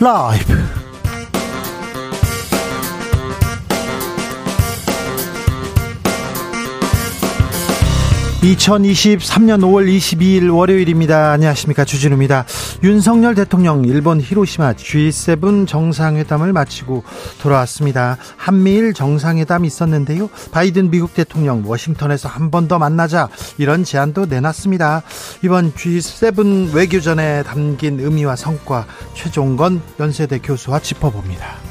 라 2023년 5월 22일 월요일입니다. 안녕하십니까. 주진우입니다. 윤석열 대통령 일본 히로시마 G7 정상회담을 마치고 돌아왔습니다. 한미일 정상회담 있었는데요. 바이든 미국 대통령 워싱턴에서 한 번 더 만나자 이런 제안도 내놨습니다. 이번 G7 외교전에 담긴 의미와 성과 최종건 연세대 교수와 짚어봅니다.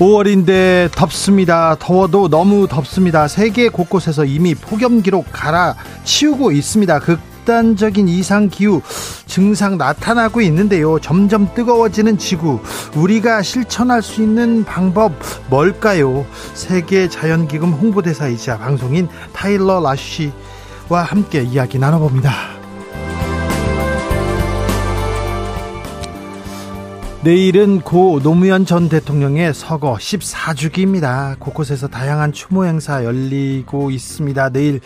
5월인데 덥습니다. 더워도 너무 덥습니다. 세계 곳곳에서 이미 폭염 기록 갈아치우고 있습니다. 극단적인 이상 기후 증상 나타나고 있는데요. 점점 뜨거워지는 지구. 우리가 실천할 수 있는 방법 뭘까요? 세계 자연기금 홍보대사이자 방송인 타일러 라쉬와 함께 이야기 나눠봅니다. 내일은 고 노무현 전 대통령의 서거 14주기입니다. 곳곳에서 다양한 추모 행사 열리고 있습니다. 내일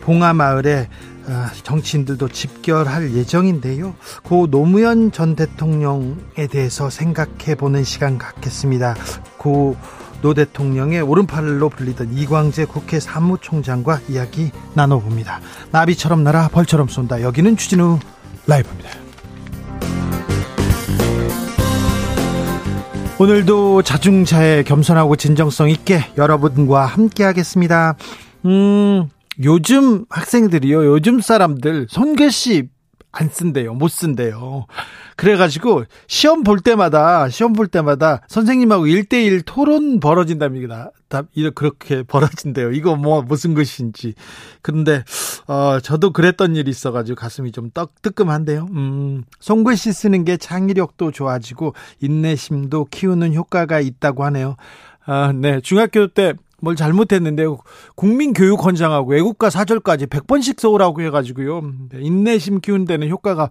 봉하마을에 아, 정치인들도 집결할 예정인데요. 고 노무현 전 대통령에 대해서 생각해 보는 시간 갖겠습니다. 고 노 대통령의 오른팔로 불리던 이광재 국회 사무총장과 이야기 나눠봅니다. 나비처럼 날아 벌처럼 쏜다. 여기는 추진우 라이브입니다. 오늘도 자중차에 겸손하고 진정성 있게 여러분과 함께 하겠습니다. 음, 요즘 학생들이요, 요즘 사람들 손글씨 안 쓴대요. 못 쓴대요. 그래가지고 시험 볼 때마다 시험 볼 때마다 선생님하고 1대1 토론 벌어진답니다. 다 그렇게 벌어진대요. 이거 뭐 무슨 것인지. 그런데 어 저도 그랬던 일이 있어가지고 가슴이 좀 떡 뜨끔한데요. 음 손글씨 쓰는 게 창의력도 좋아지고 인내심도 키우는 효과가 있다고 하네요. 아, 네. 중학교 때 뭘 잘못했는데 국민교육원장하고 외국가 사절까지 100번씩 써오라고 해가지고요. 인내심 키우는 데는 효과가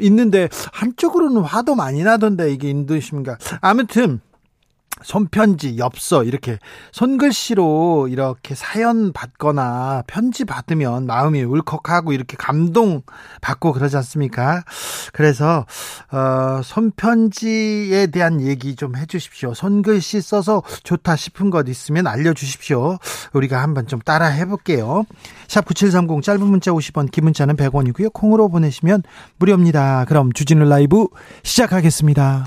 있는데 한쪽으로는 화도 많이 나던데 이게 인도심인가. 아무튼 손편지, 엽서 이렇게 손글씨로 이렇게 사연 받거나 편지 받으면 마음이 울컥하고 이렇게 감동 받고 그러지 않습니까? 그래서 어 손편지에 대한 얘기 좀 해주십시오. 손글씨 써서 좋다 싶은 것 있으면 알려주십시오. 우리가 한번 좀 따라 해볼게요. 샵 9730 짧은 문자 50원, 긴 문자는 100원이고요. 콩으로 보내시면 무료입니다. 그럼 주진우 라이브 시작하겠습니다.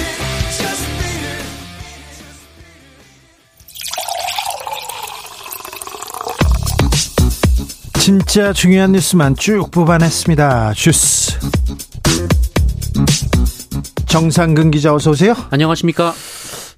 진짜 중요한 뉴스만 쭉 뽑아냈습니다. 주스. 정상근 기자 어서 오세요. 안녕하십니까.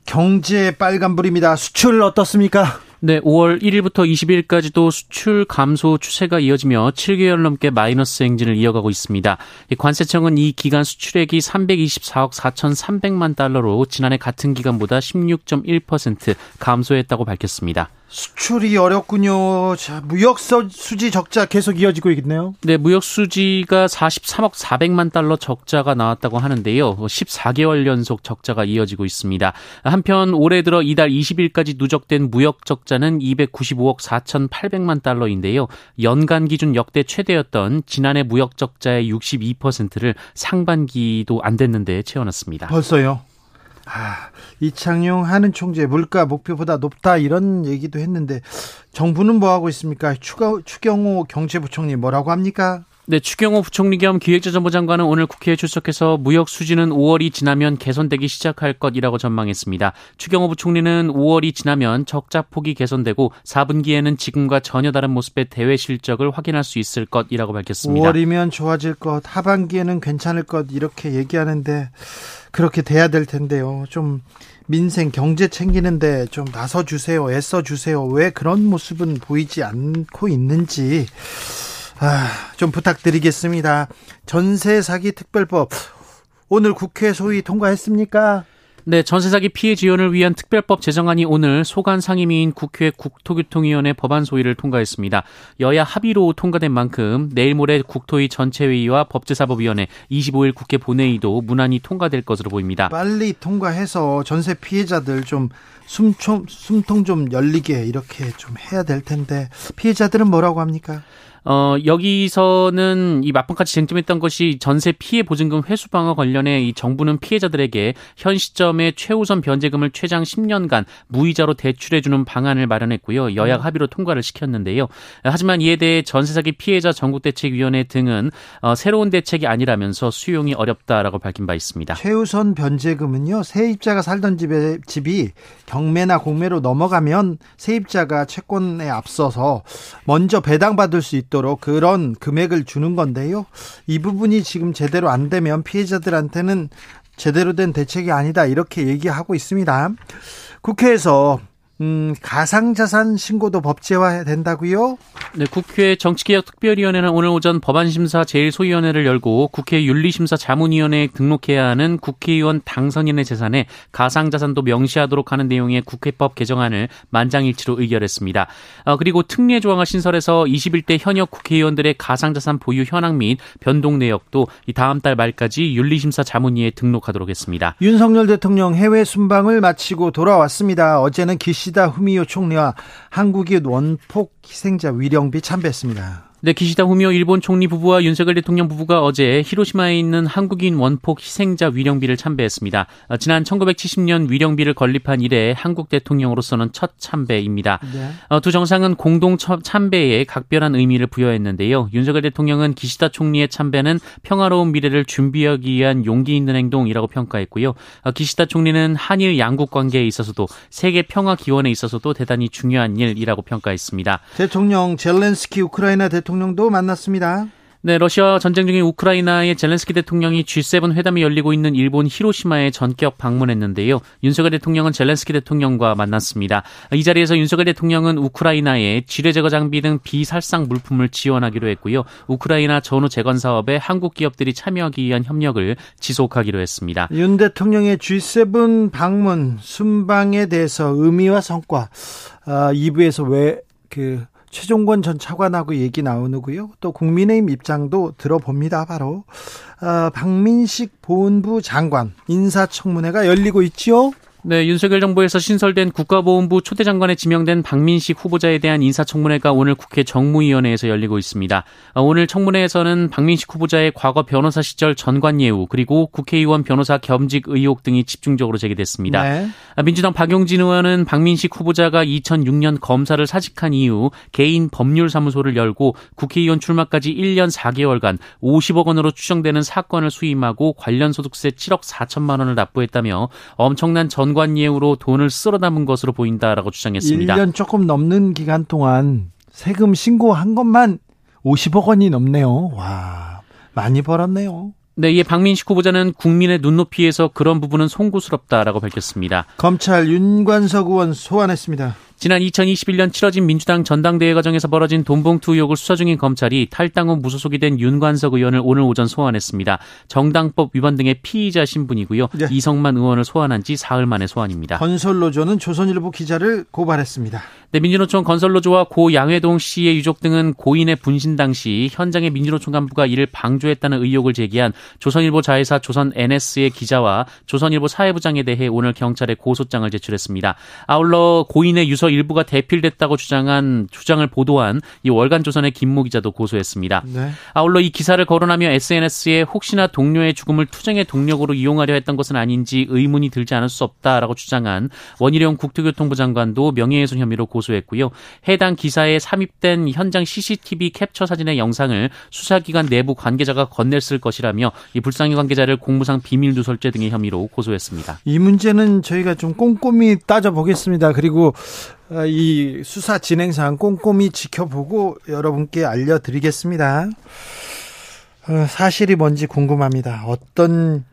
경제 빨간불입니다. 수출 어떻습니까? 네, 5월 1일부터 20일까지도 수출 감소 추세가 이어지며 7개월 넘게 마이너스 행진을 이어가고 있습니다. 관세청은 이 기간 수출액이 324억 4,300만 달러로 지난해 같은 기간보다 16.1% 감소했다고 밝혔습니다. 수출이 어렵군요. 자, 무역 수지 적자 계속 이어지고 있네요. 네, 무역 수지가 43억 400만 달러 적자가 나왔다고 하는데요. 14개월 연속 적자가 이어지고 있습니다. 한편 올해 들어 이달 20일까지 누적된 무역 적자는 295억 4,800만 달러인데요. 연간 기준 역대 최대였던 지난해 무역 적자의 62%를 상반기도 안 됐는데 채워놨습니다. 벌써요? 아, 이창용 하는 총재 물가 목표보다 높다 이런 얘기도 했는데 정부는 뭐 하고 있습니까? 추가, 추경호 경제부총리 뭐라고 합니까? 네, 추경호 부총리 겸 기획재정부 장관은 오늘 국회에 출석해서 무역 수지는 5월이 지나면 개선되기 시작할 것이라고 전망했습니다. 추경호 부총리는 5월이 지나면 적자 폭이 개선되고 4분기에는 지금과 전혀 다른 모습의 대외 실적을 확인할 수 있을 것이라고 밝혔습니다. 5월이면 좋아질 것, 하반기에는 괜찮을 것 이렇게 얘기하는데 그렇게 돼야 될 텐데요. 좀 민생 경제 챙기는데 좀 나서 주세요. 애써 주세요. 왜 그런 모습은 보이지 않고 있는지 아, 좀 부탁드리겠습니다. 전세 사기 특별법 오늘 국회 소위 통과했습니까? 네, 전세 사기 피해 지원을 위한 특별법 제정안이 오늘 소관 상임위인 국회 국토교통위원회 법안 소위를 통과했습니다. 여야 합의로 통과된 만큼 내일 모레 국토위 전체회의와 법제사법위원회 25일 국회 본회의도 무난히 통과될 것으로 보입니다. 빨리 통과해서 전세 피해자들 좀 숨좀 숨통 좀 열리게 이렇게 좀 해야 될 텐데 피해자들은 뭐라고 합니까? 어, 여기서는 이 맞방까지 쟁점했던 것이 전세 피해 보증금 회수 방어 관련해 이 정부는 피해자들에게 현 시점에 최우선 변제금을 최장 10년간 무이자로 대출해주는 방안을 마련했고요. 여야 음. 합의로 통과를 시켰는데요. 하지만 이에 대해 전세 사기 피해자 전국대책위원회 등은 어, 새로운 대책이 아니라면서 수용이 어렵다라고 밝힌 바 있습니다. 최우선 변제금은요. 세입자가 살던 집에 집이 경매나 공매로 넘어가면 세입자가 채권에 앞서서 먼저 배당받을 수 있도록 있도록 그런 금액을 주는 건데요. 이 부분이 지금 제대로 안 되면 피해자들한테는 제대로 된 대책이 아니다 이렇게 얘기하고 있습니다. 국회에서 음, 가상자산 신고도 법제화 된다고요? 네, 국회 정치개혁특별위원회는 오늘 오전 법안심사 제1소위원회를 열고 국회 윤리심사 자문위원회에 등록해야 하는 국회의원 당선인의 재산에 가상자산도 명시하도록 하는 내용의 국회법 개정안을 만장일치로 의결했습니다. 어, 그리고 특례 조항을 신설해서 21대 현역 국회의원들의 가상자산 보유 현황 및 변동 내역도 이 다음 달 말까지 윤리심사 자문위에 등록하도록 했습니다. 윤석열 대통령 해외 순방을 마치고 돌아왔습니다. 어제는 기시 기시다 후미오 총리와 한국인 원폭 희생자 위령비 참배했습니다. 네, 기시다 후미오 일본 총리 부부와 윤석열 대통령 부부가 어제 히로시마에 있는 한국인 원폭 희생자 위령비를 참배했습니다. 어, 지난 1970년 위령비를 건립한 이래 한국 대통령으로서는 첫 참배입니다. 네. 어, 두 정상은 공동 참배에 각별한 의미를 부여했는데요. 윤석열 대통령은 기시다 총리의 참배는 평화로운 미래를 준비하기 위한 용기 있는 행동이라고 평가했고요. 어, 기시다 총리는 한일 양국 관계에 있어서도 세계 평화 기원에 있어서도 대단히 중요한 일이라고 평가했습니다. 대통령 젤렌스키 우크라이나 대통령 대통령도 만났습니다. 네, 러시아 전쟁 중인 우크라이나의 젤렌스키 대통령이 G7 회담이 열리고 있는 일본 히로시마에 전격 방문했는데요. 윤석열 대통령은 젤렌스키 대통령과 만났습니다. 이 자리에서 윤석열 대통령은 우크라이나에 지뢰 제거 장비 등 비살상 물품을 지원하기로 했고요. 우크라이나 전후 재건 사업에 한국 기업들이 참여하기 위한 협력을 지속하기로 했습니다. 윤 대통령의 G7 방문 순방에 대해서 의미와 성과 아, 2부에서 왜 그 최종권 전 차관하고 얘기 나오고요. 또 국민의힘 입장도 들어봅니다. 바로 어, 박민식 보훈부 장관 인사청문회가 열리고 있지요. 네, 윤석열 정부에서 신설된 국가보훈부 초대장관에 지명된 박민식 후보자에 대한 인사청문회가 오늘 국회 정무위원회에서 열리고 있습니다. 어, 오늘 청문회에서는 박민식 후보자의 과거 변호사 시절 전관 예우 그리고 국회의원 변호사 겸직 의혹 등이 집중적으로 제기됐습니다. 네. 아, 민주당 박용진 의원은 박민식 후보자가 2006년 검사를 사직한 이후 개인 법률사무소를 열고 국회의원 출마까지 1년 4개월간 50억 원으로 추정되는 사건을 수임하고 관련 소득세 7억 4천만 원을 납부했다며 엄청난 전 연관예우로 돈을 쓸어 담은 것으로 보인다라고 주장했습니다. 1년 조금 넘는 기간 동안 세금 신고한 것만 50억 원이 넘네요. 와, 많이 벌었네요. 네, 이에 박민식 후보자는 국민의 눈높이에서 그런 부분은 송구스럽다라고 밝혔습니다. 검찰 윤관석 의원 소환했습니다. 지난 2021년 치러진 민주당 전당대회 과정에서 벌어진 돈봉투 의혹을 수사 중인 검찰이 탈당 후 무소속이 된 윤관석 의원을 오늘 오전 소환했습니다. 정당법 위반 등의 피의자 신분이고요. 네. 이성만 의원을 소환한 지 사흘 만에 소환입니다. 건설노조는 조선일보 기자를 고발했습니다. 네, 민주노총 건설노조와 고 양회동 씨의 유족 등은 고인의 분신 당시 현장의 민주노총 간부가 이를 방조했다는 의혹을 제기한 조선일보 자회사 조선 NS의 기자와 조선일보 사회부장에 대해 오늘 경찰에 고소장을 제출했습니다. 아울러 고인의 유서 일부가 대필됐다고 주장한 주장을 보도한 이 월간 조선의 김모 기자도 고소했습니다. 네. 아울러 이 기사를 거론하며 SNS에 혹시나 동료의 죽음을 투쟁의 동력으로 이용하려 했던 것은 아닌지 의문이 들지 않을 수 없다라고 주장한 원희룡 국토교통부 장관도 명예훼손 혐의로 고소했고요. 해당 기사에 삽입된 현장 CCTV 캡처 사진의 영상을 수사기관 내부 관계자가 건넸을 것이라며 이 불상의 관계자를 공무상 비밀 누설죄 등의 혐의로 고소했습니다. 이 문제는 저희가 좀 꼼꼼히 따져보겠습니다. 그리고 어, 이 수사 진행상 꼼꼼히 지켜보고 여러분께 알려드리겠습니다. 어, 사실이 뭔지 궁금합니다. 어떤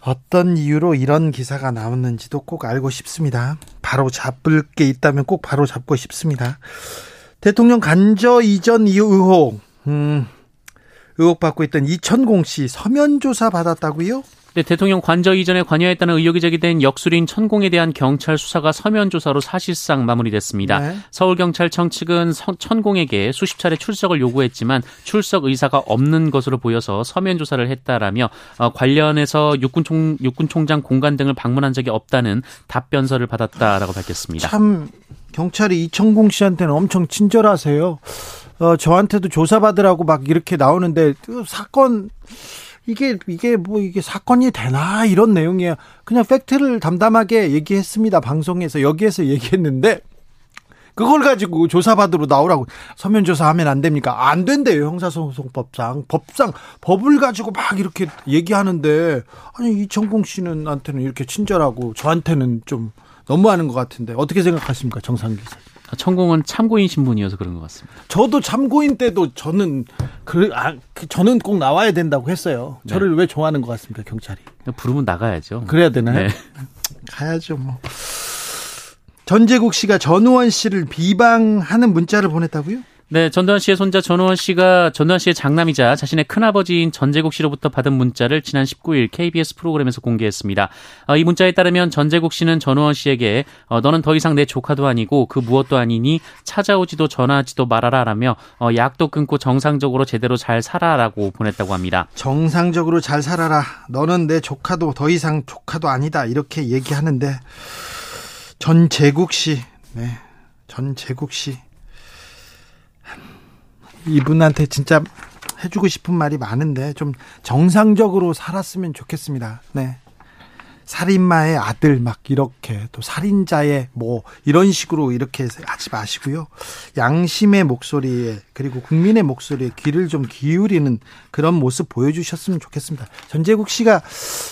어떤 이유로 이런 기사가 나왔는지도 꼭 알고 싶습니다. 바로 잡을 게 있다면 꼭 바로 잡고 싶습니다. 대통령 간저 이전 이후 의혹, 음, 의혹 받고 있던 이천공 씨 서면 조사 받았다고요? 네, 대통령 관저 이전에 관여했다는 의혹이 제기된 역술인 천공에 대한 경찰 수사가 서면 조사로 사실상 마무리됐습니다. 네. 서울경찰청 측은 천공에게 수십 차례 출석을 요구했지만 출석 의사가 없는 것으로 보여서 서면 조사를 했다라며 어, 관련해서 육군총 육군총장 공간 등을 방문한 적이 없다는 답변서를 받았다라고 밝혔습니다. 참 경찰이 이천공 씨한테는 엄청 친절하세요. 어, 저한테도 조사받으라고 막 이렇게 나오는데 그 사건 이게 이게 뭐 이게 사건이 되나 이런 내용이에요. 그냥 팩트를 담담하게 얘기했습니다. 방송에서 여기에서 얘기했는데 그걸 가지고 조사받으러 나오라고 서면 조사하면 안 됩니까? 안 된대요. 형사소송법상 법상 법을 가지고 막 이렇게 얘기하는데 아니 이천공 씨는 한테는 이렇게 친절하고 저한테는 좀 너무하는 것 같은데 어떻게 생각하십니까, 정상 기자? 천공은 참고인 신분이어서 그런 것 같습니다. 저도 참고인 때도 저는 그, 아, 그 저는 꼭 나와야 된다고 했어요. 네. 저를 왜 좋아하는 것 같습니까, 경찰이? 부르면 나가야죠. 그래야 되나요? 네. 가야죠, 뭐. 전재국 씨가 전우원 씨를 비방하는 문자를 보냈다고요? 네, 전두환 씨의 손자 전우원 씨가 전두환 씨의 장남이자 자신의 큰아버지인 전재국 씨로부터 받은 문자를 지난 19일 KBS 프로그램에서 공개했습니다. 어, 이 문자에 따르면 전재국 씨는 전우원 씨에게 어, 너는 더 이상 내 조카도 아니고 그 무엇도 아니니 찾아오지도 전화하지도 말아라라며 어, 약도 끊고 정상적으로 제대로 잘 살아라고 보냈다고 합니다. 정상적으로 잘 살아라. 너는 내 조카도 더 이상 조카도 아니다. 이렇게 얘기하는데 전재국 씨, 네, 전재국 씨 이분한테 진짜 해주고 싶은 말이 많은데 좀 정상적으로 살았으면 좋겠습니다. 네. 살인마의 아들 막 이렇게 또 살인자의 뭐 이런 식으로 이렇게 하지 마시고요. 양심의 목소리에 그리고 국민의 목소리에 귀를 좀 기울이는 그런 모습 보여주셨으면 좋겠습니다. 전재국 씨가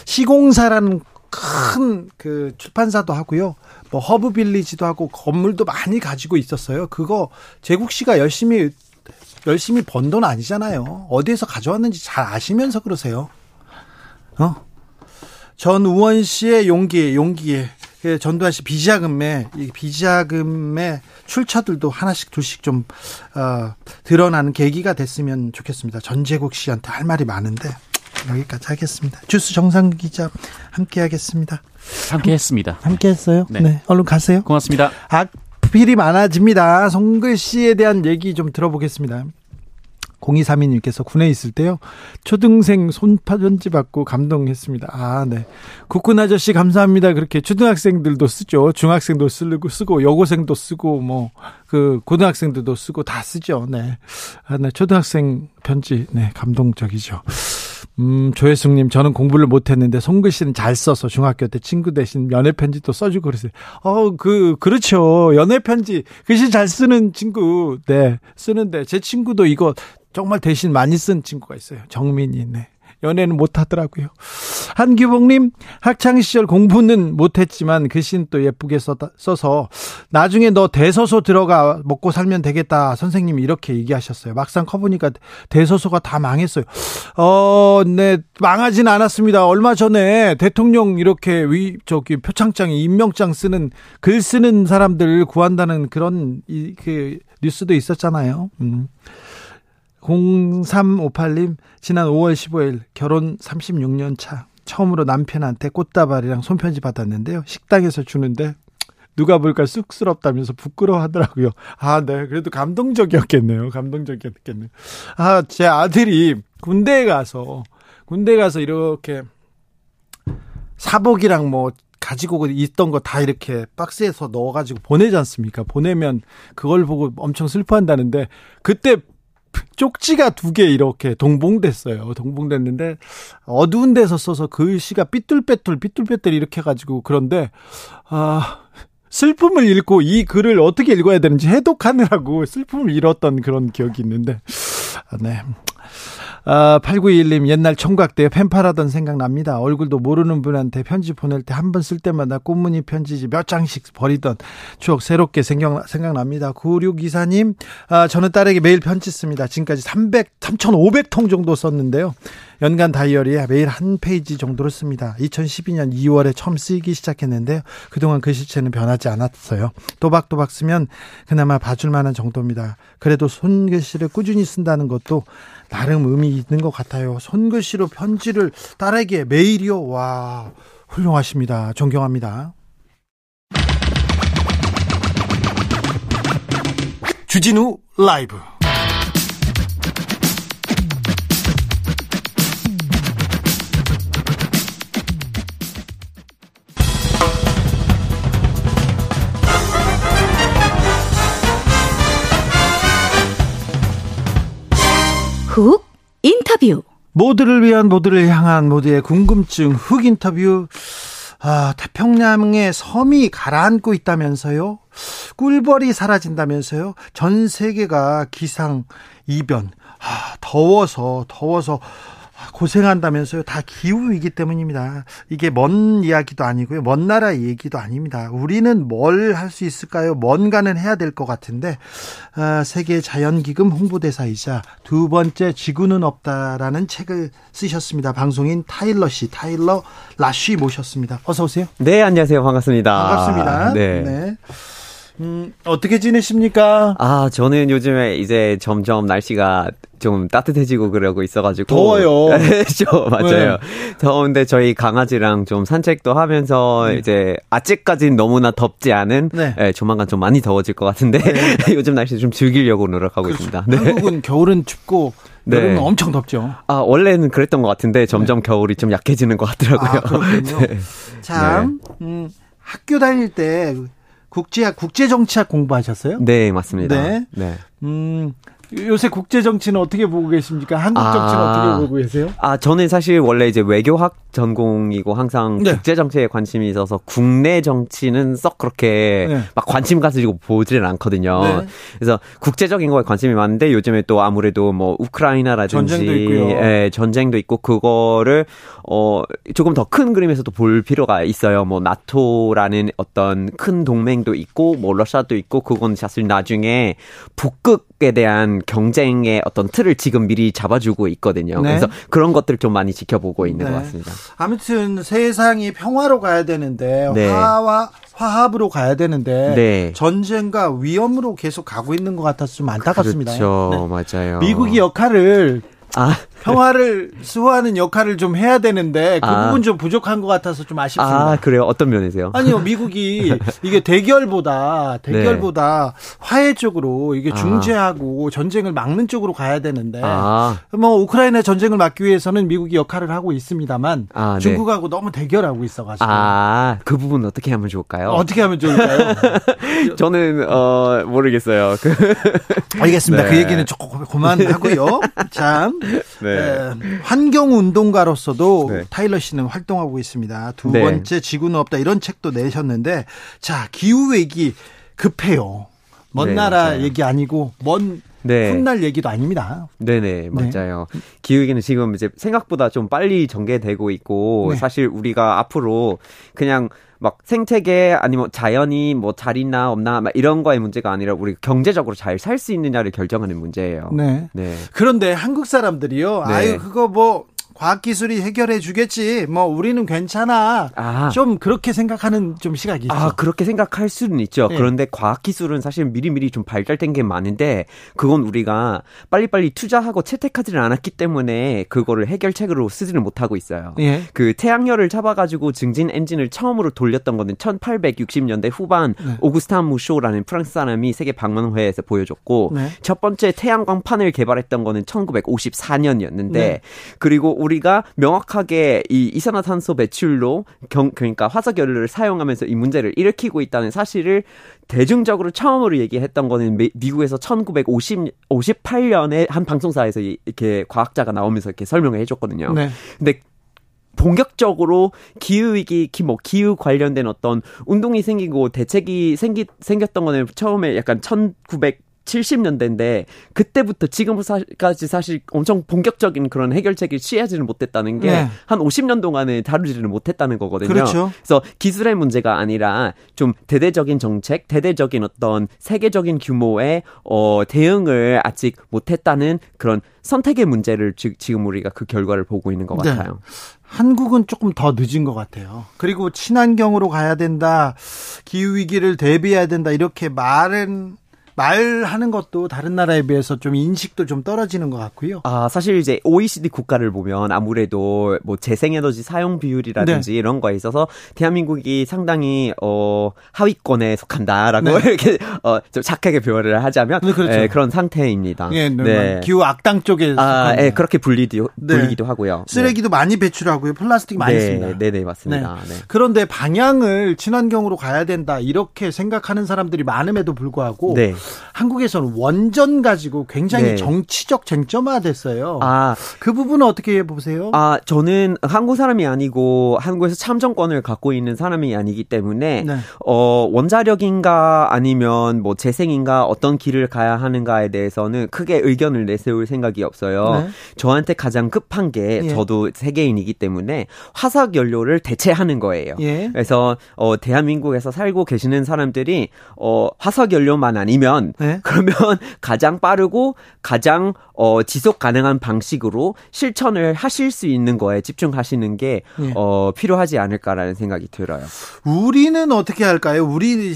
시공사라는 큰 그 출판사도 하고요. 뭐 허브 빌리지도 하고 건물도 많이 가지고 있었어요. 그거 재국 씨가 열심히 열심히 번 돈 아니잖아요. 어디에서 가져왔는지 잘 아시면서 그러세요. 어? 전우원 씨의 용기, 용기에 그 전두환 씨 비자금에 이 비자금의 출처들도 하나씩 둘씩 좀 어, 드러나는 계기가 됐으면 좋겠습니다. 전재국 씨한테 할 말이 많은데 여기까지 하겠습니다. 주스 정상 기자 함께 하겠습니다. 함께 했습니다. 함께 했어요? 네. 네. 얼른 가세요. 고맙습니다. 악필이 많아집니다. 송글 씨에 대한 얘기 좀 들어보겠습니다. 0232님께서 군에 있을 때요. 초등생 손파 편지 받고 감동했습니다. 아, 네. 국군 아저씨 감사합니다. 그렇게 초등학생들도 쓰죠. 중학생도 쓰고, 쓰고, 여고생도 쓰고, 뭐, 그, 고등학생들도 쓰고 다 쓰죠. 네. 아, 네. 초등학생 편지, 네. 감동적이죠. 음, 조혜숙님, 저는 공부를 못했는데 손글씨는 잘 써서 중학교 때 친구 대신 연애 편지도 써주고 그랬어요. 어, 그 그렇죠. 연애 편지 글씨 잘 쓰는 친구, 네 쓰는데 제 친구도 이거 정말 대신 많이 쓴 친구가 있어요. 정민이, 네. 연애는 못하더라고요. 한규봉님, 학창시절 공부는 못했지만 글씨는 또 예쁘게 써서 나중에 너 대서소 들어가 먹고 살면 되겠다. 선생님이 이렇게 얘기하셨어요. 막상 커보니까 대서소가 다 망했어요. 어, 네, 망하진 않았습니다. 얼마 전에 대통령 이렇게 위, 저기 표창장에 임명장 쓰는 글 쓰는 사람들 구한다는 그런 이, 그 뉴스도 있었잖아요. 음. 0358님, 지난 5월 15일 결혼 36년 차. 처음으로 남편한테 꽃다발이랑 손편지 받았는데요. 식당에서 주는데 누가 볼까 쑥스럽다면서 부끄러워 하더라고요. 아, 네. 그래도 감동적이었겠네요. 감동적이었겠네요. 아, 제 아들이 군대에 가서, 군대 가서 이렇게 사복이랑 뭐 가지고 있던 거 다 이렇게 박스에서 넣어가지고 보내지 않습니까? 보내면 그걸 보고 엄청 슬퍼한다는데 그때 쪽지가 두 개 이렇게 동봉됐어요. 동봉됐는데 어두운 데서 써서 글씨가 삐뚤빼뚤 삐뚤빼뚤 이렇게 해가지고 그런데 아 슬픔을 읽고 이 글을 어떻게 읽어야 되는지 해독하느라고 슬픔을 잃었던 그런 기억이 있는데 아, 네. 아, 8921님 옛날 총각 때 펜팔하던 생각납니다. 얼굴도 모르는 분한테 편지 보낼 때 한 번 쓸 때마다 꽃무늬 편지지 몇 장씩 버리던 추억 새롭게 생각, 생각납니다. 9624님 아, 저는 딸에게 매일 편지 씁니다. 지금까지 300, 3,500통 정도 썼는데요. 연간 다이어리에 매일 한 페이지 정도로 씁니다. 2012년 2월에 처음 쓰기 시작했는데요. 그동안 글씨체는 변하지 않았어요. 또박또박 쓰면 그나마 봐줄 만한 정도입니다. 그래도 손글씨를 꾸준히 쓴다는 것도 나름 의미 있는 것 같아요. 손글씨로 편지를 딸에게 매일이요. 와, 훌륭하십니다. 존경합니다. 주진우 라이브 훅 인터뷰 모두를 위한 모두를 향한 모두의 궁금증 흑 인터뷰 아, 태평양의 섬이 가라앉고 있다면서요? 꿀벌이 사라진다면서요? 전 세계가 기상 이변. 아, 더워서 더워서 고생한다면서요. 다 기후이기 때문입니다. 이게 먼 이야기도 아니고요. 먼 나라 얘기도 아닙니다. 우리는 뭘 할 수 있을까요? 뭔가는 해야 될 것 같은데 어, 세계 자연기금 홍보대사이자 두 번째 지구는 없다라는 책을 쓰셨습니다. 방송인 타일러 씨, 타일러 라쉬 모셨습니다. 어서 오세요. 네, 안녕하세요. 반갑습니다. 반갑습니다. 네. 네. 음, 어떻게 지내십니까? 아, 저는 요즘에 이제 점점 날씨가 좀 따뜻해지고 그러고 있어가지고. 더워요. 그렇죠. 맞아요. 네. 더운데 저희 강아지랑 좀 산책도 하면서 네. 이제 아직까지는 너무나 덥지 않은 네. 네, 조만간 좀 많이 더워질 것 같은데 네. 요즘 날씨 좀 즐기려고 노력하고 그렇죠. 있습니다. 네. 한국은 겨울은 춥고 네. 여름은 엄청 덥죠. 아, 원래는 그랬던 것 같은데 점점 겨울이 좀 약해지는 것 같더라고요. 아, 그렇군요. 참, 음, 학교 다닐 때 국제학 국제 정치학 공부하셨어요? 네, 맞습니다. 네. 네. 음, 요새 국제 정치는 어떻게 보고 계십니까? 한국 정치는 아, 어떻게 보고 계세요? 아, 저는 사실 원래 이제 외교학 전공이고 항상 네. 국제 정치에 관심이 있어서 국내 정치는 썩 그렇게 네. 막 관심 가지고 보지는 않거든요. 네. 그래서 국제적인 거에 관심이 많은데 요즘에 또 아무래도 뭐 우크라이나라든지 전쟁도 있고요. 예, 전쟁도 있고 그거를 어 조금 더 큰 그림에서도 볼 필요가 있어요. 뭐 나토라는 어떤 큰 동맹도 있고 뭐 러시아도 있고 그건 사실 나중에 북극에 대한 경쟁의 어떤 틀을 지금 미리 잡아주고 있거든요. 네. 그래서 그런 것들을 좀 많이 지켜보고 있는 네. 것 같습니다. 아무튼 세상이 평화로 가야 되는데 네. 화와 화합으로 가야 되는데 네. 전쟁과 위험으로 계속 가고 있는 것 같아서 좀 안타깝습니다. 그렇죠, 네. 맞아요. 미국이 역할을 아. 평화를 수호하는 역할을 좀 해야 되는데 그 아. 부분 좀 부족한 것 같아서 좀 아쉽습니다. 아, 그래요? 어떤 면에서요? 아니요, 미국이 이게 대결보다 대결보다 네. 화해 쪽으로 이게 아. 중재하고 아. 전쟁을 막는 쪽으로 가야 되는데 아. 뭐 우크라이나 전쟁을 막기 위해서는 미국이 역할을 하고 있습니다만 아, 네. 중국하고 너무 대결하고 있어가지고 아, 그 부분 어떻게 하면 좋을까요? 어떻게 하면 좋을까요? 저는 어 모르겠어요. 그 알겠습니다. 그 네. 그 얘기는 조금 그만하고요. 참. 네. 네. 환경 운동가로서도 네. 타일러 씨는 활동하고 있습니다. 두 네. 번째 지구는 없다 이런 책도 내셨는데 자 기후 위기 급해요. 먼 네, 나라 맞아요. 얘기 아니고 먼 네. 훗날 얘기도 아닙니다. 네네, 맞아요. 네. 기후위기는 지금 이제 생각보다 좀 빨리 전개되고 있고, 네. 사실 우리가 앞으로 그냥 막 생태계 아니면 자연이 뭐잘 있나 없나 막 이런 거의 문제가 아니라 우리 경제적으로 잘 살 수 있느냐를 결정하는 문제예요. 네. 네. 그런데 한국 사람들이요. 네. 아유 그거 뭐 과학기술이 해결해 주겠지. 뭐 우리는 괜찮아. 아. 좀 그렇게 생각하는 좀 시각이 있죠. 아, 그렇게 생각할 수는 있죠. 네. 그런데 과학기술은 사실 미리미리 좀 발달된 게 많은데 그건 우리가 빨리빨리 투자하고 채택하지를 않았기 때문에 그거를 해결책으로 쓰지를 못하고 있어요. 네. 그 태양열을 잡아가지고 증진 엔진을 처음으로 돌렸던 거는 1860년대 후반 네. 오구스탄 무쇼라는 프랑스 사람이 세계 방문회에서 보여줬고 네. 첫 번째 태양광판을 개발했던 거는 1954년이었는데 그리고 우리가 명확하게 이 이산화탄소 배출로 경, 그러니까 화석연료를 사용하면서 이 문제를 일으키고 있다는 사실을 대중적으로 처음으로 얘기했던 거는 미, 미국에서 1958년에 한 방송사에서 이렇게 과학자가 나오면서 이렇게 설명을 해줬거든요. 네. 근데 본격적으로 기후 위기, 뭐 기후 관련된 어떤 운동이 생기고 대책이 생기 생겼던 거는 처음에 약간 1900 70년대인데 그때부터 지금까지 사실 엄청 본격적인 그런 해결책을 취하지는 못했다는 게한 네. 50년 동안에 다루지를 못했다는 거거든요. 그렇죠. 그래서 기술의 문제가 아니라 좀 대대적인 정책, 대대적인 어떤 세계적인 규모의 어 대응을 아직 못했다는 그런 선택의 문제를 지금 우리가 그 결과를 보고 있는 것 네. 같아요. 한국은 조금 더 늦은 것 같아요. 그리고 친환경으로 가야 된다, 기후 위기를 대비해야 된다 이렇게 말은 말하는 것도 다른 나라에 비해서 좀 인식도 좀 떨어지는 것 같고요. 아, 사실 이제 OECD 국가를 보면 아무래도 뭐 재생에너지 사용 비율이라든지 네. 이런 거에 있어서 대한민국이 상당히 어 하위권에 속한다라고 네. 이렇게 어좀 착하게 표현을 하자면 네, 그렇죠. 예, 그런 상태입니다. 예, 네, 네. 기후 악당 쪽에 아, 예, 그렇게 불리도 네. 불리기도 하고요. 쓰레기도 많이 배출하고요. 플라스틱 많이 네, 씁니다. 네, 네, 맞습니다. 네. 그런데 방향을 친환경으로 가야 된다 이렇게 생각하는 사람들이 많음에도 불구하고 네. 한국에서는 원전 가지고 굉장히 네. 정치적 쟁점화됐어요. 아, 그 부분은 어떻게 보세요? 아, 저는 한국 사람이 아니고 한국에서 참정권을 갖고 있는 사람이 아니기 때문에 네. 어, 원자력인가 아니면 뭐 재생인가 어떤 길을 가야 하는가에 대해서는 크게 의견을 내세울 생각이 없어요. 네. 저한테 가장 급한 게 예. 저도 세계인이기 때문에 화석 연료를 대체하는 거예요. 예. 그래서 어, 대한민국에서 살고 계시는 사람들이 어, 화석 연료만 아니면 되면 네? 그러면 가장 빠르고 가장 어 지속 가능한 방식으로 실천을 하실 수 있는 거에 집중하시는 게 네. 어, 필요하지 않을까라는 생각이 들어요. 우리는 어떻게 할까요? 우리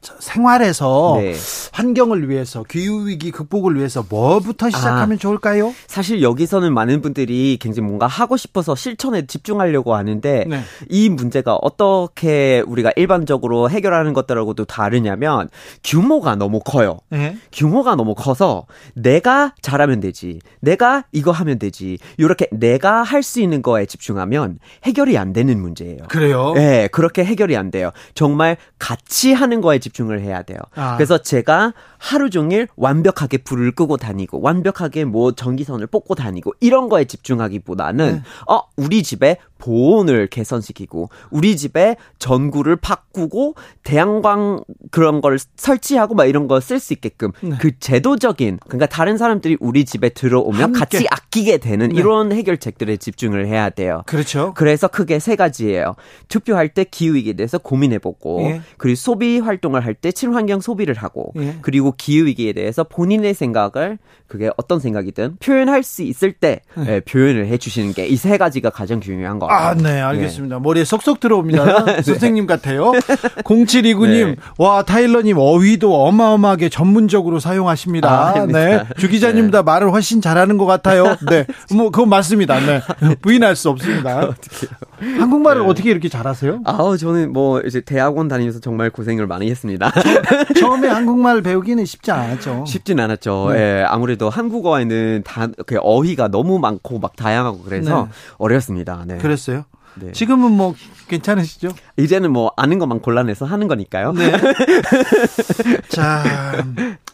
생활에서 네. 환경을 위해서 기후 위기 극복을 위해서 뭐부터 시작하면 아, 좋을까요? 사실 여기서는 많은 분들이 굉장히 뭔가 하고 싶어서 실천에 집중하려고 하는데 네. 이 문제가 어떻게 우리가 일반적으로 해결하는 것들하고도 다르냐면 규모가 너무 커요. 네. 규모가 너무 커서 내가 잘하면 되지. 내가 이거 하면 되지. 이렇게 내가 할 수 있는 거에 집중하면 해결이 안 되는 문제예요. 그래요? 네, 그렇게 해결이 안 돼요. 정말 같이 하는 거에 집중 집중을 해야 돼요. 아. 그래서 제가 하루 종일 완벽하게 불을 끄고 다니고 완벽하게 뭐 전기선을 뽑고 다니고 이런 거에 집중하기보다는 네. 어 우리 집에 보온을 개선시키고 우리 집에 전구를 바꾸고 태양광 그런 걸 설치하고 막 이런 거 쓸 수 있게끔 네. 그 제도적인 그러니까 다른 사람들이 우리 집에 들어오면 함께. 같이 아끼게 되는 네. 이런 해결책들에 집중을 해야 돼요. 그렇죠. 그래서 크게 세 가지예요. 투표할 때 기후 위기에 대해서 고민해 보고 예. 그리고 소비 활동을 할 때 친환경 소비를 하고 예. 그리고 기후 위기에 대해서 본인의 생각을 그게 어떤 생각이든 표현할 수 있을 때 예. 예, 표현을 해 주시는 게 이 세 가지가 가장 중요한 거 아, 네, 알겠습니다. 네. 머리에 쏙쏙 들어옵니다. 네. 선생님 같아요. 0729님, 네. 와, 타일러님 어휘도 어마어마하게 전문적으로 사용하십니다. 아, 네. 주 기자님보다 네. 말을 훨씬 잘하는 것 같아요. 네. 뭐, 그건 맞습니다. 네. 부인할 수 없습니다. 한국말을 네. 어떻게 이렇게 잘하세요? 아우, 저는 뭐, 이제 대학원 다니면서 정말 고생을 많이 했습니다. 처음에 한국말 배우기는 쉽지 않았죠. 쉽진 않았죠. 네. 예, 아무래도 한국어에는 다, 그 어휘가 너무 많고 막 다양하고 그래서 네. 어려웠습니다. 네. 그 랬어요? 네. 지금은 뭐 괜찮으시죠? 이제는 뭐 아는 것만 골라내서 하는 거니까요. 네. 자,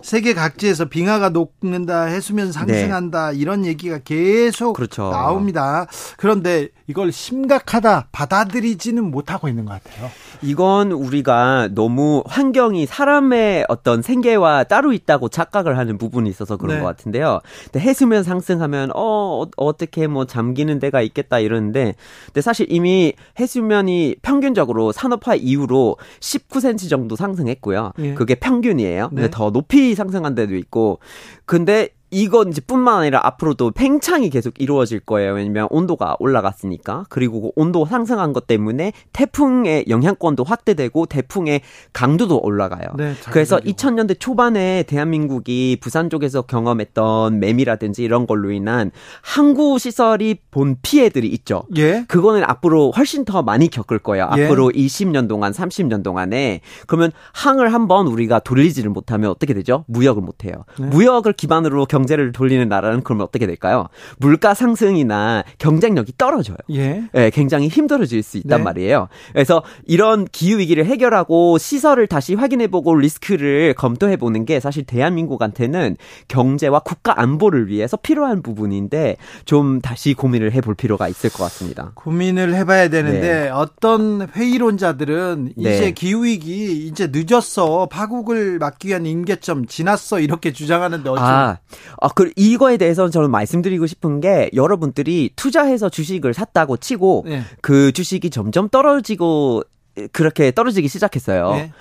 세계 각지에서 빙하가 녹는다, 해수면 상승한다 네. 이런 얘기가 계속 그렇죠. 나옵니다. 그런데 이걸 심각하다 받아들이지는 못하고 있는 것 같아요. 이건 우리가 너무 환경이 사람의 어떤 생계와 따로 있다고 착각을 하는 부분이 있어서 그런 네. 것 같은데요. 근데 해수면 상승하면 어, 어 어 떻게 뭐 잠기는 데가 있겠다 이러는데 근데 사실 이미 해수면이 평균적으로 산업화 이후로 19cm 정도 상승했고요. 예. 그게 평균이에요. 네. 근데 더 높이 상승한 데도 있고 근데 이건 이제 뿐만 아니라 앞으로도 팽창이 계속 이루어질 거예요. 왜냐면 온도가 올라갔으니까. 그리고 그 온도 상승한 것 때문에 태풍의 영향권도 확대되고 태풍의 강도도 올라가요. 네, 그래서 2000년대 초반에 대한민국이 부산 쪽에서 경험했던 매미라든지 이런 걸로 인한 항구 시설이 본 피해들이 있죠. 예. 그거는 앞으로 훨씬 더 많이 겪을 거예요. 예. 앞으로 20년 동안, 30년 동안에. 그러면 항을 한번 우리가 돌리지를 못하면 어떻게 되죠? 무역을 못 해요. 네. 무역을 기반으로 경 경제를 돌리는 나라는 그러면 어떻게 될까요? 물가 상승이나 경쟁력이 떨어져요. 예. 네, 굉장히 힘들어질 수 있단 네. 말이에요. 그래서 이런 기후 위기를 해결하고 시설을 다시 확인해보고 리스크를 검토해보는 게 사실 대한민국한테는 경제와 국가 안보를 위해서 필요한 부분인데 좀 다시 고민을 해볼 필요가 있을 것 같습니다. 고민을 해봐야 되는데 네. 어떤 회의론자들은 네. 이제 기후 위기 이제 늦었어 파국을 막기 위한 임계점 지났어 이렇게 주장하는데 어쩌 아, 아, 그 이거에 대해서는 저는 말씀드리고 싶은 게 여러분들이 투자해서 주식을 샀다고 치고 네. 그 주식이 점점 떨어지고 그렇게 떨어지기 시작했어요. 네.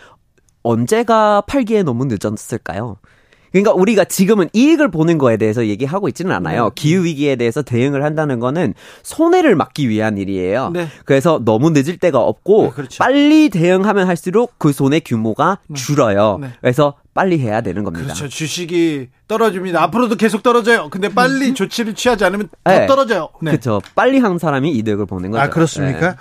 언제가 팔기에 너무 늦었을까요? 그러니까 우리가 지금은 이익을 보는 거에 대해서 얘기하고 있지는 않아요. 네. 기후 위기에 대해서 대응을 한다는 거는 손해를 막기 위한 일이에요. 네. 그래서 너무 늦을 때가 없고 네, 그렇죠. 빨리 대응하면 할수록 그 손해 규모가 네. 줄어요. 네. 그래서 빨리 해야 되는 겁니다. 그렇죠. 주식이 떨어집니다. 앞으로도 계속 떨어져요. 근데 빨리 음. 조치를 취하지 않으면 더 네. 떨어져요. 네. 그렇죠. 빨리 한 사람이 이득을 보는 거죠. 아 그렇습니까? 네.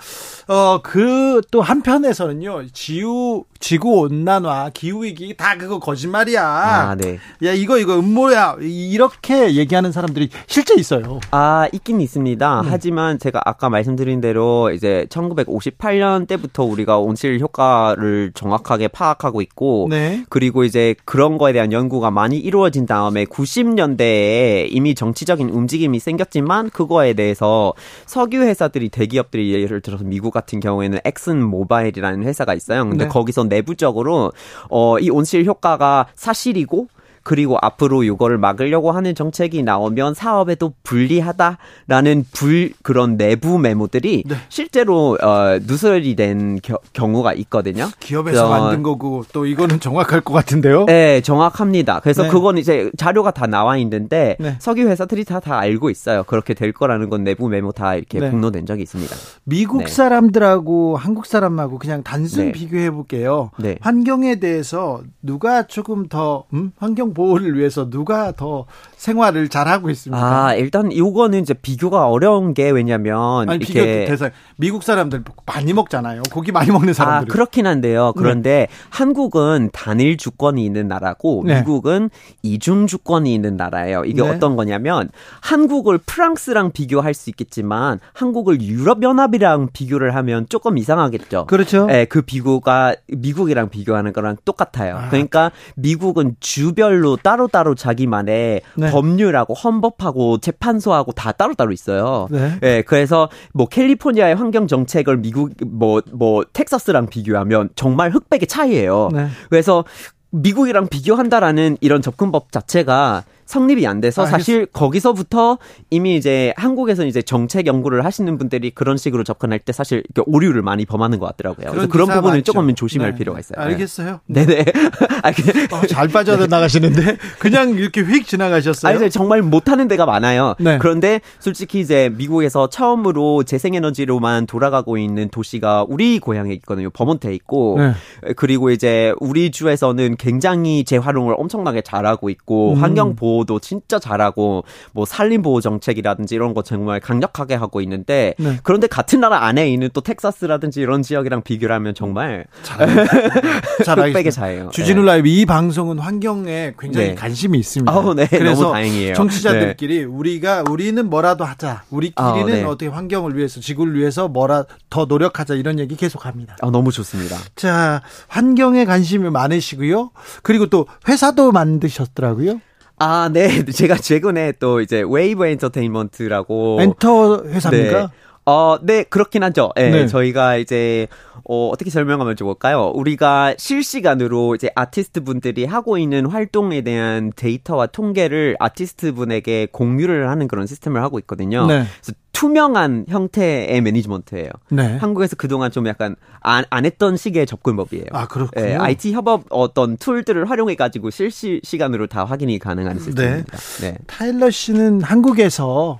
어 그 또 한편에서는요. 지구 지구 온난화, 기후 위기 다 그거 거짓말이야. 아, 네. 야 이거 이거 음모야. 이렇게 얘기하는 사람들이 실제 있어요. 아 있긴 있습니다. 네. 하지만 제가 아까 말씀드린 대로 이제 1958년 때부터 우리가 온실 효과를 정확하게 파악하고 있고, 네. 그리고 이제 그런 거에 대한 연구가 많이 이루어진 다음 다음에 90년대에 이미 정치적인 움직임이 생겼지만 그거에 대해서 석유 회사들이 대기업들이 예를 들어서 미국 같은 경우에는 엑슨 모바일이라는 회사가 있어요. 근데 네. 거기서 내부적으로 어 이 온실 효과가 사실이고 그리고 앞으로 이거를 막으려고 하는 정책이 나오면 사업에도 불리하다라는 불 그런 내부 메모들이 네. 실제로 어, 누설이 된 겨, 경우가 있거든요. 기업에서 어, 만든 거고 또 이거는 정확할 것 같은데요. 네, 정확합니다. 그래서 네. 그건 이제 자료가 다 나와 있는데 네. 석유 회사들이 다 다 알고 있어요. 그렇게 될 거라는 건 내부 메모 다 이렇게 네. 공로된 적이 있습니다. 미국 네. 사람들하고 한국 사람하고 그냥 단순 네. 비교해 볼게요. 환경에 대해서 누가 조금 더 음? 환경 보호를 위해서 누가 더 생활을 잘하고 있습니까? 아, 일단 요거는 이제 비교가 어려운 게 왜냐면 아니, 이렇게 대상 미국 사람들 많이 먹잖아요. 고기 많이 먹는 사람들. 아, 그렇긴 한데요. 그런데 네. 한국은 단일 주권이 있는 나라고 네. 미국은 이중 주권이 있는 나라예요. 이게 네. 어떤 거냐면 한국을 프랑스랑 비교할 수 있겠지만 한국을 유럽 연합이랑 비교를 하면 조금 이상하겠죠. 그렇죠. 예, 그 비교가 미국이랑 비교하는 거랑 똑같아요. 아. 그러니까 미국은 주별로 따로따로 자기만의 네. 법률하고 헌법하고 재판소하고 다 따로따로 있어요. 네. 예, 그래서 뭐 캘리포니아의 환경 정책을 미국 뭐뭐 뭐 텍사스랑 비교하면 정말 흑백의 차이예요. 네. 그래서 미국이랑 비교한다라는 이런 접근법 자체가 성립이 안 돼서 아, 사실 거기서부터 이미 이제 한국에서 이제 정책 연구를 하시는 분들이 그런 식으로 접근할 때 사실 오류를 많이 범하는 것 같더라고요. 그래서 그런 부분은 조금은 조심할 네. 필요가 있어요. 알겠어요. 네네. 아, 어, 잘 빠져 나가시는데 그냥 이렇게 휙 지나가셨어요. 아니, 정말 못하는 데가 많아요. 네. 그런데 솔직히 이제 미국에서 처음으로 재생에너지로만 돌아가고 있는 도시가 우리 고향에 있거든요. 버몬트에 있고 네. 그리고 이제 우리 주에서는 굉장히 재활용을 엄청나게 잘하고 있고 음. 환경 보호 보호도 진짜 잘하고 뭐 산림 보호 정책이라든지 이런 거 정말 강력하게 하고 있는데 네. 그런데 같은 나라 안에 있는 또 텍사스라든지 이런 지역이랑 비교를 하면 정말 흑백의 차예요. 주진우 네. 라이브 이 방송은 환경에 굉장히 네. 관심이 있습니다. 어, 네. 그래서 너무 다행이에요. 청취자들끼리 네. 우리가 우리는 뭐라도 하자. 우리끼리는 어, 어떻게 환경을 위해서 지구를 위해서 뭐라 더 노력하자 이런 얘기 계속합니다. 아, 너무 좋습니다. 자, 환경에 관심이 많으시고요. 그리고 또 회사도 만드셨더라고요. 아, 네. 제가 최근에 또 이제 웨이브 엔터테인먼트라고 엔터 회사입니까? 네. 어, 네, 그렇긴 하죠. 네, 네. 저희가 이제 어, 어떻게 설명하면 좋을까요? 우리가 실시간으로 이제 아티스트 분들이 하고 있는 활동에 대한 데이터와 통계를 아티스트 분에게 공유를 하는 그런 시스템을 하고 있거든요. 네. 그래서 투명한 형태의 매니지먼트예요. 네. 한국에서 그동안 좀 약간 안, 안 했던 식의 접근법이에요. 아, 그렇군요. 네, IT 협업 어떤 툴들을 활용해 가지고 실시간으로 다 확인이 가능한 네. 시스템입니다. 네. 타일러 씨는 한국에서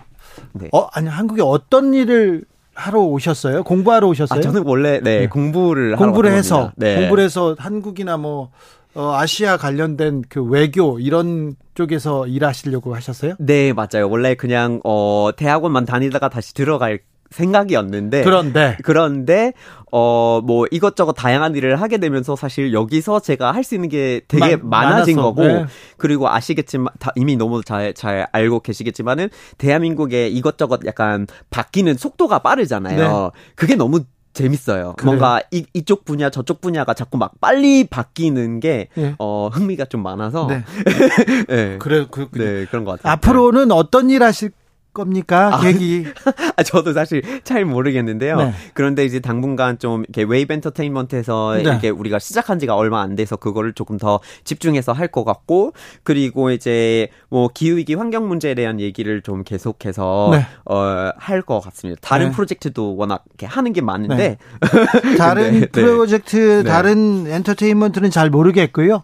네. 어, 아니 한국에 어떤 일을 하러 오셨어요? 공부하러 오셨어요? 아, 저는 원래 네, 네. 공부를 공부를 해서 네. 공부를 해서 한국이나 뭐 어, 아시아 관련된 그 외교 이런 쪽에서 일하시려고 하셨어요? 네, 맞아요. 원래 그냥 어 대학원만 다니다가 다시 들어갈 생각이었는데 그런데 그런데 어 뭐 이것저것 다양한 일을 하게 되면서 사실 여기서 제가 할 수 있는 게 되게 마, 많아진 많았어. 거고 네. 그리고 아시겠지만 다 이미 너무 잘잘 알고 계시겠지만은 대한민국의 이것저것 약간 바뀌는 속도가 빠르잖아요. 네. 그게 너무 재밌어요. 그래요. 뭔가 이, 이쪽 분야 저쪽 분야가 자꾸 막 빨리 바뀌는 게 네. 어, 흥미가 좀 많아서 네. 네. 그래 그, 네, 그런 것 같아요. 앞으로는 어떤 일 하실 겁니까? 아, 계획이? 아, 저도 사실 잘 모르겠는데요. 네. 그런데 이제 당분간 좀 이렇게 웨이브 엔터테인먼트에서 네. 이렇게 우리가 시작한 지가 얼마 안 돼서 그거를 조금 더 집중해서 할 것 같고 그리고 이제 뭐 기후위기 환경 문제에 대한 얘기를 좀 계속해서 네. 어 할 것 같습니다. 다른 네. 프로젝트도 워낙 이렇게 하는 게 많은데 네. 다른 네. 프로젝트 다른 엔터테인먼트는 잘 모르겠고요.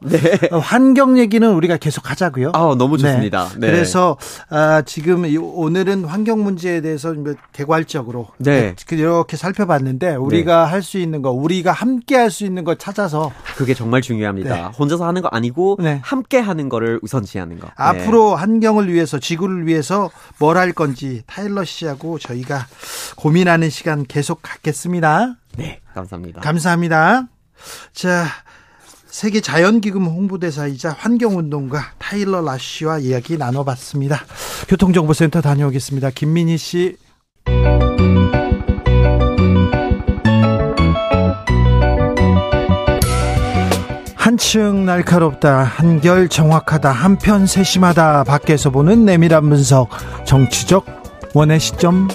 어, 환경 얘기는 우리가 계속 하자고요. 아, 너무 좋습니다. 그래서 아, 지금 오늘 오늘은 환경 문제에 대해서 개괄적으로 네. 이렇게 살펴봤는데 우리가 네. 할수 있는 거, 우리가 함께 할 수 있는 거 찾아서 그게 정말 중요합니다. 네. 혼자서 하는 거 아니고 네. 함께 하는 거를 우선시하는 거. 앞으로 네. 환경을 위해서 지구를 위해서 뭘 할 건지 타일러 씨하고 저희가 고민하는 시간 계속 갖겠습니다. 네, 감사합니다. 감사합니다. 자, 세계 자연기금 홍보대사이자 환경운동가 타일러 라쉬와 이야기 나눠봤습니다. 교통정보센터 다녀오겠습니다. 김민희 씨. 한층 날카롭다, 한결 정확하다, 한편 세심하다, 밖에서 보는 내밀한 분석, 정치적 원의 시점.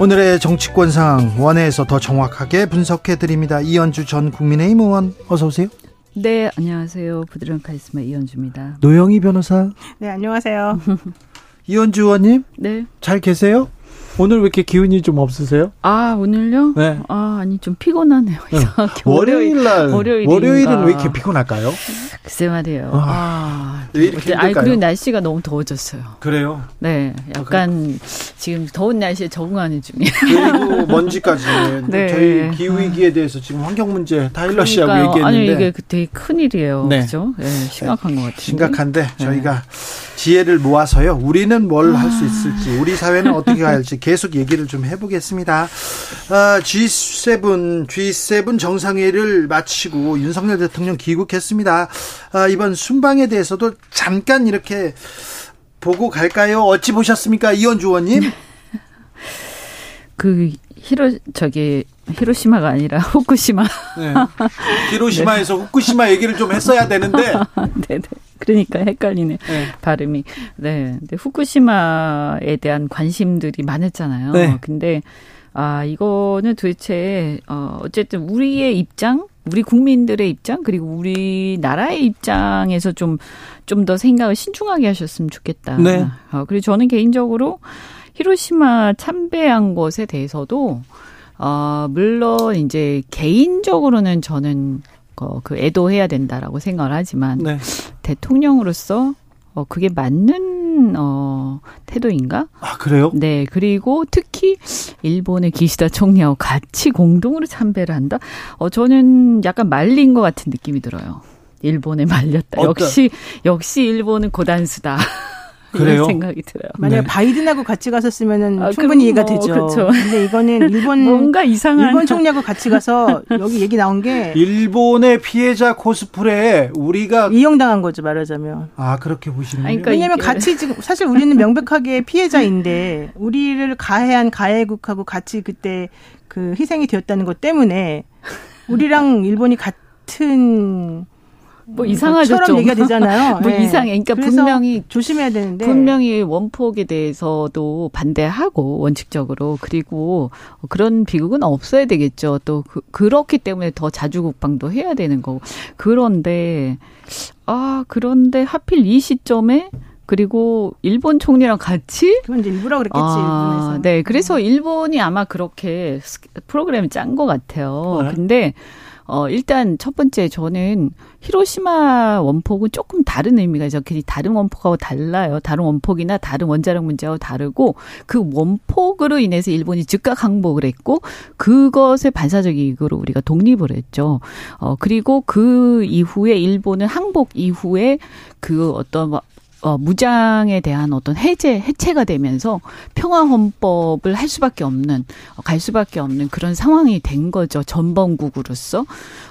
오늘의 정치권 상황 원회에서 더 정확하게 분석해 드립니다. 이현주 전 국민의힘 의원 어서 오세요. 네, 안녕하세요. 부드러운 카리스마 이현주입니다. 노영희 변호사. 네, 안녕하세요. 이현주 의원님. 네. 잘 계세요? 오늘 왜 이렇게 기운이 좀 없으세요? 아 오늘요? 네. 아 아니 좀 피곤하네요. 네. 월요일 날 월요일은 왜 이렇게 피곤할까요? 글쎄 말이에요. 아, 아왜 이렇게 아니 그리고 날씨가 너무 더워졌어요. 그래요? 네, 약간 지금 더운 날씨에 적응하는 중이에요. 그리고 먼지까지. 네. 저희 기후 위기에 대해서 지금 환경 문제 타일러 씨하고 얘기했는데 아니 이게 되게 큰 일이에요. 네. 그죠? 네, 심각한 것 같아요. 심각한데 저희가 지혜를 모아서요. 우리는 뭘 할 수 있을지, 우리 사회는 어떻게 할지 계속 얘기를 좀 해보겠습니다. 아, G7 G7 정상회의를 마치고 윤석열 대통령 귀국했습니다. 아, 이번 순방에 대해서도 잠깐 이렇게 보고 갈까요? 어찌 보셨습니까, 이현주 의원님? 그 히로 저기 히로시마가 아니라 후쿠시마. 네. 히로시마에서 네. 후쿠시마 얘기를 좀 했어야 되는데. 네네. 그러니까 헷갈리네 네. 발음이. 네. 근데 후쿠시마에 대한 관심들이 많았잖아요. 네. 근데 아 이거는 도대체 어 어쨌든 우리의 입장, 우리 국민들의 입장 그리고 우리 나라의 입장에서 좀 좀 더 생각을 신중하게 하셨으면 좋겠다. 네. 어, 그리고 저는 개인적으로 히로시마 참배한 것에 대해서도 어, 물론 이제 개인적으로는 저는 어, 그 애도해야 된다라고 생각을 하지만 네. 대통령으로서 어, 그게 맞는 어, 태도인가? 아 그래요? 네 그리고 특히 일본의 기시다 총리하고 같이 공동으로 참배를 한다. 어 저는 약간 말린 것 같은 느낌이 들어요. 일본에 말렸다. 어떤? 역시 역시 일본은 고단수다. 그래요? 생각이 들어요. 만약 네. 바이든하고 같이 갔었으면은 아, 충분히 이해가 뭐, 되죠. 그렇죠. 근데 이거는 일본 뭔가 이상한 일본 총리하고 같이 가서 여기 얘기 나온 게 일본의 피해자 코스프레 우리가 이용당한 거죠 말하자면. 아 그렇게 보시는 거예요? 그러니까 왜냐면 같이 지금 사실 우리는 명백하게 피해자인데 우리를 가해한 가해국하고 같이 그때 그 희생이 되었다는 것 때문에 우리랑 일본이 같은 뭐 이상하죠. 처럼 얘기가 되잖아요. 뭐 네. 이상해. 그러니까 분명히 조심해야 되는데 분명히 원폭에 대해서도 반대하고 원칙적으로 그리고 그런 비극은 없어야 되겠죠. 또 그, 그렇기 때문에 더 자주 국방도 해야 되는 거고. 그런데 아 그런데 하필 이 시점에 그리고 일본 총리랑 같이 그건 이제 일부러 그랬겠지 아, 일본에서. 네, 그래서 일본이 아마 그렇게 프로그램을 짠것 같아요. 네. 근데 어, 일단 첫 번째 저는 히로시마 원폭은 조금 다른 의미가 있어요. 그 다른 원폭하고 달라요. 다른 원폭이나 다른 원자력 문제하고 다르고 그 원폭으로 인해서 일본이 즉각 항복을 했고 그것의 반사적 이익으로 우리가 독립을 했죠. 어, 그리고 그 이후에 일본은 항복 이후에 그 어떤 어, 무장에 대한 어떤 해제, 해체가 되면서 평화헌법을 할 수밖에 없는, 어, 갈 수밖에 없는 그런 상황이 된 거죠. 전범국으로서.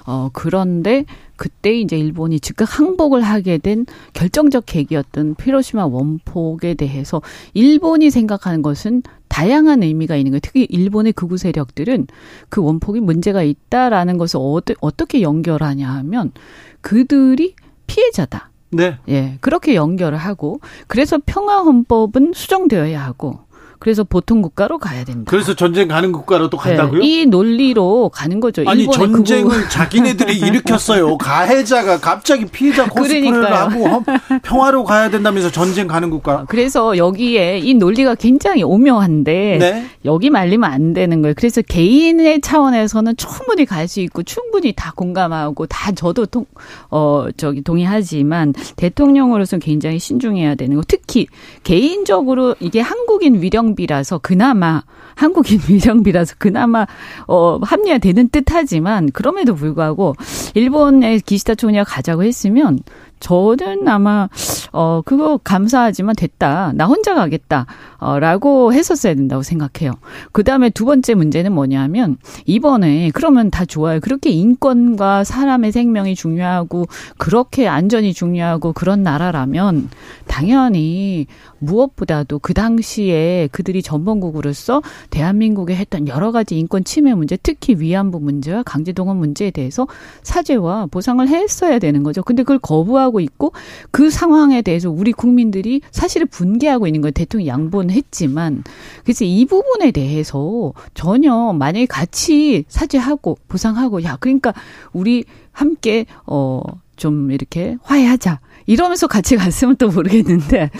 어, 그런데 그때 이제 일본이 즉각 항복을 하게 된 결정적 계기였던 피로시마 원폭에 대해서 일본이 생각하는 것은 다양한 의미가 있는 거예요. 특히 일본의 극우 세력들은 그 원폭이 문제가 있다라는 것을 어떻게 연결하냐 하면 그들이 피해자다. 네. 예, 그렇게 연결을 하고 그래서 평화 헌법은 수정되어야 하고 그래서 보통 국가로 가야 된다. 그래서 전쟁 가는 국가로 또 간다고요? 네, 이 논리로 가는 거죠. 아니 전쟁을 그거. 자기네들이 일으켰어요. 가해자가 갑자기 피해자 코스프레를 하고 평화로 가야 된다면서 전쟁 가는 국가. 그래서 여기에 이 논리가 굉장히 오묘한데 네? 여기 말리면 안 되는 거예요. 그래서 개인의 차원에서는 충분히 갈 수 있고 충분히 다 공감하고 다 저도 통, 어 저기 동의하지만 대통령으로서는 굉장히 신중해야 되는 거. 특히 개인적으로 이게 한국인 위령 위령비라서 그나마 한국인 위령비라서 그나마 어 합리화되는 듯하지만 그럼에도 불구하고 일본의 기시다 총리가 가자고 했으면 저는 아마 어 그거 감사하지만 됐다. 나 혼자 가겠다. 어라고 했었어야 된다고 생각해요. 그 다음에 두 번째 문제는 뭐냐면 이번에 그러면 다 좋아요. 그렇게 인권과 사람의 생명이 중요하고 그렇게 안전이 중요하고 그런 나라라면 당연히 무엇보다도 그 당시에 그들이 전범국으로서 대한민국에 했던 여러 가지 인권 침해 문제, 특히 위안부 문제와 강제동원 문제에 대해서 사죄와 보상을 했어야 되는 거죠. 근데 그걸 거부하고 하고 있고 그 상황에 대해서 우리 국민들이 사실은 분개하고 있는 걸 대통령이 양보는 했지만 그래서 이 부분에 대해서 전혀 만약에 같이 사죄하고 보상하고 야 그러니까 우리 함께 어 좀 이렇게 화해하자. 이러면서 같이 갔으면 또 모르겠는데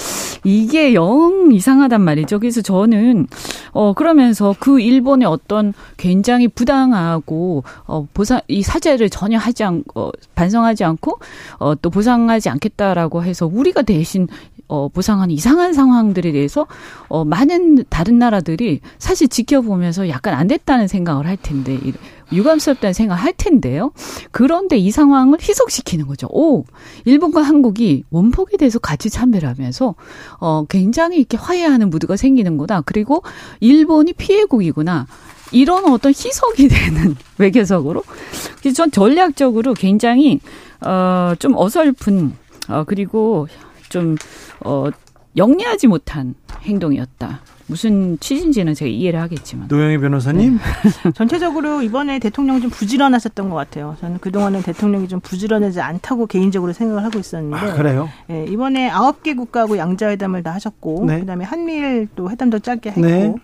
이게 영 이상하단 말이죠. 그래서 저는 어 그러면서 그 일본의 어떤 굉장히 부당하고 어 보상 이 사죄를 전혀 하지 않고 어, 반성하지 않고 어또 보상하지 않겠다라고 해서 우리가 대신 어, 보상하는 이상한 상황들에 대해서 어, 많은 다른 나라들이 사실 지켜보면서 약간 안 됐다는 생각을 할 텐데 유감스럽다는 생각을 할 텐데요. 그런데 이 상황을 희석시키는 거죠. 오, 일본과 한국이 원폭에 대해서 같이 참배를 하면서 어, 굉장히 이렇게 화해하는 무드가 생기는 거다. 그리고 일본이 피해국이구나. 이런 어떤 희석이 되는 외교적으로. 그래서 전 전략적으로 굉장히 어, 좀 어설픈 어, 그리고 좀 어, 영리하지 못한 행동이었다. 무슨 취지인지는 제가 이해를 하겠지만. 노영희 변호사님? 네. 전체적으로 이번에 대통령 좀 부지런하셨던 것 같아요. 저는 그동안은 대통령이 좀 부지런하지 않다고 개인적으로 생각을 하고 있었는데. 아, 그래요? 네, 이번에 아홉 개 국가하고 양자회담을 다 하셨고, 네. 그다음에 한미일 또 회담도 짧게 했고, 네.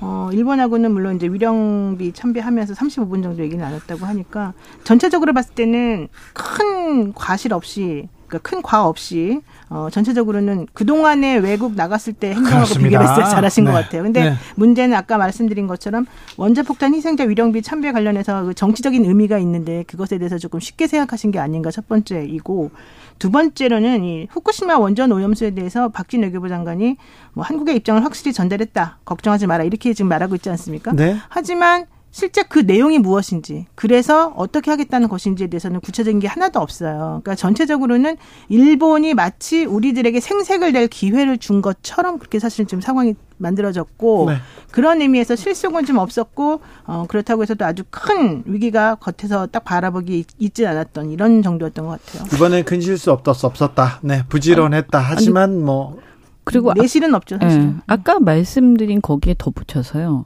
어, 일본하고는 물론 이제 위령비 참배하면서 35분 정도 얘기 나눴다고 하니까 전체적으로 봤을 때는 큰 과실 없이 그러니까 큰 과 없이 어, 전체적으로는 그동안에 외국 나갔을 때 행동하고 비교했을 때 잘하신 네. 것 같아요. 근데 네. 문제는 아까 말씀드린 것처럼 원자폭탄 희생자 위령비 참배 관련해서 그 정치적인 의미가 있는데 그것에 대해서 조금 쉽게 생각하신 게 아닌가 첫 번째이고 두 번째로는 이 후쿠시마 원전 오염수에 대해서 박진 외교부 장관이 뭐 한국의 입장을 확실히 전달했다. 걱정하지 마라. 이렇게 지금 말하고 있지 않습니까? 네. 하지만 실제 그 내용이 무엇인지 그래서 어떻게 하겠다는 것인지에 대해서는 구체적인 게 하나도 없어요. 그러니까 전체적으로는 일본이 마치 우리들에게 생색을 낼 기회를 준 것처럼 그렇게 사실 지금 상황이 만들어졌고 네. 그런 의미에서 실속은 좀 없었고 어 그렇다고 해서 도 아주 큰 위기가 겉에서 딱 바라보기 있지 않았던 이런 정도였던 것 같아요. 이번에 큰 실수 없었 없었다. 네 부지런했다. 하지만 아니, 뭐 그리고 내실은 없죠. 사실. 네. 아까 말씀드린 거기에 덧붙여서요.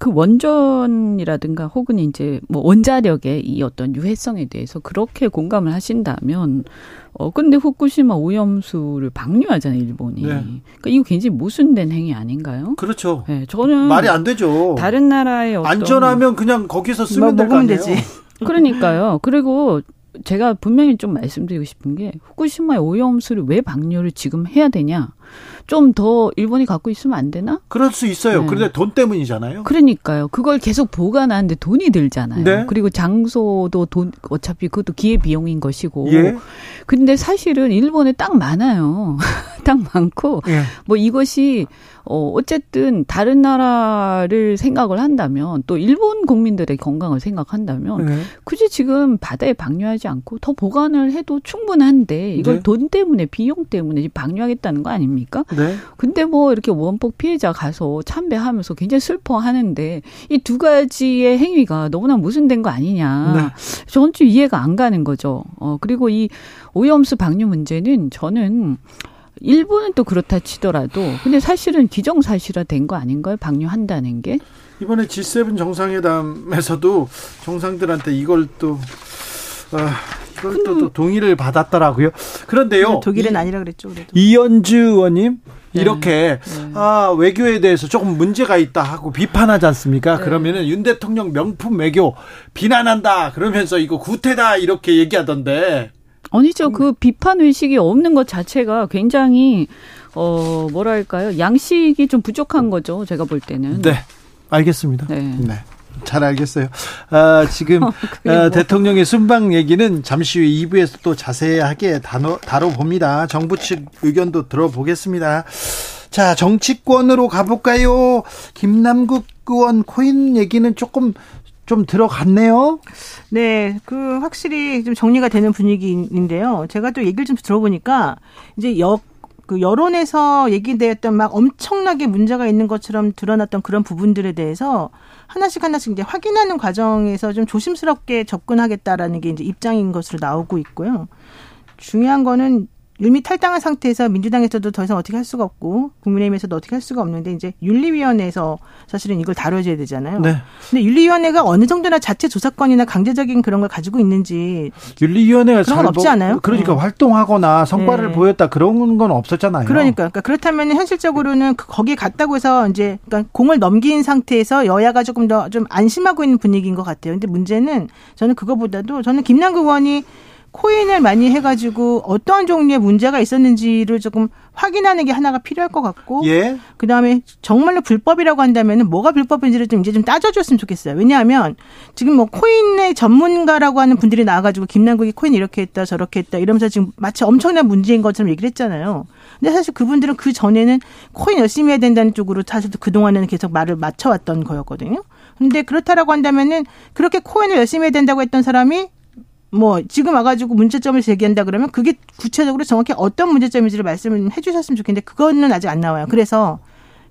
그 원전이라든가 혹은 이제 뭐 원자력의 이 어떤 유해성에 대해서 그렇게 공감을 하신다면 어 근데 후쿠시마 오염수를 방류하잖아요 일본이. 네. 그러니까 이거 굉장히 모순된 행위 아닌가요? 그렇죠. 네, 저는 말이 안 되죠. 다른 나라의 어떤 안전하면 그냥 거기서 쓰면 뭐, 먹으면 되지. 그러니까요. 그리고 제가 분명히 좀 말씀드리고 싶은 게 후쿠시마의 오염수를 왜 방류를 지금 해야 되냐? 좀 더 일본이 갖고 있으면 안 되나? 그럴 수 있어요. 네. 그런데 돈 때문이잖아요. 그러니까요. 그걸 계속 보관하는데 돈이 들잖아요. 네. 그리고 장소도 돈 어차피 그것도 기회 비용인 것이고. 예. 근데 사실은 일본에 딱 많아요. 워낙 많고 예. 뭐 이것이 어 어쨌든 다른 나라를 생각을 한다면 또 일본 국민들의 건강을 생각한다면 예. 굳이 지금 바다에 방류하지 않고 더 보관을 해도 충분한데 이걸 네. 돈 때문에 비용 때문에 방류하겠다는 거 아닙니까? 네. 근데 뭐 이렇게 원폭 피해자 가서 참배하면서 굉장히 슬퍼하는데 이 두 가지의 행위가 너무나 모순된 거 아니냐. 네. 저는 좀 이해가 안 가는 거죠. 어 그리고 이 오염수 방류 문제는 저는 일본은 또 그렇다 치더라도 근데 사실은 기정사실화 된 거 아닌가요? 방류한다는 게? 이번에 G7 정상회담에서도 정상들한테 이걸 또 아, 이걸 또, 또 동의를 받았더라고요. 그런데요. 독일은 아니라 그랬죠. 그래도. 이현주 의원님 네. 이렇게 네. 아 외교에 대해서 조금 문제가 있다 하고 비판하지 않습니까? 네. 그러면은 윤 대통령 명품 외교 비난한다 그러면서 이거 구태다 이렇게 얘기하던데 아니죠. 그 비판 의식이 없는 것 자체가 굉장히 어 뭐랄까요 양식이 좀 부족한 거죠. 제가 볼 때는. 네, 알겠습니다. 네. 네. 잘 알겠어요. 아, 지금 어, 아, 대통령의 순방 얘기는 잠시 후 2부에서 또 자세하게 다뤄, 다뤄봅니다. 정부 측 의견도 들어보겠습니다. 자, 정치권으로 가볼까요? 김남국 의원 코인 얘기는 조금 좀 들어갔네요. 네, 그 확실히 좀 정리가 되는 분위기인데요. 제가 또 얘기를 좀 들어보니까 이제 역, 그 여론에서 얘기되었던 막 엄청나게 문제가 있는 것처럼 드러났던 그런 부분들에 대해서 하나씩 하나씩 이제 확인하는 과정에서 좀 조심스럽게 접근하겠다라는 게 이제 입장인 것으로 나오고 있고요. 중요한 거는 이미 탈당한 상태에서 민주당에서도 더 이상 어떻게 할 수가 없고 국민의힘에서도 어떻게 할 수가 없는데 이제 윤리위원회에서 사실은 이걸 다뤄줘야 되잖아요. 네. 근데 윤리위원회가 어느 정도나 자체 조사권이나 강제적인 그런 걸 가지고 있는지 윤리위원회가 그런 건 없지 뭐, 않아요? 그러니까 네. 활동하거나 성과를 네. 보였다 그런 건 없었잖아요. 그러니까, 그러니까 그렇다면 현실적으로는 그 거기에 갔다고 해서 이제 그러니까 공을 넘긴 상태에서 여야가 조금 더 좀 안심하고 있는 분위기인 것 같아요. 근데 문제는 저는 그거보다도 저는 김남국 의원이 코인을 많이 해가지고 어떠한 종류의 문제가 있었는지를 조금 확인하는 게 하나가 필요할 것 같고, 예. 그 다음에 정말로 불법이라고 한다면 은 뭐가 불법인지를 좀 이제 좀 따져줬으면 좋겠어요. 왜냐하면 지금 뭐 코인의 전문가라고 하는 분들이 나와가지고 김남국이 코인 이렇게 했다 저렇게 했다 이러면서 지금 마치 엄청난 문제인 것처럼 얘기를 했잖아요. 근데 사실 그분들은 그 전에는 코인 열심히 해야 된다는 쪽으로 사실 그 동안에는 계속 말을 맞춰왔던 거였거든요. 근데 그렇다라고 한다면은 그렇게 코인을 열심히 해야 된다고 했던 사람이 뭐 지금 와가지고 문제점을 제기한다 그러면 그게 구체적으로 정확히 어떤 문제점인지를 말씀을 해주셨으면 좋겠는데 그거는 아직 안 나와요. 그래서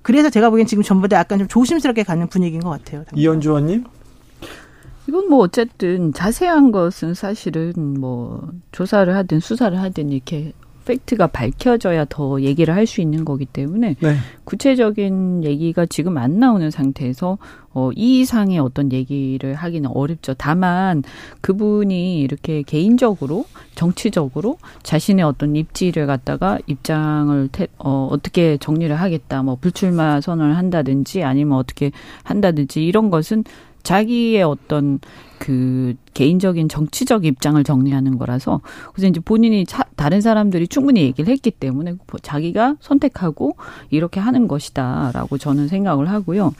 그래서 제가 보기엔 지금 전부 다 약간 좀 조심스럽게 가는 분위기인 것 같아요. 이현주 의원님. 이건 뭐 어쨌든 자세한 것은 사실은 뭐 조사를 하든 수사를 하든 이렇게 팩트가 밝혀져야 더 얘기를 할 수 있는 거기 때문에 네. 구체적인 얘기가 지금 안 나오는 상태에서 어, 이 이상의 어떤 얘기를 하기는 어렵죠. 다만 그분이 이렇게 개인적으로 정치적으로 자신의 어떤 입지를 갖다가 입장을 태, 어, 어떻게 정리를 하겠다, 뭐 불출마 선언을 한다든지 아니면 어떻게 한다든지 이런 것은 자기의 어떤 그 개인적인 정치적 입장을 정리하는 거라서 그래서 이제 본인이 차, 다른 사람들이 충분히 얘기를 했기 때문에 자기가 선택하고 이렇게 하는 것이다라고 저는 생각을 하고요.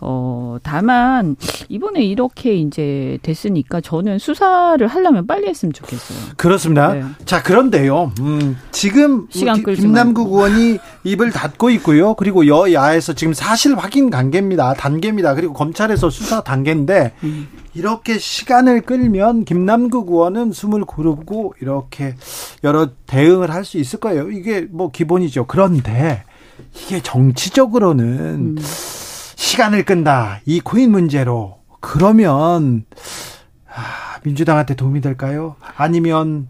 어 다만 이번에 이렇게 이제 됐으니까 저는 수사를 하려면 빨리 했으면 좋겠어요. 그렇습니다. 네. 자 그런데요. 음, 지금 시간 기, 김남국 의원이 입을 닫고 있고요. 그리고 여야에서 지금 사실 확인 단계입니다. 단계입니다. 그리고 검찰에서 수사 단계인데 음. 이렇게 시간을 끌면 김남국 의원은 숨을 고르고 이렇게 여러 대응을 할 수 있을 거예요. 이게 뭐 기본이죠. 그런데 이게 정치적으로는 음. 시간을 끈다. 이 코인 문제로. 그러면 아, 민주당한테 도움이 될까요? 아니면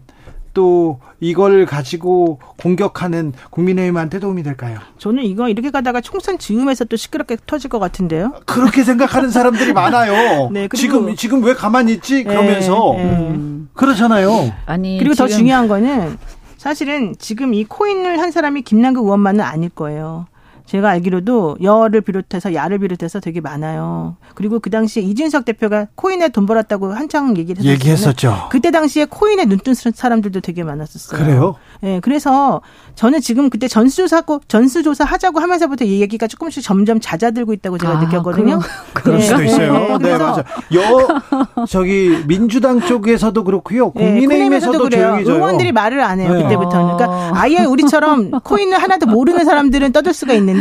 또 이걸 가지고 공격하는 국민의힘한테 도움이 될까요? 저는 이거 이렇게 가다가 총선 지음에서 또 시끄럽게 터질 것 같은데요. 그렇게 생각하는 사람들이 많아요. 네, 지금 지금 왜 가만히 있지? 네, 그러면서 네, 네. 그렇잖아요. 아니 그리고 더 중요한 거는 사실은 지금 이 코인을 한 사람이 김남국 의원만은 아닐 거예요. 제가 알기로도 여를 비롯해서 야를 비롯해서 되게 많아요. 그리고 그 당시에 이준석 대표가 코인에 돈 벌었다고 한창 얘기를 얘기했었죠. 그때 당시에 코인에 눈뜬 사람들도 되게 많았었어요. 그래요? 예, 네, 그래서 저는 지금 그때 전수조사고 전수조사 하자고 하면서부터 이 얘기가 조금씩 점점 잦아들고 있다고 제가 아, 느꼈거든요. 그럴 네. 수도 있어요. 네, 네 맞아. 여 저기 민주당 쪽에서도 그렇고요. 국민의힘에서도 네, 져요. 의원들이 말을 안 해요. 네. 그때부터는. 그러니까 아예 우리처럼 코인을 하나도 모르는 사람들은 떠들 수가 있는데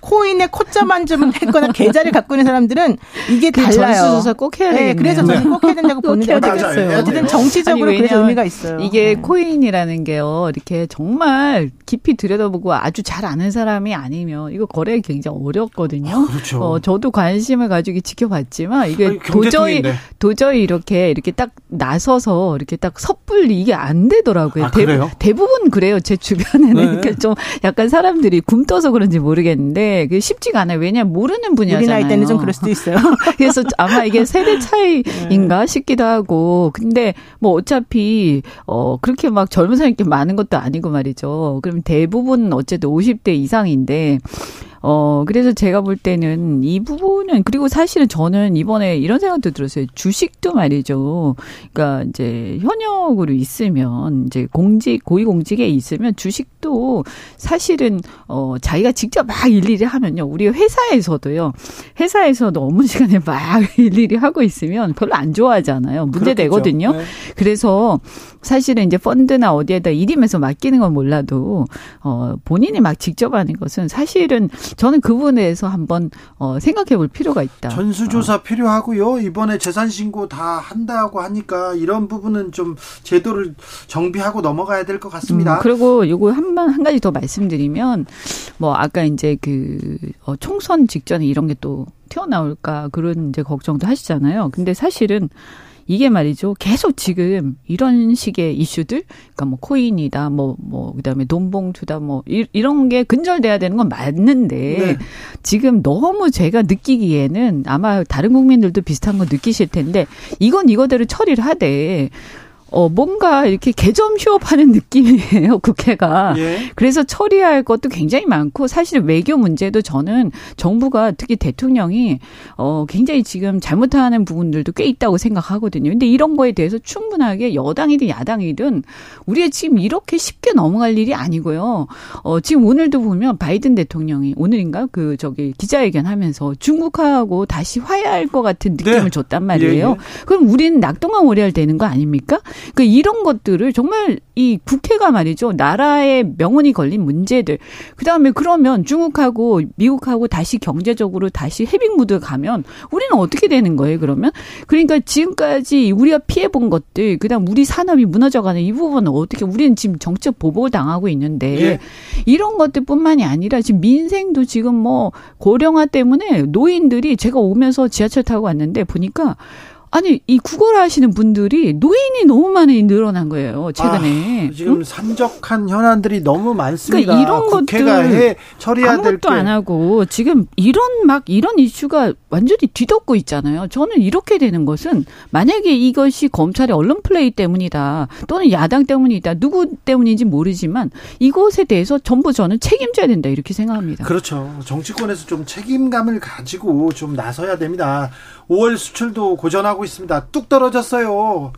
코인에 코점 한점 했거나 계좌를 갖고 있는 사람들은 이게 그 달라요. 전수조사 꼭 해야 되겠네요. 네, 그래서 저는 꼭 해야 된다고 보는데 어떻겠어요. 어쨌든 정치적으로 그래서 의미가 있어요. 이게 코인이라는 게요. 이렇게 정말 깊이 들여다보고 아주 잘 아는 사람이 아니면 이거 거래 굉장히 어렵거든요. 아, 그렇죠. 어, 저도 관심을 가지고 지켜봤지만 이게 아니, 도저히 도저히 이렇게 이렇게 딱 나서서 이렇게 딱 섣불리 이게 안 되더라고요. 아, 대부, 대부분 그래요. 제 주변에는 네. 그러니까 좀 약간 사람들이 굼떠서 그런지 모르 겠는데 그게 쉽지가 않아요. 왜냐면 모르는 분야잖아요. 우리 나이 때는 좀 그럴 수도 있어요. 그래서 아마 이게 세대 차이인가 네. 싶기도 하고 근데 뭐 어차피 어 그렇게 막 젊은 사람이 많은 것도 아니고 말이죠. 그럼 대부분 어쨌든 50대 이상인데 어, 그래서 제가 볼 때는 이 부분은, 그리고 사실은 저는 이번에 이런 생각도 들었어요. 주식도 말이죠. 그러니까 이제 현역으로 있으면, 이제 공직, 고위공직에 있으면 주식도 사실은, 어, 자기가 직접 막 일일이 하면요. 우리 회사에서도요. 회사에서도 업무 시간에 막 일일이 하고 있으면 별로 안 좋아하잖아요. 문제 되거든요. 네. 그래서 사실은 이제 펀드나 어디에다 일임해서 맡기는 건 몰라도, 어, 본인이 막 직접 하는 것은 사실은 저는 그 부분에 대해서 한번 어, 생각해 볼 필요가 있다. 전수조사 어. 필요하고요. 이번에 재산 신고 다 한다고 하니까 이런 부분은 좀 제도를 정비하고 넘어가야 될 것 같습니다. 음, 그리고 요거 한번 한 가지 더 말씀드리면 뭐 아까 이제 그 어, 총선 직전에 이런 게 또 튀어나올까 그런 이제 걱정도 하시잖아요. 근데 사실은 이게 말이죠. 계속 지금 이런 식의 이슈들, 그러니까 뭐 코인이다, 뭐, 뭐, 그 다음에 돈봉투다, 뭐, 이, 이런 게 근절돼야 되는 건 맞는데, 네. 지금 너무 제가 느끼기에는 아마 다른 국민들도 비슷한 거 느끼실 텐데, 이건 이거대로 처리를 하되, 어, 뭔가 이렇게 개점 휴업하는 느낌이에요, 국회가. 예. 그래서 처리할 것도 굉장히 많고, 사실 외교 문제도 저는 정부가 특히 대통령이, 어, 굉장히 지금 잘못하는 부분들도 꽤 있다고 생각하거든요. 근데 이런 거에 대해서 충분하게 여당이든 야당이든 우리가 지금 이렇게 쉽게 넘어갈 일이 아니고요. 어, 지금 오늘도 보면 바이든 대통령이 오늘인가? 그, 저기 기자회견 하면서 중국하고 다시 화해할 것 같은 느낌을 네. 줬단 말이에요. 예, 예. 그럼 우리는 낙동강 오리알 되는 거 아닙니까? 그 이런 것들을 정말 이 국회가 말이죠. 나라의 명운이 걸린 문제들. 그다음에 그러면 중국하고 미국하고 다시 경제적으로 다시 해빙 무드 가면 우리는 어떻게 되는 거예요, 그러면? 그러니까 지금까지 우리가 피해 본 것들, 그다음 우리 산업이 무너져 가는 이 부분은 어떻게 우리는 지금 정책 보복을 당하고 있는데 예. 이런 것들뿐만이 아니라 지금 민생도 지금 뭐 고령화 때문에 노인들이 제가 오면서 지하철 타고 왔는데 보니까 아니 이 국어를 하시는 분들이 노인이 너무 많이 늘어난 거예요 최근에. 아, 지금 응? 산적한 현안들이 너무 많습니다. 그러니까 이런 해 처리해야. 아무것도 안 하고 지금 이런 막 이런 이슈가 완전히 뒤덮고 있잖아요. 저는 이렇게 되는 것은 만약에 이것이 검찰의 언론 플레이 때문이다 또는 야당 때문이다 누구 때문인지 모르지만 이것에 대해서 전부 저는 책임져야 된다 이렇게 생각합니다. 그렇죠. 정치권에서 좀 책임감을 가지고 좀 나서야 됩니다. 5월 수출도 고전하고 있습니다. 뚝 떨어졌어요.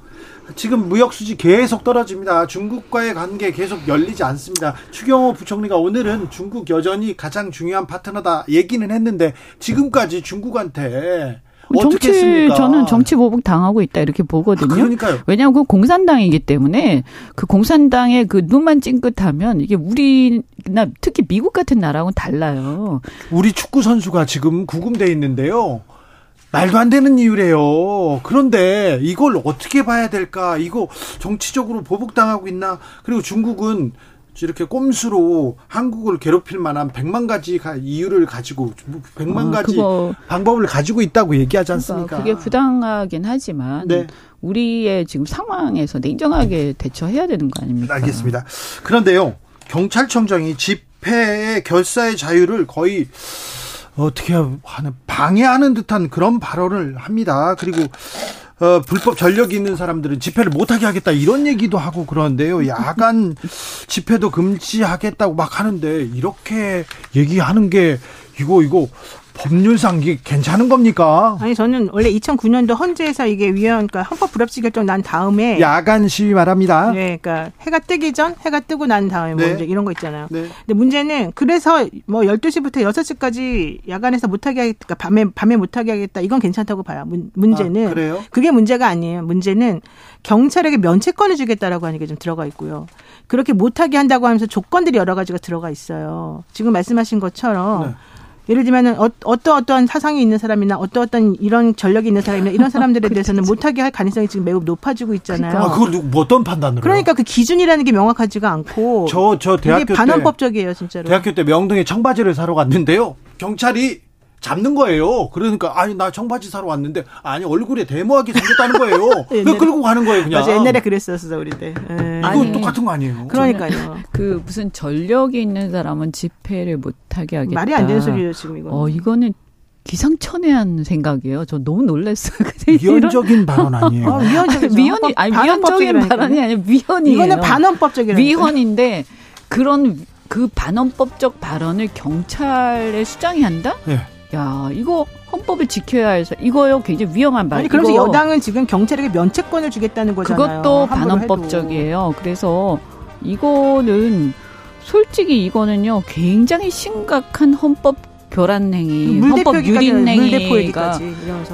지금 무역 수지 계속 떨어집니다. 중국과의 관계 계속 열리지 않습니다. 추경호 부총리가 오늘은 중국 여전히 가장 중요한 파트너다 얘기는 했는데 지금까지 중국한테 정치 했습니까? 저는 정치 보복 당하고 있다 이렇게 보거든요. 아, 그러니까요. 왜냐하면 그 공산당이기 때문에 그 공산당의 그 눈만 찡긋하면 이게 우리나 특히 미국 같은 나라하고는 달라요. 우리 축구 선수가 지금 구금돼 있는데요. 말도 안 되는 이유래요. 그런데 이걸 어떻게 봐야 될까? 이거 정치적으로 보복당하고 있나? 그리고 중국은 이렇게 꼼수로 한국을 괴롭힐 만한 백만 가지 이유를 가지고 백만 어, 가지 방법을 가지고 있다고 얘기하지 않습니까? 그게 부당하긴 하지만 네. 우리의 지금 상황에서 냉정하게 대처해야 되는 거 아닙니까? 알겠습니다. 그런데요, 경찰청장이 집회의 결사의 자유를 거의 어떻게 하는 방해하는 듯한 그런 발언을 합니다. 그리고 어, 불법 전력이 있는 사람들은 집회를 못하게 하겠다 이런 얘기도 하고 그러는데요. 야간 집회도 금지하겠다고 막 하는데 이렇게 얘기하는 게 이거 이거 법률상 이게 괜찮은 겁니까? 아니 저는 원래 2009년도 헌재에서 이게 위헌 그러니까 헌법 불합치 결정 난 다음에 야간 시위 말합니다. 네, 그러니까 해가 뜨기 전 해가 뜨고 난 다음에 뭐 네. 이제 이런 거 있잖아요. 네. 근데 문제는 그래서 뭐 12시부터 6시까지 야간에서 못 하게 하겠다. 그러니까 밤에 밤에 못 하게 하겠다. 이건 괜찮다고 봐요. 문, 문제는 아, 그래요? 그게 문제가 아니에요. 문제는 경찰에게 면책권을 주겠다라고 하는 게 좀 들어가 있고요. 그렇게 못 하게 한다고 하면서 조건들이 여러 가지가 들어가 있어요. 지금 말씀하신 것처럼 네. 예를 들면은 어, 어떠 어떠한 사상이 있는 사람이나 어떠 어떤 이런 전력이 있는 사람이나 이런 사람들에 대해서는 못하게 할 가능성이 지금 매우 높아지고 있잖아요. 그러니까. 아, 그걸 뭐 어떤 판단으로? 그러니까 그 기준이라는 게 명확하지가 않고 저 저 대학교 반헌법적이에요, 진짜로. 대학교 때 명동에 청바지를 사러 갔는데요. 경찰이 잡는 거예요. 그러니까 아니 나 청바지 사러 왔는데 아니 얼굴에 데모하게 생겼다는 거예요. 그 끌고 가는 거예요, 그냥. 맞아, 옛날에 그랬었어 우리 때. 에. 이거 아니, 똑같은 거 아니에요? 그러니까요. 그 무슨 전력이 있는 사람은 집회를 못 하게 하겠다. 말이 안 되는 소리예요, 지금 이거. 어, 이거는 기상천외한 생각이에요. 저 너무 놀랐어요. 위헌적인 발언 아니에요? 어, 위헌적인 위헌이 아니 위헌적인 발언이 아니라 위헌이에요. 이거는 반헌법적인 위헌인데 그런 그 반헌법적 발언을 경찰에 수장이 한다? 네. 야, 이거 헌법을 지켜야 해서 이거요 굉장히 위험한 말. 아니 그래서 여당은 지금 경찰에게 면책권을 주겠다는 거잖아요. 그것도 반헌법적이에요. 그래서 이거는 솔직히 이거는요 굉장히 심각한 헌법 교란 행위, 헌법 유린 행위가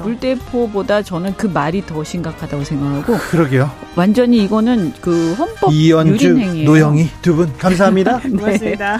물대포보다 저는 그 말이 더 심각하다고 생각하고. 그러게요. 완전히 이거는 그 헌법 이연주, 유린 행위예요. 노영희 두 분 감사합니다. 네. 고맙습니다.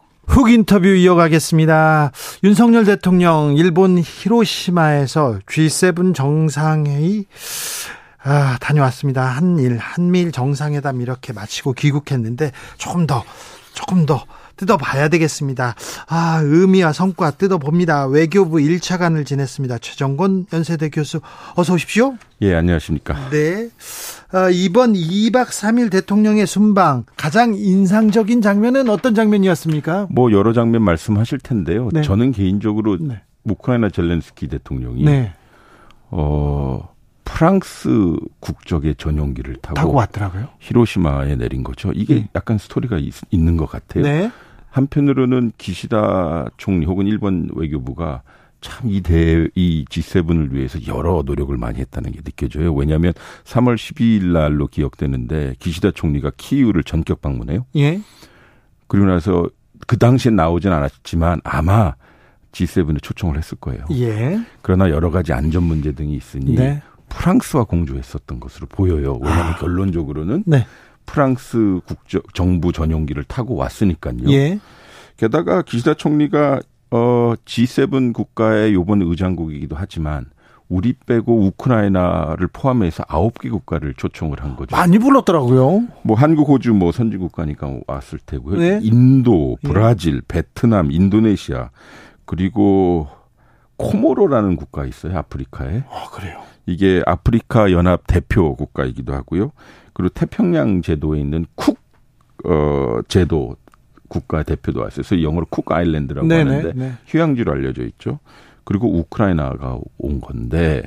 훅 인터뷰 이어가겠습니다. 윤석열 대통령 일본 히로시마에서 G7 정상회의 아, 다녀왔습니다. 한일, 한미일 정상회담 이렇게 마치고 귀국했는데 조금 더, 조금 더 뜯어봐야 되겠습니다. 아, 의미와 성과 뜯어봅니다. 외교부 1차관을 지냈습니다. 최정권 연세대 교수, 어서 오십시오. 예, 안녕하십니까. 네. 어, 이번 2박 3일 대통령의 순방 가장 인상적인 장면은 어떤 장면이었습니까? 뭐 여러 장면 말씀하실 텐데요. 네. 저는 개인적으로 네. 우크라이나 젤렌스키 대통령이 네. 어 프랑스 국적의 전용기를 타고, 타고 왔더라고요. 히로시마에 내린 거죠. 이게 네. 약간 스토리가 있, 는것 같아요. 네. 한편으로는 기시다 총리 혹은 일본 외교부가 참이 대, 이 G7을 위해서 여러 노력을 많이 했다는 게 느껴져요. 왜냐하면 3월 12일 날로 기억되는데 기시다 총리가 키이우를 전격 방문해요. 예. 그리고 나서 그 당시엔 나오진 않았지만 아마 G7에 초청을 했을 거예요. 예. 그러나 여러 가지 안전 문제 등이 있으니 네. 프랑스와 공조했었던 것으로 보여요. 왜냐하면 아. 결론적으로는 네. 프랑스 국적 정부 전용기를 타고 왔으니까요. 예. 게다가 기시다 총리가 어 G7 국가의 요번 의장국이기도 하지만 우리 빼고 우크라이나를 포함해서 아홉 개 국가를 초청을 한 거죠. 많이 불렀더라고요. 뭐 한국, 호주 뭐 선진 국가니까 왔을 테고요. 네. 인도, 브라질, 예. 베트남, 인도네시아 그리고 코모로라는 국가 있어요. 아프리카에. 아, 그래요. 이게 아프리카 연합 대표 국가이기도 하고요. 그리고 태평양 제도에 있는 쿡 어, 제도 국가 대표도 왔어요. 그래서 영어로 쿡 아일랜드라고 네네, 하는데 네. 휴양지로 알려져 있죠. 그리고 우크라이나가 온 건데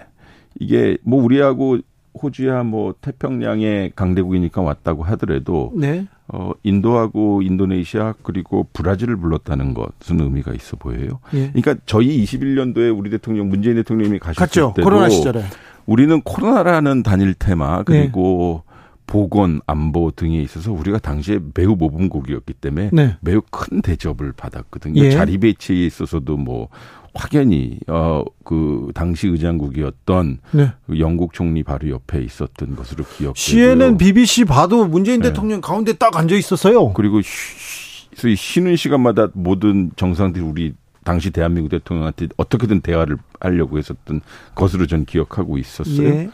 이게 뭐 우리하고 호주야 뭐 태평양의 강대국이니까 왔다고 하더라도 네. 어 인도하고 인도네시아 그리고 브라질을 불렀다는 것은 의미가 있어 보여요. 예. 그러니까 저희 21년도에 우리 대통령 문재인 대통령이 가셨을 갔죠. 때도 코로나 시절에 우리는 코로나라는 단일 테마 그리고 네. 보건 안보 등에 있어서 우리가 당시에 매우 모범국이었기 때문에 네. 매우 큰 대접을 받았거든요. 예. 자리 배치에 있어서도 뭐 확연히 어그 당시 의장국이었던 네. 그 영국 총리 바로 옆에 있었던 것으로 기억되고요. CNN, BBC 봐도 문재인 네. 대통령 가운데 딱 앉아 있었어요. 그리고 쉬, 쉬는 시간마다 모든 정상들이 우리 당시 대한민국 대통령한테 어떻게든 대화를 하려고 했었던 것으로 저는 기억하고 있었어요. 예.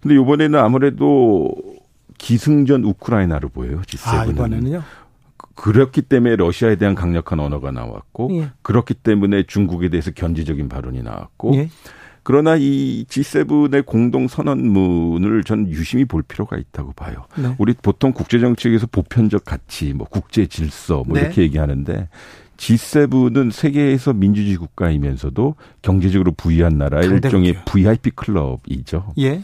근데 이번에는 아무래도 기승전 우크라이나로 보여요. G7은. 아, 이번에는요? 그렇기 때문에 러시아에 대한 강력한 언어가 나왔고 예. 그렇기 때문에 중국에 대해서 견제적인 발언이 나왔고 예. 그러나 이 G7의 공동 선언문을 전 유심히 볼 필요가 있다고 봐요. 네. 우리 보통 국제 정책에서 보편적 가치, 뭐 국제 질서 뭐 네. 이렇게 얘기하는데 G7은 세계에서 민주주의 국가이면서도 경제적으로 부유한 나라의 일종의 VIP 클럽이죠. 예.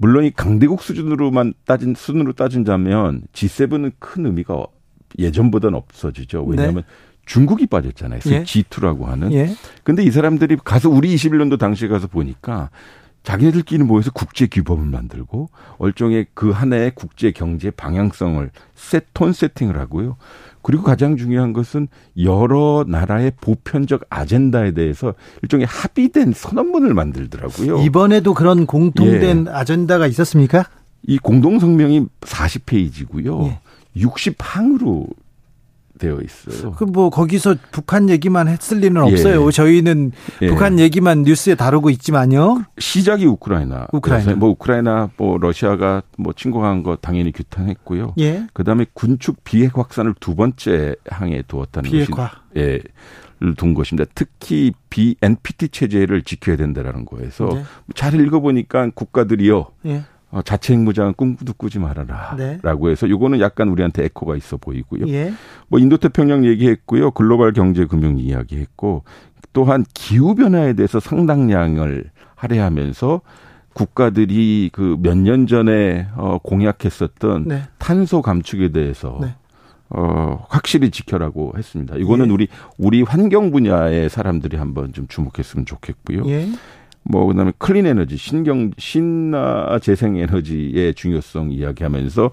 물론 이 강대국 수준으로만 따진 수준으로 따진다면 G7은 큰 의미가 예전보다는 없어지죠. 왜냐하면 네. 중국이 빠졌잖아요. 예. G2라고 하는. 예. 근데 이 사람들이 가서 우리 21년도 당시에 가서 보니까 자기네들끼리 모여서 국제 규범을 만들고 얼종의 그한 해의 국제 경제 방향성을 세, 톤 세팅을 하고요. 그리고 가장 중요한 것은 여러 나라의 보편적 아젠다에 대해서 일종의 합의된 선언문을 만들더라고요. 이번에도 그런 공통된 예. 아젠다가 있었습니까? 이 공동 성명이 40페이지고요. 예. 60항으로 되어 있어요. 그 뭐 거기서 북한 얘기만 했을 리는 없어요. 예. 저희는 예. 북한 얘기만 뉴스에 다루고 있지만요. 시작이 우크라이나. 우크라이나. 뭐 우크라이나 뭐 러시아가 뭐 침공한 거 당연히 규탄했고요. 예. 그다음에 군축 비핵 확산을 두 번째 항에 두었다는 비핵화. 것이 예. 둔 것입니다. 특히 BNPT 체제를 지켜야 된다라는 거에서 네. 잘 읽어보니까 국가들이요. 예. 어, 자체 핵무장은 꿈도 꾸지 말아라. 네. 라고 해서 요거는 약간 우리한테 에코가 있어 보이고요. 예. 뭐 인도 태평양 얘기했고요. 글로벌 경제 금융 이야기했고 또한 기후 변화에 대해서 상당량을 할애하면서 국가들이 그 몇 년 전에 어 공약했었던 네. 탄소 감축에 대해서 네. 어 확실히 지켜라고 했습니다. 이거는 예. 우리 우리 환경 분야의 사람들이 한번 좀 주목했으면 좋겠고요. 예. 뭐 그다음에 클린 에너지, 신경 신나 재생 에너지의 중요성 이야기하면서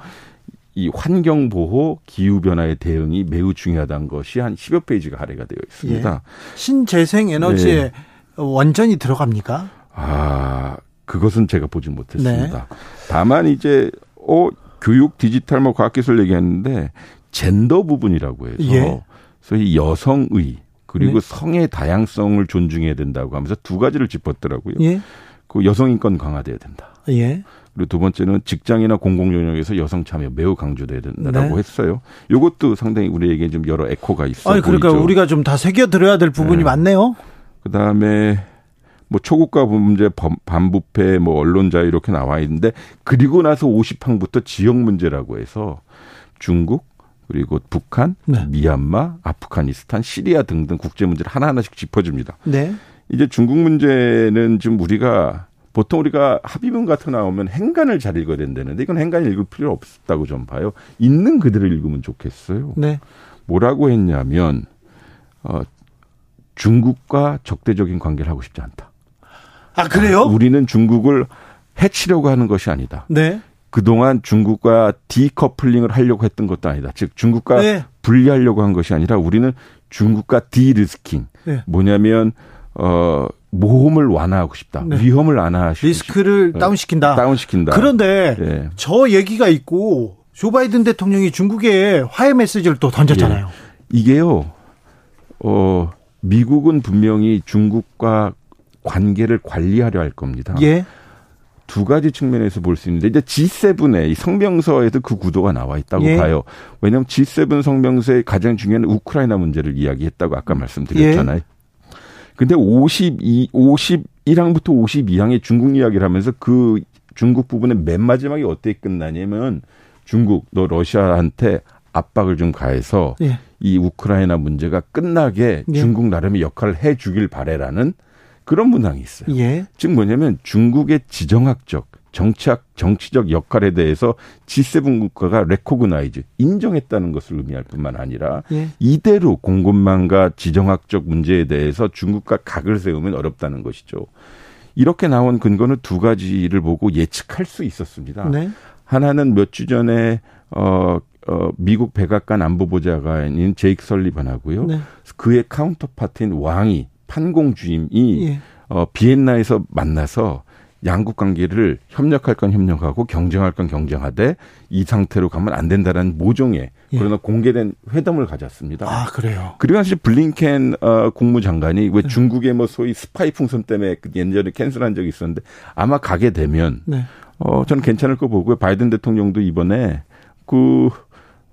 이 환경 보호, 기후 변화의 대응이 매우 중요하다는 것이 한 10여 페이지가 할애가 되어 있습니다. 예. 신재생 에너지에 네. 원전이 들어갑니까? 아, 그것은 제가 보지 못했습니다. 네. 다만 이제 어 교육 디지털 뭐 과학기술 얘기했는데 젠더 부분이라고 해서 예. 소위 여성의 그리고 네. 성의 다양성을 존중해야 된다고 하면서 두 가지를 짚었더라고요. 예. 그 여성 인권 강화돼야 된다. 예. 그리고 두 번째는 직장이나 공공 영역에서 여성 참여 매우 강조돼야 된다라고 네. 했어요. 이것도 상당히 우리에게 좀 여러 에코가 있어 아니, 그러니까 보이죠. 우리가 좀 다 새겨 들어야 될 부분이 네. 많네요. 그다음에 뭐 초국가 문제, 반부패, 뭐 언론 자유 이렇게 나와 있는데 그리고 나서 50항부터 지역 문제라고 해서 중국, 그리고 북한, 네. 미얀마, 아프가니스탄, 시리아 등등 국제 문제를 하나하나씩 짚어줍니다. 네. 이제 중국 문제는 지금 우리가 보통 우리가 합의문 같은 거 나오면 행간을 잘 읽어야 된다는데 이건 행간을 읽을 필요 없다고 좀 봐요. 있는 그대로 읽으면 좋겠어요. 네. 뭐라고 했냐면 어, 중국과 적대적인 관계를 하고 싶지 않다. 아 그래요? 아, 우리는 중국을 해치려고 하는 것이 아니다. 네. 그동안 중국과 decoupling을 하려고 했던 것도 아니다. 즉 중국과 네. 분리하려고 한 것이 아니라 우리는 중국과 de-risking. 네. 뭐냐면 어 모험을 완화하고 싶다. 네. 위험을 완화하시고 리스크를 싶다. 다운시킨다. 다운시킨다. 그런데 예. 저 얘기가 있고 조 바이든 대통령이 중국에 화해 메시지를 또 던졌잖아요. 예. 이게요. 어 미국은 분명히 중국과 관계를 관리하려 할 겁니다. 예. 두 가지 측면에서 볼 수 있는데 이제 G7의 성명서에도 그 구도가 나와 있다고 예. 봐요. 왜냐하면 G7 성명서의 가장 중요한 우크라이나 문제를 이야기했다고 아까 말씀드렸잖아요. 예. 근데 52, 51항부터 52항의 중국 이야기를 하면서 그 중국 부분의 맨 마지막에 어떻게 끝나냐면 중국 너 러시아한테 압박을 좀 가해서 예. 이 우크라이나 문제가 끝나게 예. 중국 나름의 역할을 해 주길 바래라는 그런 문항이 있어요. 예. 즉 뭐냐면 중국의 지정학적 정치학 정치적 역할에 대해서 G7 국가가 recognize 인정했다는 것을 의미할 뿐만 아니라 예. 이대로 공급망과 지정학적 문제에 대해서 중국과 각을 세우면 어렵다는 것이죠. 이렇게 나온 근거는 두 가지를 보고 예측할 수 있었습니다. 네. 하나는 몇 주 전에 어, 어, 미국 백악관 안보보좌관인 제이크 설리반하고요. 네. 그의 counterpart인 왕이 판공 주임이 예. 어, 비엔나에서 만나서 양국 관계를 협력할 건 협력하고 경쟁할 건 경쟁하되 이 상태로 가면 안 된다라는 모종의 예. 그러나 공개된 회담을 가졌습니다. 아 그래요. 그리고 사실 블링켄 어, 국무장관이 왜 네. 중국의 뭐 소위 스파이 풍선 때문에 그 예전에 cancel한 적이 있었는데 아마 가게 되면 네. 어 저는 괜찮을 거 보고요. 바이든 대통령도 이번에 그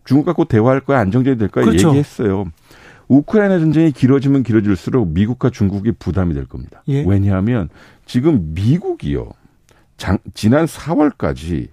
중국 갖고 대화할 거야 안정적이 될 거야 그렇죠. 얘기했어요. 우크라이나 전쟁이 길어지면 길어질수록 미국과 중국이 부담이 될 겁니다. 예. 왜냐하면 지금 미국이요. 장, 지난 4월까지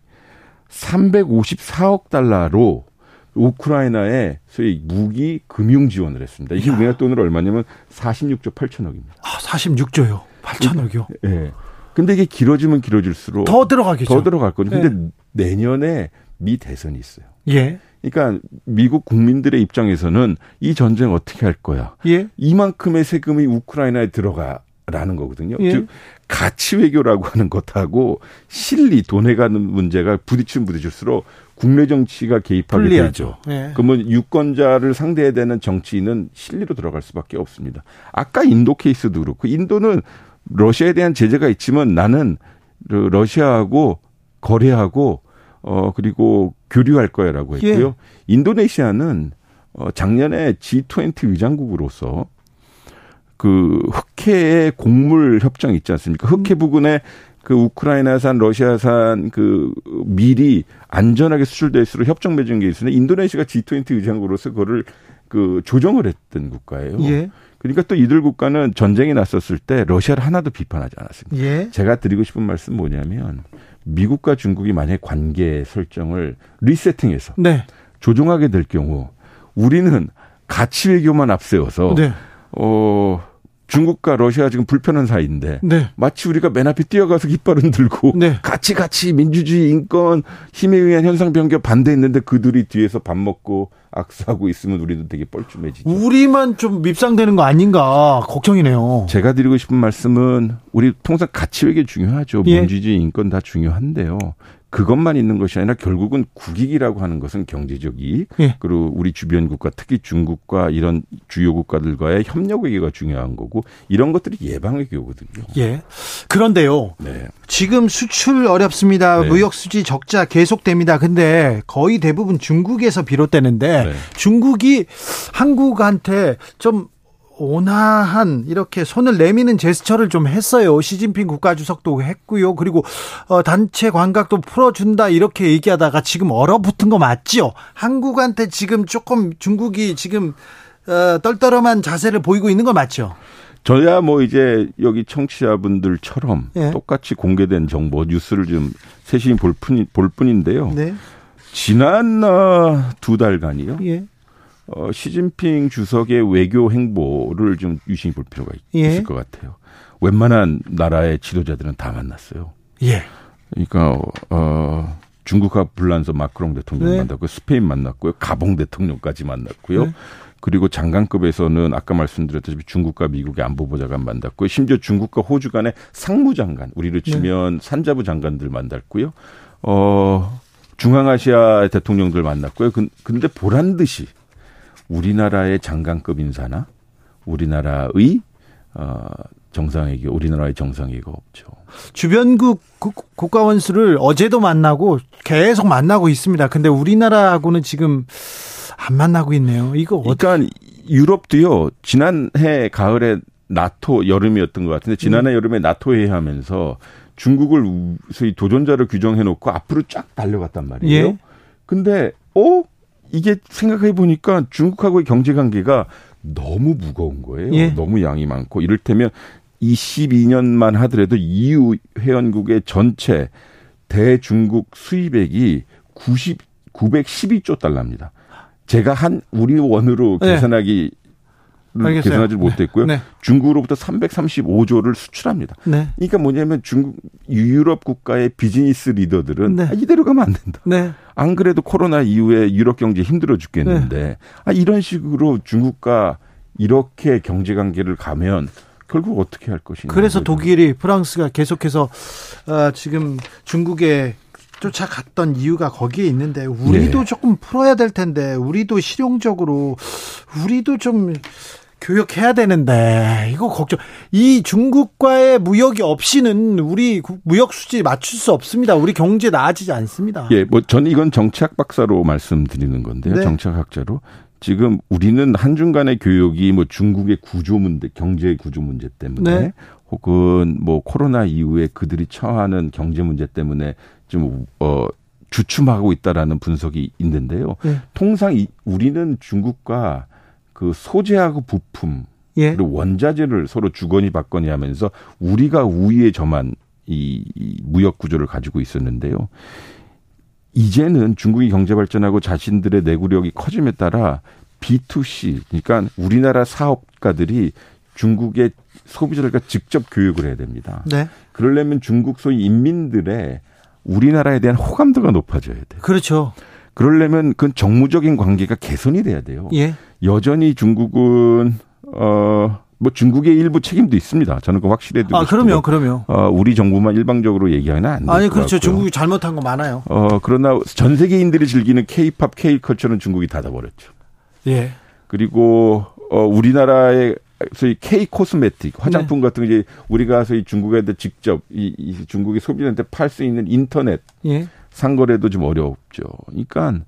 354억 달러로 우크라이나에 소위 무기 금융 지원을 했습니다. 이게 우리나라 돈으로 얼마냐면 46조 8천억입니다. 아, 46조요. 8천억이요. 예. 네. 근데 이게 길어지면 길어질수록 더 들어가겠죠. 더 들어갈 거죠. 근데 네. 내년에 미 대선이 있어요. 예. 그러니까 미국 국민들의 입장에서는 이 전쟁 어떻게 할 거야? 예. 이만큼의 세금이 우크라이나에 들어가 라는 거거든요. 예. 즉 가치 외교라고 하는 것하고 실리 돈에 가는 문제가 부딪히면 부딪힐수록 국내 정치가 개입하게 불리하죠. 되죠. 예. 그러면 유권자를 상대해야 되는 정치인은 실리로 들어갈 수밖에 없습니다. 아까 인도 케이스도 그렇고 인도는 러시아에 대한 제재가 있지만 나는 러시아하고 거래하고 어 그리고 교류할 거야라고 했고요. 예. 인도네시아는 어 작년에 G20 의장국으로서 그 흑해의 곡물 협정 있지 않습니까? 흑해 음. 부근에 그 우크라이나산, 러시아산 그 밀이 안전하게 수출될 수록 협정 맺은 게 있으나 인도네시아가 G20 의장국으로서 그거를 그 조정을 했던 국가예요. 예. 그러니까 또 이들 국가는 전쟁이 났었을 때 러시아를 하나도 비판하지 않았습니다. 예. 제가 드리고 싶은 말씀 뭐냐면 미국과 중국이 만약 관계 설정을 리세팅해서 네. 조정하게 될 경우 우리는 가치 외교만 앞세워서 네. 어 중국과 러시아 지금 불편한 사이인데 네. 마치 우리가 맨 앞에 뛰어가서 깃발은 들고 네. 같이 같이 민주주의 인권 힘에 의한 현상 변경 반대했는데 그들이 뒤에서 밥 먹고 악수하고 있으면 우리도 되게 뻘쭘해지죠. 우리만 좀 밉상되는 거 아닌가 걱정이네요. 제가 드리고 싶은 말씀은 우리 통상 가치 외교 중요하죠. 예. 민주주의 인권 다 중요한데요. 그것만 있는 것이 아니라 결국은 국익이라고 하는 것은 경제적 이익 예. 그리고 우리 주변 국가 특히 중국과 이런 주요 국가들과의 협력 외교가 중요한 거고 이런 것들이 예방 외교거든요. 예. 그런데요. 네. 지금 수출 어렵습니다. 네. 무역 수지 적자 계속됩니다. 근데 거의 대부분 중국에서 비롯되는데 네. 중국이 한국한테 좀 온화한 이렇게 손을 내미는 제스처를 좀 했어요. 시진핑 국가주석도 했고요. 그리고 어, 단체 관각도 풀어준다 이렇게 얘기하다가 지금 얼어붙은 거 맞죠? 한국한테 지금 조금 중국이 지금 어, 떨떠름한 자세를 보이고 있는 거 맞죠? 저야 뭐 이제 여기 청취자분들처럼 예. 똑같이 공개된 정보 뉴스를 좀 세심히 볼, 뿐, 볼 뿐인데요. 네. 지난 어, 두 달간이요. 예. 어, 시진핑 주석의 외교 행보를 좀 유심히 볼 필요가 있, 예. 있을 것 같아요. 웬만한 나라의 지도자들은 다 만났어요. 예. 그러니까 어 중국과 불란서 마크롱 대통령 네. 만났고 스페인 만났고요. 가봉 대통령까지 만났고요. 네. 그리고 장관급에서는 아까 말씀드렸다시피 중국과 미국의 안보보좌관 만났고요. 심지어 중국과 호주 간의 상무장관, 우리로 네. 치면 네. 산자부 장관들 만났고요. 어 중앙아시아 대통령들 만났고요. 근데 보란 듯이 우리나라의 장관급 인사나 우리나라의 어, 정상회교, 우리나라의 정상회가 없죠. 주변국 국가 원 수를 어제도 만나고 계속 만나고 있습니다. 근데 우리나라하고는 지금 안 만나고 있네요. 이거 그러니까 유럽도요. 지난해 가을에 나토 여름이었던 것 같은데 지난해 음. 여름에 나토 회의하면서 중국을 소위 도전자로 규정해 놓고 앞으로 쫙 달려갔단 말이에요. 예. 근데 어 이게 생각해 보니까 중국하고의 경제 관계가 너무 무거운 거예요. 예. 너무 양이 많고 이를테면 22년만 하더라도 EU 회원국의 전체 대중국 수입액이 90 912조 달러입니다. 제가 한 우리 원으로 네. 계산하기 알겠어요. 계산하지 못했고요. 네. 중국으로부터 335조를 수출합니다. 네. 그러니까 뭐냐면 중국 유럽 국가의 비즈니스 리더들은 네. 아, 이대로 가면 안 된다. 네. 안 그래도 코로나 이후에 유럽 경제 힘들어 죽겠는데 네. 아, 이런 식으로 중국과 이렇게 경제 관계를 가면 결국 어떻게 할 것이냐. 그래서 독일이 프랑스가 계속해서 어, 지금 중국에 쫓아갔던 이유가 거기에 있는데 우리도 네. 조금 풀어야 될 텐데 우리도 실용적으로 우리도 좀 교역해야 되는데 이거 걱정. 이 중국과의 무역이 없이는 우리 무역 수지 맞출 수 없습니다. 우리 경제 나아지지 않습니다. 예, 뭐전 이건 정치학 박사로 말씀드리는 건데요. 네. 정치학자로 지금 우리는 한중 간의 교역이 뭐 중국의 구조 문제, 경제 구조 문제 때문에 네. 혹은 뭐 코로나 이후에 그들이 처하는 경제 문제 때문에 좀 어 주춤하고 있다라는 분석이 있는데요. 네. 통상 이, 우리는 중국과 그 소재하고 부품 예. 그리고 원자재를 서로 주거니 받거니 하면서 우리가 우위에 점한 이, 이 무역 구조를 가지고 있었는데요. 이제는 중국이 경제 발전하고 자신들의 내구력이 커짐에 따라 B2C 그러니까 우리나라 사업가들이 중국의 소비자들과 직접 교육을 해야 됩니다. 네. 그러려면 중국 소위 인민들의 우리나라에 대한 호감도가 높아져야 돼요. 그렇죠. 그러려면 그 정무적인 관계가 개선이 돼야 돼요. 예. 여전히 중국은 어. 뭐 중국의 일부 책임도 있습니다. 저는 그 확실해 드리고 아, 그럼요, 그럼요. 어, 우리 정부만 일방적으로 얘기하면 안 돼요. 아니, 그렇죠. 중국이 잘못한 거 많아요. 어, 그러나 전 세계인들이 즐기는 K-팝, K-컬처는 중국이 닫아버렸죠. 예. 그리고 어, 우리나라의 소위 K 코스메틱 화장품 네. 같은 게 이제 우리가 소위 중국에 직접 이, 이 중국의 소비자한테 팔 수 있는 인터넷 예. 상거래도 좀 어렵죠. 그러니까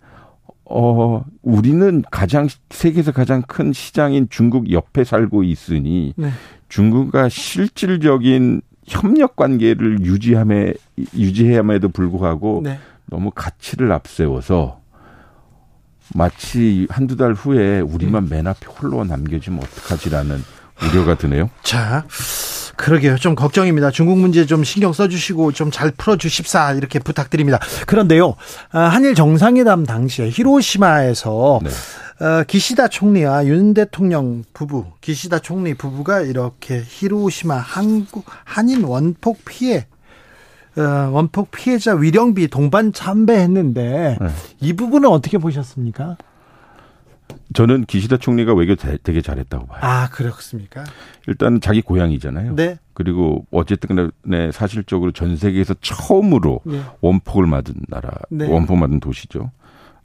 어, 우리는 가장, 세계에서 가장 큰 시장인 중국 옆에 살고 있으니 네. 중국과 실질적인 협력 관계를 유지함에, 유지해야함에도 불구하고 네. 너무 가치를 앞세워서 마치 한두 달 후에 우리만 맨 앞에 홀로 남겨지면 어떡하지라는 우려가 드네요. 자, 그러게요. 좀 걱정입니다. 중국 문제 좀 신경 써주시고 좀 잘 풀어주십사 이렇게 부탁드립니다. 그런데요, 아, 한일 정상회담 당시에 히로시마에서 네. 어, 기시다 총리와 윤 대통령 부부, 기시다 총리 부부가 이렇게 히로시마 한국 한인 원폭 피해 어, 원폭 피해자 위령비 동반 참배했는데 네. 이 부분은 어떻게 보셨습니까? 저는 기시다 총리가 외교 되게 잘했다고 봐요. 아, 그렇습니까? 일단 자기 고향이잖아요. 네. 그리고 어쨌든 간에 사실적으로 전 세계에서 처음으로 네. 원폭을 맞은 나라, 네. 원폭 맞은 도시죠.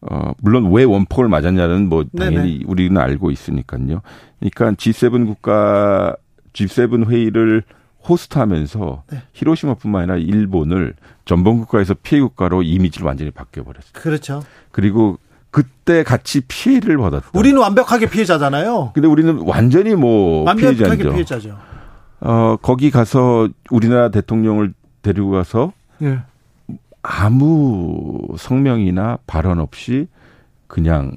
어, 물론 왜 원폭을 맞았냐는 뭐 네, 당연히 네네. 우리는 알고 있으니까요. 그러니까 G7 국가 G7 회의를 호스트하면서 네. 히로시마뿐만 아니라 일본을 전범 국가에서 피해 국가로 이미지를 완전히 바뀌어 버렸어요. 그렇죠. 그리고 그때 같이 피해를 받았다. 우리는 완벽하게 피해자잖아요. 근데 우리는 완전히 뭐 완벽하게 피해자죠. 피해자죠. 어 거기 가서 우리나라 대통령을 데리고 가서 예. 아무 성명이나 발언 없이 그냥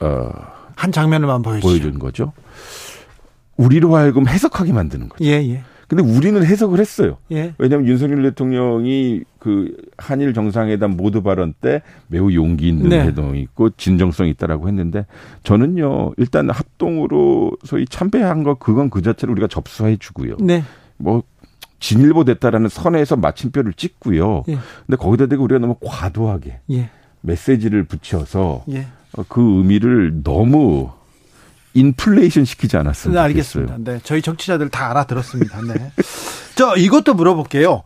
어한 장면을만 보여준 거죠. 우리로 하여금 해석하게 만드는 거죠. 예, 예. 근데 우리는 해석을 했어요. 예. 왜냐하면 윤석열 대통령이 그 한일 정상회담 모두 발언 때 매우 용기 있는 네. 태동이 있고 진정성이 있다라고 했는데 저는요 일단 합동으로 소위 참배한 거 그건 그 자체로 우리가 접수해 주고요. 네. 뭐 진일보 됐다라는 선에서 마침표를 찍고요. 예. 근데 거기다 대고 우리가 너무 과도하게 예. 메시지를 붙여서 예. 그 의미를 너무 인플레이션 시키지 않았으면 네, 알겠습니다. 네, 저희 정치자들 다 알아들었습니다. 네. 저 이것도 물어볼게요.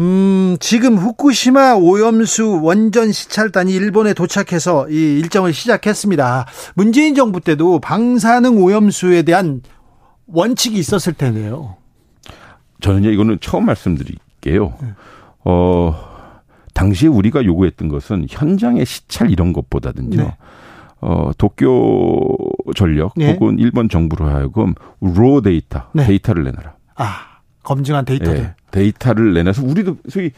음, 지금 후쿠시마 오염수 원전 시찰단이 일본에 도착해서 이 일정을 시작했습니다. 문재인 정부 때도 방사능 오염수에 대한 원칙이 있었을 텐데요. 저는 이거는 처음 말씀드릴게요. 네. 어, 당시에 우리가 요구했던 것은 현장의 시찰 이런 것보다는요. 네. 어, 도쿄 전력 네. 혹은 일본 정부로 하여금 raw data, 네. 데이터를 내놔라. 아, 검증한 데이터를. 네, 데이터를 내놔서 우리도 소위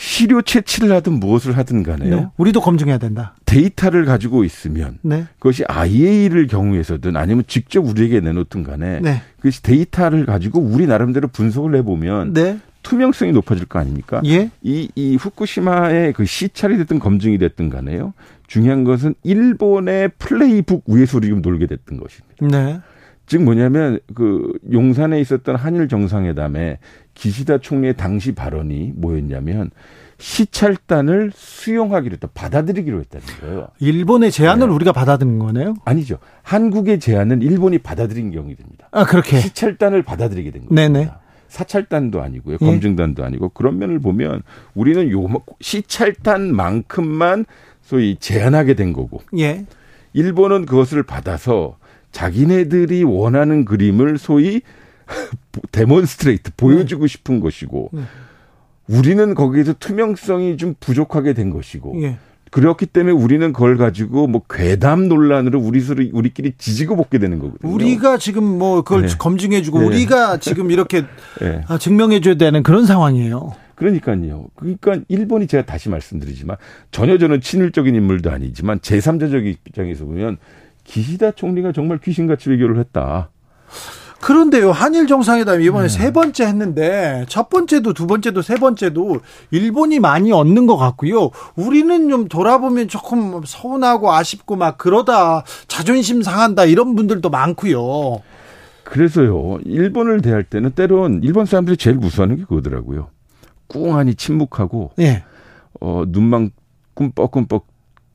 시료 채취를 하든 무엇을 하든 간에요. 네. 우리도 검증해야 된다. 데이터를 가지고 있으면 네. 그것이 IAEA를 경유해서든 아니면 직접 우리에게 내놓든 간에 네. 그것이 데이터를 가지고 우리 나름대로 분석을 해보면 네. 투명성이 높아질 거 아닙니까? 예? 이, 이 후쿠시마의 그 시찰이 됐든 검증이 됐든 간에요. 중요한 것은 일본의 플레이북 위에서 우리 지금 놀게 됐던 것입니다. 네. 즉 뭐냐면 그 용산에 있었던 한일 정상회담에 기시다 총리의 당시 발언이 뭐였냐면 시찰단을 수용하기로 했다. 받아들이기로 했다는 거예요. 일본의 제안을 네. 우리가 받아들인 거네요? 아니죠. 한국의 제안은 일본이 받아들인 경우이 됩니다. 아, 그렇게. 시찰단을 받아들이게 된 겁니다. 네네. 사찰단도 아니고요. 예. 검증단도 아니고 그런 면을 보면 우리는 요 시찰단만큼만 소위 제한하게 된 거고. 예. 일본은 그것을 받아서 자기네들이 원하는 그림을 소위 데몬스트레이트 보여주고 싶은 것이고 네. 우리는 거기에서 투명성이 좀 부족하게 된 것이고 예. 그렇기 때문에 우리는 그걸 가지고 뭐 괴담 논란으로 우리 서로 우리끼리 지지고 볶게 되는 거거든요. 우리가 지금 뭐 그걸 네. 검증해주고 네. 우리가 지금 이렇게 네. 아, 증명해줘야 되는 그런 상황이에요. 그러니까요. 그러니까 일본이 제가 다시 말씀드리지만 전혀 저는 친일적인 인물도 아니지만 제3자적 입장에서 보면 기시다 총리가 정말 귀신같이 외교를 했다. 그런데요, 한일 정상회담 이번에 네. 세 번째 했는데 첫 번째도 두 번째도 세 번째도 일본이 많이 얻는 것 같고요. 우리는 좀 돌아보면 조금 서운하고 아쉽고 막 그러다 자존심 상한다 이런 분들도 많고요. 그래서요, 일본을 대할 때는 때론 일본 사람들이 제일 무서워하는 게 그거더라고요. 꿍하니 침묵하고, 예. 어, 눈만 꿈뻑꿈뻑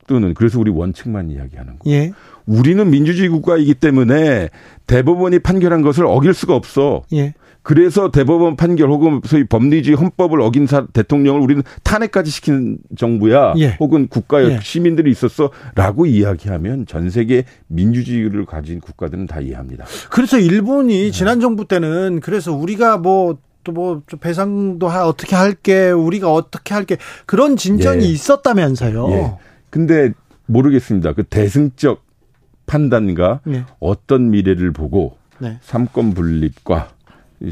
뜨는 그래서 우리 원칙만 이야기하는 거예요. 예. 우리는 민주주의 국가이기 때문에 대법원이 판결한 것을 어길 수가 없어. 예. 그래서 대법원 판결 혹은 소위 법리주의 헌법을 어긴 사, 대통령을 우리는 탄핵까지 시킨 정부야. 예. 혹은 국가의 예. 시민들이 있었어라고 이야기하면 전 세계 민주주의를 가진 국가들은 다 이해합니다. 그래서 일본이 네. 지난 정부 때는 그래서 우리가 뭐 또뭐 배상도 하, 어떻게 할게 우리가 어떻게 할게 그런 진전이 예. 있었다면서요. 예. 근데 모르겠습니다. 그 대승적 판단과 네. 어떤 미래를 보고 네. 삼권 분립과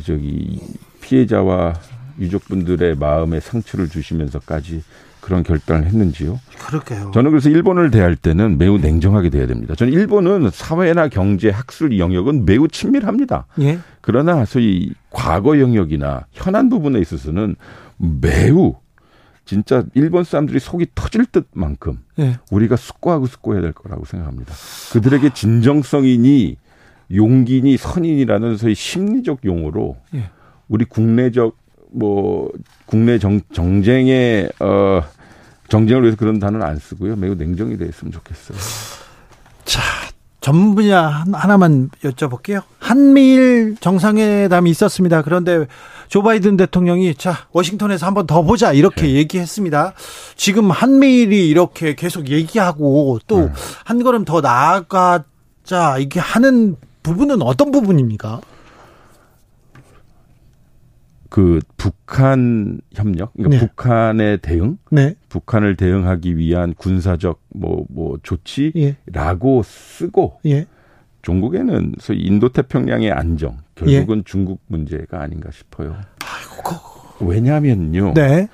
저기 피해자와 유족분들의 마음에 상처를 주시면서까지 그런 결단을 했는지요? 그렇게요. 저는 그래서 일본을 대할 때는 매우 냉정하게 돼야 됩니다. 저는 일본은 사회나 경제, 학술 영역은 매우 친밀합니다. 예. 그러나 소위 과거 영역이나 현안 부분에 있어서는 매우 진짜 일본 사람들이 속이 터질 듯만큼 네. 우리가 숙고하고 숙고해야 될 거라고 생각합니다. 그들에게 진정성이니 용기니 선인이라는 소위 심리적 용어로 네. 우리 국내적 뭐 국내 정, 정쟁의 어 정쟁을 위해서 그런 단어는 안 쓰고요. 매우 냉정이 됐으면 좋겠어요. 자, 전 분야 하나만 여쭤볼게요. 한미일 정상회담이 있었습니다. 그런데 조 바이든 대통령이 자 워싱턴에서 한번 더 보자 이렇게 네. 얘기했습니다. 지금 한미일이 이렇게 계속 얘기하고 또한 네. 걸음 더 나아가자 이게 하는 부분은 어떤 부분입니까? 그 북한 협력, 그러니까 네. 북한의 대응, 네. 북한을 대응하기 위한 군사적 뭐뭐 뭐 조치라고 예. 쓰고 예. 중국에는 소위 인도 태평양의 안정 결국은 예. 중국 문제가 아닌가 싶어요. 아이고, 왜냐하면요. 네.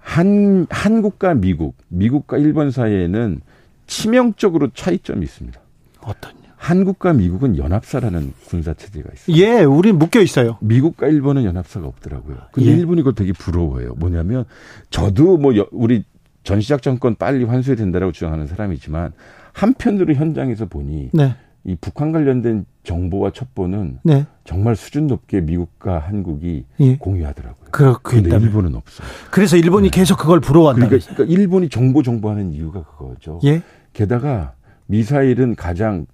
한 한국과 미국, 미국과 일본 사이에는 치명적으로 차이점이 있습니다. 어떤? 한국과 미국은 연합사라는 군사 체제가 있어요. 예, 우린 묶여 있어요. 미국과 일본은 연합사가 없더라고요. 근데 예. 일본이 그걸 되게 부러워해요. 뭐냐면 저도 뭐 우리 전시작 정권 빨리 환수해야 된다라고 주장하는 사람이지만 한편으로 현장에서 보니 네. 이 북한 관련된 정보와 첩보는 네. 정말 수준 높게 미국과 한국이 예. 공유하더라고요. 그런데 일본은 없어요. 그래서 일본이 네. 계속 그걸 부러워한다. 그러니까, 그러니까 일본이 정보 정보하는 이유가 그거죠. 예? 게다가 미사일은 가장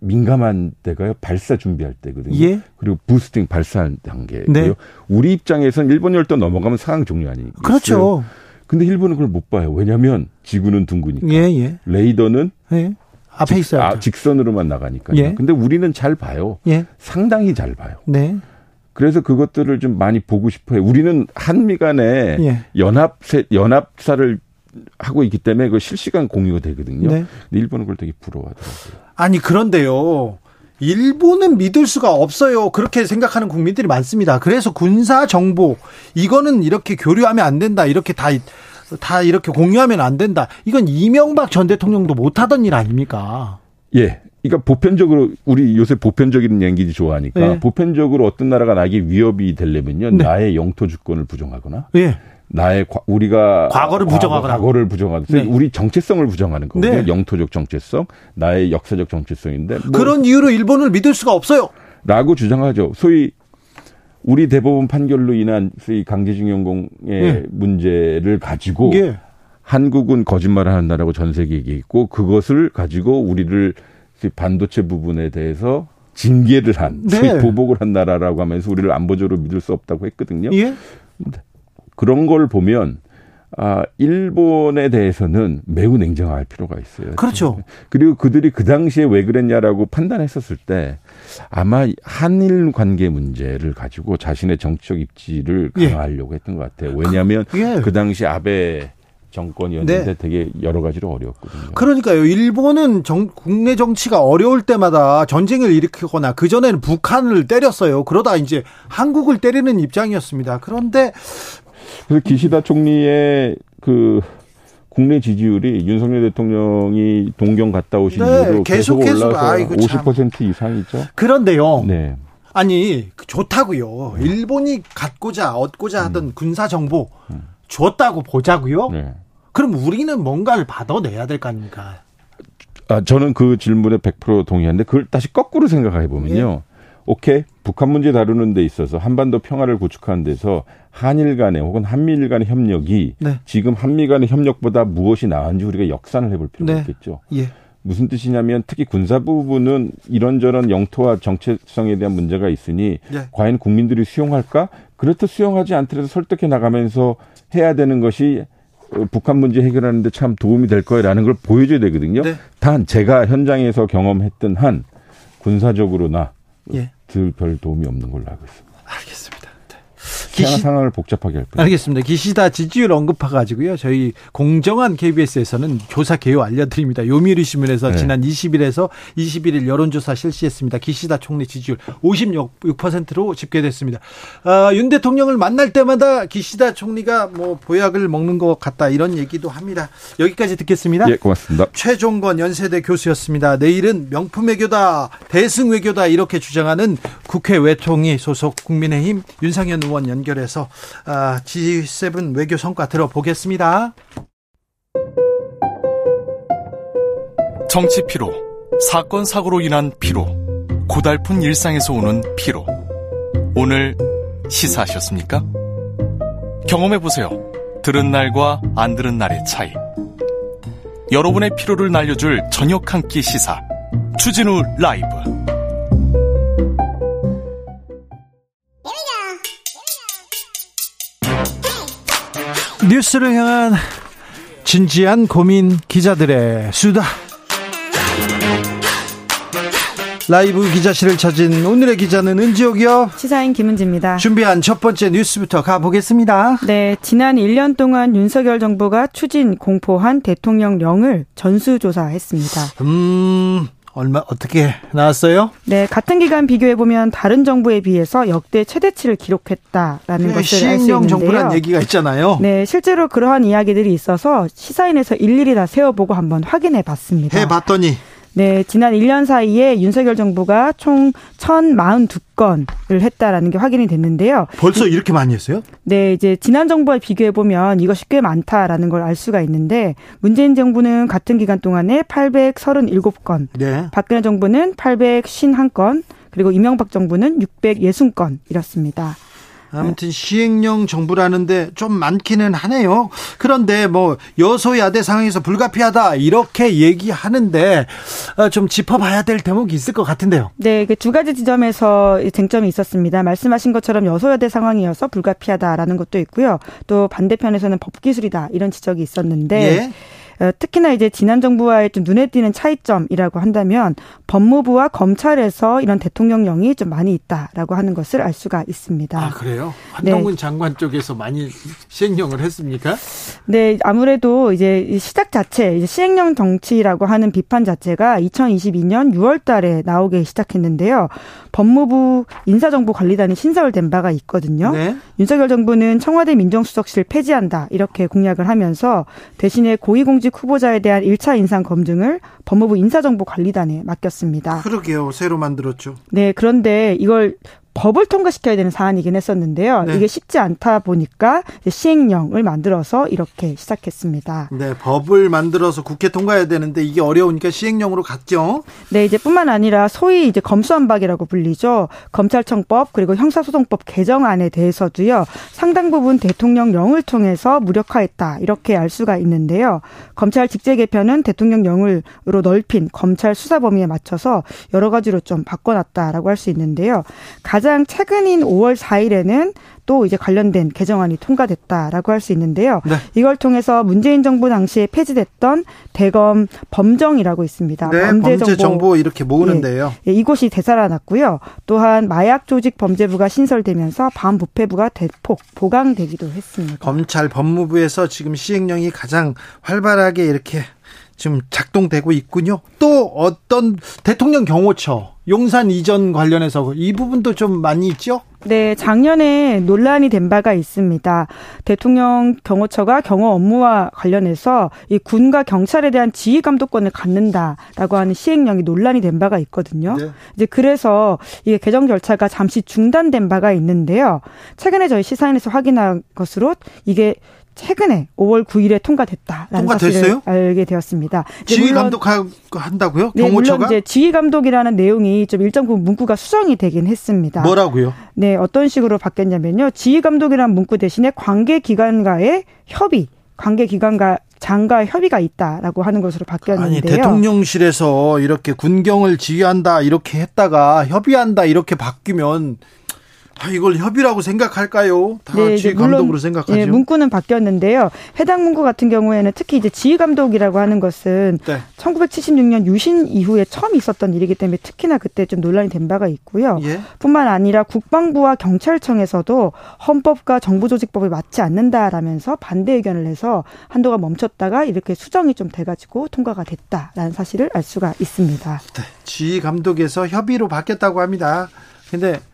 민감한 때가요 발사 준비할 때거든요. 예? 그리고 부스팅 발사한 단계고요. 네. 우리 입장에선 일본 열도 넘어가면 상황 종료 아니겠어요? 그렇죠. 근데 일본은 그걸 못 봐요. 왜냐하면 지구는 둥그니까. 예, 예. 레이더는 예. 앞에 직, 있어요. 아, 직선으로만 나가니까요. 예. 근데 우리는 잘 봐요. 예. 상당히 잘 봐요. 네. 그래서 그것들을 좀 많이 보고 싶어요. 우리는 한미 간에 예. 연합 연합사를 하고 있기 때문에 그 실시간 공유가 되거든요. 네. 일본은 그걸 되게 부러워하더라고요. 아니 그런데요. 일본은 믿을 수가 없어요. 그렇게 생각하는 국민들이 많습니다. 그래서 군사 정보 이거는 이렇게 교류하면 안 된다. 이렇게 다 다 이렇게 공유하면 안 된다. 이건 이명박 전 대통령도 못하던 일 아닙니까? 예. 그러니까 보편적으로 우리 요새 보편적인 얘기 좋아하니까 예. 보편적으로 어떤 나라가 나에게 위협이 되려면요 네. 나의 영토 주권을 부정하거나 예. 나의 과, 우리가 과거를 부정하거나 과거를 부정하는 네. 우리 정체성을 부정하는 거거든요. 네. 영토적 정체성, 나의 역사적 정체성인데 뭐 그런 이유로 일본을 믿을 수가 없어요. 라고 주장하죠. 소위 우리 대법원 판결로 인한 소위 강제징용공의 네. 문제를 가지고 예. 한국은 거짓말을 하는 나라고 전 세계에 얘기했고 그것을 가지고 우리를 반도체 부분에 대해서 징계를 한, 네. 보복을 한 나라라고 하면서 우리를 안보적으로 믿을 수 없다고 했거든요. 예? 그런 걸 보면 아, 일본에 대해서는 매우 냉정할 필요가 있어요. 그렇죠. 그리고 그들이 그 당시에 왜 그랬냐라고 판단했었을 때 아마 한일 관계 문제를 가지고 자신의 정치적 입지를 예. 강화하려고 예. 했던 것 같아요. 왜냐하면 그, 예. 그 당시 아베 정권이었는데 네. 되게 여러 가지로 어려웠거든요. 그러니까요. 일본은 정, 국내 정치가 어려울 때마다 전쟁을 일으키거나 그전에는 북한을 때렸어요. 그러다 이제 한국을 때리는 입장이었습니다. 그런데 그래서 기시다 총리의 그 국내 지지율이 윤석열 대통령이 동경 갔다 오신 네, 이후로 계속, 계속 올라서 아이고, 50% 이상이죠. 그런데요. 네. 아니 좋다고요. 일본이 갖고자 얻고자 하던 음. 군사 정보 음. 줬다고 보자고요. 네. 그럼 우리는 뭔가를 받아내야 될 거 아닙니까? 아, 저는 그 질문에 100% 동의하는데 그걸 다시 거꾸로 생각해 보면요. 예. 오케이. 북한 문제 다루는 데 있어서 한반도 평화를 구축하는 데서 한일 간의 혹은 한미일 간의 협력이 네. 지금 한미 간의 협력보다 무엇이 나은지 우리가 역산을 해볼 필요가 네. 있겠죠. 예. 무슨 뜻이냐면 특히 군사 부분은 이런저런 영토와 정체성에 대한 문제가 있으니 예. 과연 국민들이 수용할까? 그렇듯 수용하지 않더라도 설득해 나가면서 해야 되는 것이 어, 북한 문제 해결하는데 참 도움이 될 거라는 걸 보여줘야 되거든요. 네. 단 제가 현장에서 경험했던 한 군사적으로나 예. 들별 도움이 없는 걸로 알고 있습니다. 알겠습니다. 기시... 상황을 복잡하게 할 뿐. 알겠습니다. 기시다 지지율 언급해가지고요. 저희 공정한 KBS에서는 조사 개요 알려드립니다. 요미르 신문에서 네. 지난 20일에서 21일 여론조사 실시했습니다. 기시다 총리 지지율 56%로 집계됐습니다. 아, 윤 대통령을 만날 때마다 기시다 총리가 뭐 보약을 먹는 것 같다 이런 얘기도 합니다. 여기까지 듣겠습니다. 예, 고맙습니다. 최종건 연세대 교수였습니다. 내일은 명품 외교다, 대승 외교다 이렇게 주장하는 국회 외통위 소속 국민의힘 윤상현 의원 연 결해서 G7 외교 성과 들어보겠습니다. 정치 피로, 사건 사고로 인한 피로, 고달픈 일상에서 오는 피로. 오늘 시사하셨습니까? 경험해 보세요. 들은 날과 안 들은 날의 차이. 여러분의 피로를 날려줄 저녁 한 끼 시사. 추진우 라이브. 뉴스를 향한 진지한 고민 기자들의 수다. 라이브 기자실을 찾은 오늘의 기자는 은지옥이요. 시사인 김은지입니다. 준비한 첫 번째 뉴스부터 가보겠습니다. 네, 지난 1년 동안 윤석열 정부가 추진 공포한 대통령령을 전수조사했습니다. 음, 얼마 어떻게 나왔어요? 네, 같은 기간 비교해 보면 다른 정부에 비해서 역대 최대치를 기록했다라는 네, 것을 알 수 있는데요. 정부란 얘기가 있잖아요. 네, 실제로 그러한 이야기들이 있어서 시사인에서 일일이 다 세워보고 한번 확인해 봤습니다. 해 봤더니 네, 지난 1년 사이에 윤석열 정부가 총 1,042건을 했다라는 게 확인이 됐는데요. 벌써 이렇게 많이 했어요? 네, 이제 지난 정부와 비교해 보면 이것이 꽤 많다라는 걸 알 수가 있는데 문재인 정부는 같은 기간 동안에 837건, 네. 박근혜 정부는 851건, 그리고 이명박 정부는 660건 이렇습니다. 아무튼 시행령 정부라는데 좀 많기는 하네요. 그런데 뭐 여소야대 상황에서 불가피하다 이렇게 얘기하는데 어, 좀 짚어봐야 될 대목이 있을 것 같은데요. 네, 그 두 가지 지점에서 쟁점이 있었습니다. 말씀하신 것처럼 여소야대 상황이어서 불가피하다라는 것도 있고요. 또 반대편에서는 법기술이다 이런 지적이 있었는데. 예. 어, 특히나 이제 지난 정부와의 좀 눈에 띄는 차이점이라고 한다면 법무부와 검찰에서 이런 대통령령이 좀 많이 있다라고 하는 것을 알 수가 있습니다. 아 그래요? 한동훈 네. 장관 쪽에서 많이 시행령을 했습니까? 네, 아무래도 이제 시작 자체 이제 시행령 정치라고 하는 비판 자체가 2022년 6월달에 나오기 시작했는데요. 법무부 인사정보관리단이 신설된 바가 있거든요. 네. 윤석열 정부는 청와대 민정수석실 폐지한다 이렇게 공약을 하면서 대신에 고위공직 후보자에 대한 1차 인상 검증을 법무부 인사정보관리단에 맡겼습니다. 그러게요. 새로 만들었죠. 네, 그런데 이걸 법을 통과시켜야 되는 사안이긴 했었는데요. 네. 이게 쉽지 않다 보니까 시행령을 만들어서 이렇게 시작했습니다. 네, 법을 만들어서 국회 통과해야 되는데 이게 어려우니까 시행령으로 갔죠. 네, 이제 뿐만 아니라 소위 이제 검수안박이라고 불리죠. 검찰청법 그리고 형사소송법 개정안에 대해서도요. 상당 부분 대통령령을 통해서 무력화했다 이렇게 알 수가 있는데요. 검찰 직제 개편은 대통령령으로 넓힌 검찰 수사 범위에 맞춰서 여러 가지로 좀 바꿔놨다라고 할 수 있는데요. 가장 최근인 5월 4일에는 또 이제 관련된 개정안이 통과됐다라고 할 수 있는데요. 네. 이걸 통해서 문재인 정부 당시에 폐지됐던 대검 범정이라고 있습니다. 네, 범죄, 범죄 정보, 정보, 이렇게 모으는데요. 예, 예, 이곳이 되살아났고요. 또한 마약 조직 범죄부가 신설되면서 반부패부가 대폭 보강되기도 했습니다. 검찰 법무부에서 지금 시행령이 가장 활발하게 이렇게 지금 작동되고 있군요. 또 어떤 대통령 경호처 용산 이전 관련해서 이 부분도 좀 많이 있죠? 네, 작년에 논란이 된 바가 있습니다. 대통령 경호처가 경호 업무와 관련해서 이 군과 경찰에 대한 지휘 감독권을 갖는다라고 하는 시행령이 논란이 된 바가 있거든요. 네. 이제 그래서 이게 개정 절차가 잠시 중단된 바가 있는데요. 최근에 저희 시사인에서 확인한 것으로 이게 최근에 5월 9일에 통과됐다라는 통과됐어요? 사실을 알게 되었습니다. 지휘 감독한다고요? 네, 경호처가? 물론 이제 지휘 감독이라는 내용이 좀 일정 부분 문구가 수정이 되긴 했습니다. 뭐라고요? 네, 어떤 식으로 바뀌었냐면요. 지휘 감독이라는 문구 대신에 관계 기관과의 협의, 관계 기관과 장과 협의가 있다라고 하는 것으로 바뀌었는데요. 아니 대통령실에서 이렇게 군경을 지휘한다 이렇게 했다가 협의한다 이렇게 바뀌면 아, 이걸 협의라고 생각할까요? 다 네, 지휘 감독으로 생각하죠. 네, 문구는 바뀌었는데요. 해당 문구 같은 경우에는 특히 이제 지휘 감독이라고 하는 것은 네. 1976년 유신 이후에 처음 있었던 일이기 때문에 특히나 그때 좀 논란이 된 바가 있고요. 예? 뿐만 아니라 국방부와 경찰청에서도 헌법과 정부조직법에 맞지 않는다라면서 반대 의견을 내서 한도가 멈췄다가 이렇게 수정이 좀 돼가지고 통과가 됐다라는 사실을 알 수가 있습니다. 네, 지휘 감독에서 협의로 바뀌었다고 합니다. 근데 음,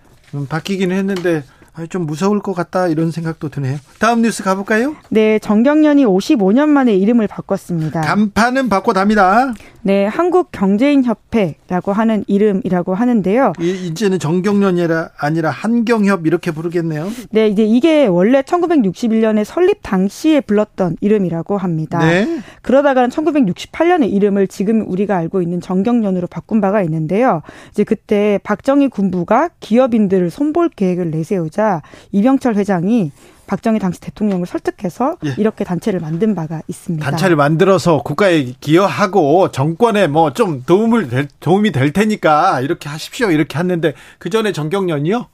바뀌기는 했는데 좀 무서울 것 같다 이런 생각도 드네요. 다음 뉴스 가볼까요? 네, 정경련이 55년 만에 이름을 바꿨습니다. 간판은 바꿔답니다. 네, 한국경제인협회라고 하는 이름이라고 하는데요. 이, 제는 정경련이 아니라 한경협 이렇게 부르겠네요. 네, 이제 이게 원래 1961년에 설립 당시에 불렀던 이름이라고 합니다. 네. 그러다가는 1968년에 이름을 지금 우리가 알고 있는 정경련으로 바꾼 바가 있는데요. 이제 그때 박정희 군부가 기업인들을 손볼 계획을 내세우자 이병철 회장이 박정희 당시 대통령을 설득해서 예. 이렇게 단체를 만든 바가 있습니다. 단체를 만들어서 국가에 기여하고 정권에 뭐 좀 도움을 될, 도움이 될 테니까 이렇게 하십시오 이렇게 했는데 그 전에 정경련이요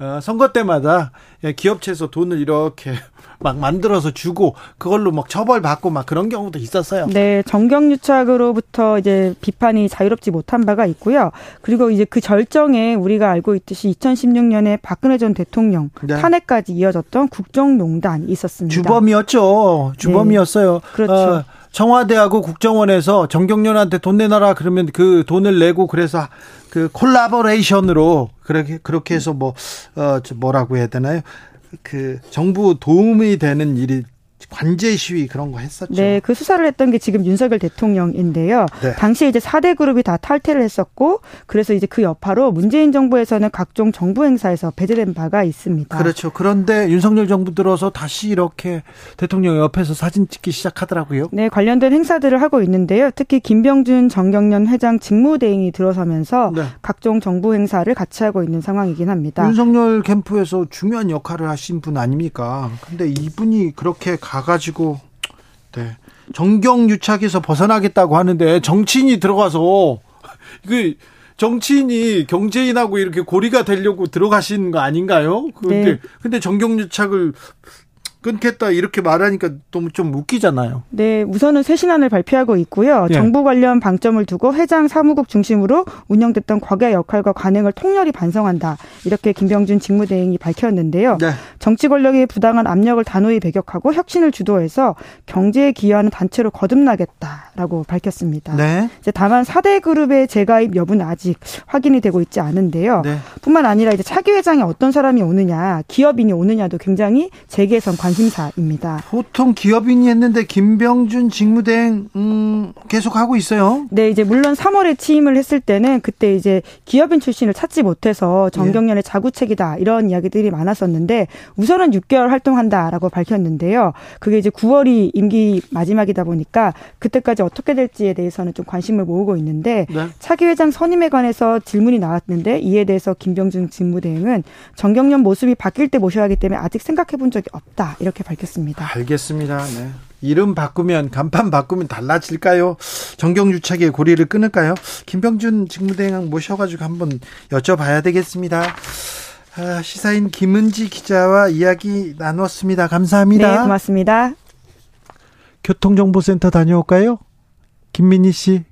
어, 선거 때마다 예, 기업체에서 돈을 이렇게 막 만들어서 주고 그걸로 막 처벌 받고 막 그런 경우도 있었어요. 네, 정경유착으로부터 이제 비판이 자유롭지 못한 바가 있고요. 그리고 이제 그 절정에 우리가 알고 있듯이 2016년에 박근혜 전 대통령 네. 탄핵까지 이어졌던 국정농단이 있었습니다. 주범이었죠. 주범이었어요. 네. 그렇죠. 어, 청와대하고 국정원에서 정경련한테 돈 내놔라 그러면 그 돈을 내고 그래서 그 콜라보레이션으로 그렇게 그렇게 해서 뭐 어 뭐라고 해야 되나요? 그 정부 도움이 되는 일이 관제 시위 그런 거 했었죠. 네, 그 수사를 했던 게 지금 윤석열 대통령인데요. 네. 당시에 이제 4대 그룹이 다 탈퇴를 했었고 그래서 이제 그 여파로 문재인 정부에서는 각종 정부 행사에서 배제된 바가 있습니다. 그렇죠. 그런데 윤석열 정부 들어서 다시 이렇게 대통령 옆에서 사진 찍기 시작하더라고요. 네, 관련된 행사들을 하고 있는데요. 특히 김병준 정경련 회장 직무대행이 들어서면서 네. 각종 정부 행사를 같이 하고 있는 상황이긴 합니다. 윤석열 캠프에서 중요한 역할을 하신 분 아닙니까? 근데 이분이 그렇게 가 가지고 네. 정경 유착에서 벗어나겠다고 하는데 정치인이 들어가서 그 정치인이 경제인하고 이렇게 고리가 되려고 들어가신 거 아닌가요? 근데 네. 근데 정경 유착을 끊겠다 이렇게 말하니까 너무 좀 웃기잖아요. 네, 우선은 새 신안을 발표하고 있고요. 예. 정부 관련 방점을 두고 회장 사무국 중심으로 운영됐던 과거의 역할과 관행을 통렬히 반성한다. 이렇게 김병준 직무대행이 밝혔는데요. 네. 정치 권력의 부당한 압력을 단호히 배격하고 혁신을 주도해서 경제에 기여하는 단체로 거듭나겠다라고 밝혔습니다. 네. 이제 다만 4대 그룹의 재가입 여부는 아직 확인이 되고 있지 않은데요. 네. 뿐만 아니라 이제 차기 회장에 어떤 사람이 오느냐, 기업인이 오느냐도 굉장히 재계에선 관 심사입니다. 보통 기업인이 했는데 김병준 직무대행 음, 계속 하고 있어요. 네, 이제 물론 3월에 취임을 했을 때는 그때 이제 기업인 출신을 찾지 못해서 정경련의 자구책이다 이런 이야기들이 많았었는데 우선은 6개월 활동한다라고 밝혔는데요. 그게 이제 9월이 임기 마지막이다 보니까 그때까지 어떻게 될지에 대해서는 좀 관심을 모으고 있는데 네. 차기 회장 선임에 관해서 질문이 나왔는데 이에 대해서 김병준 직무대행은 정경련 모습이 바뀔 때 모셔야 하기 때문에 아직 생각해 본 적이 없다. 이렇게 밝혔습니다. 알겠습니다. 네. 이름 바꾸면 간판 바꾸면 달라질까요? 정경유착의 고리를 끊을까요? 김병준 직무대행 모셔가지고 한번 여쭤봐야 되겠습니다. 아, 시사인 김은지 기자와 이야기 나눴습니다. 감사합니다. 네, 고맙습니다. 교통정보센터 다녀올까요? 김민희 씨.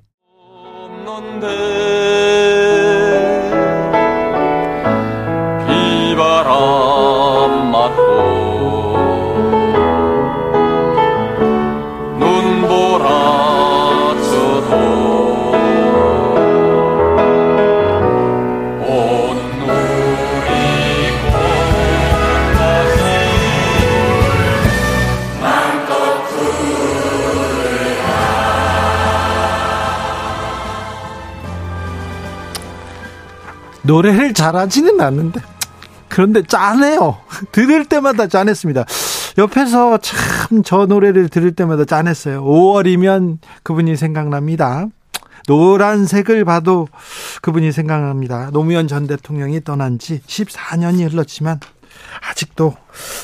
노래를 잘하지는 않는데 그런데 짠해요. 들을 때마다 짠했습니다. 옆에서 참 저 노래를 들을 때마다 짠했어요. 5월이면 그분이 생각납니다. 노란색을 봐도 그분이 생각납니다. 노무현 전 대통령이 떠난 지 14년이 흘렀지만 아직도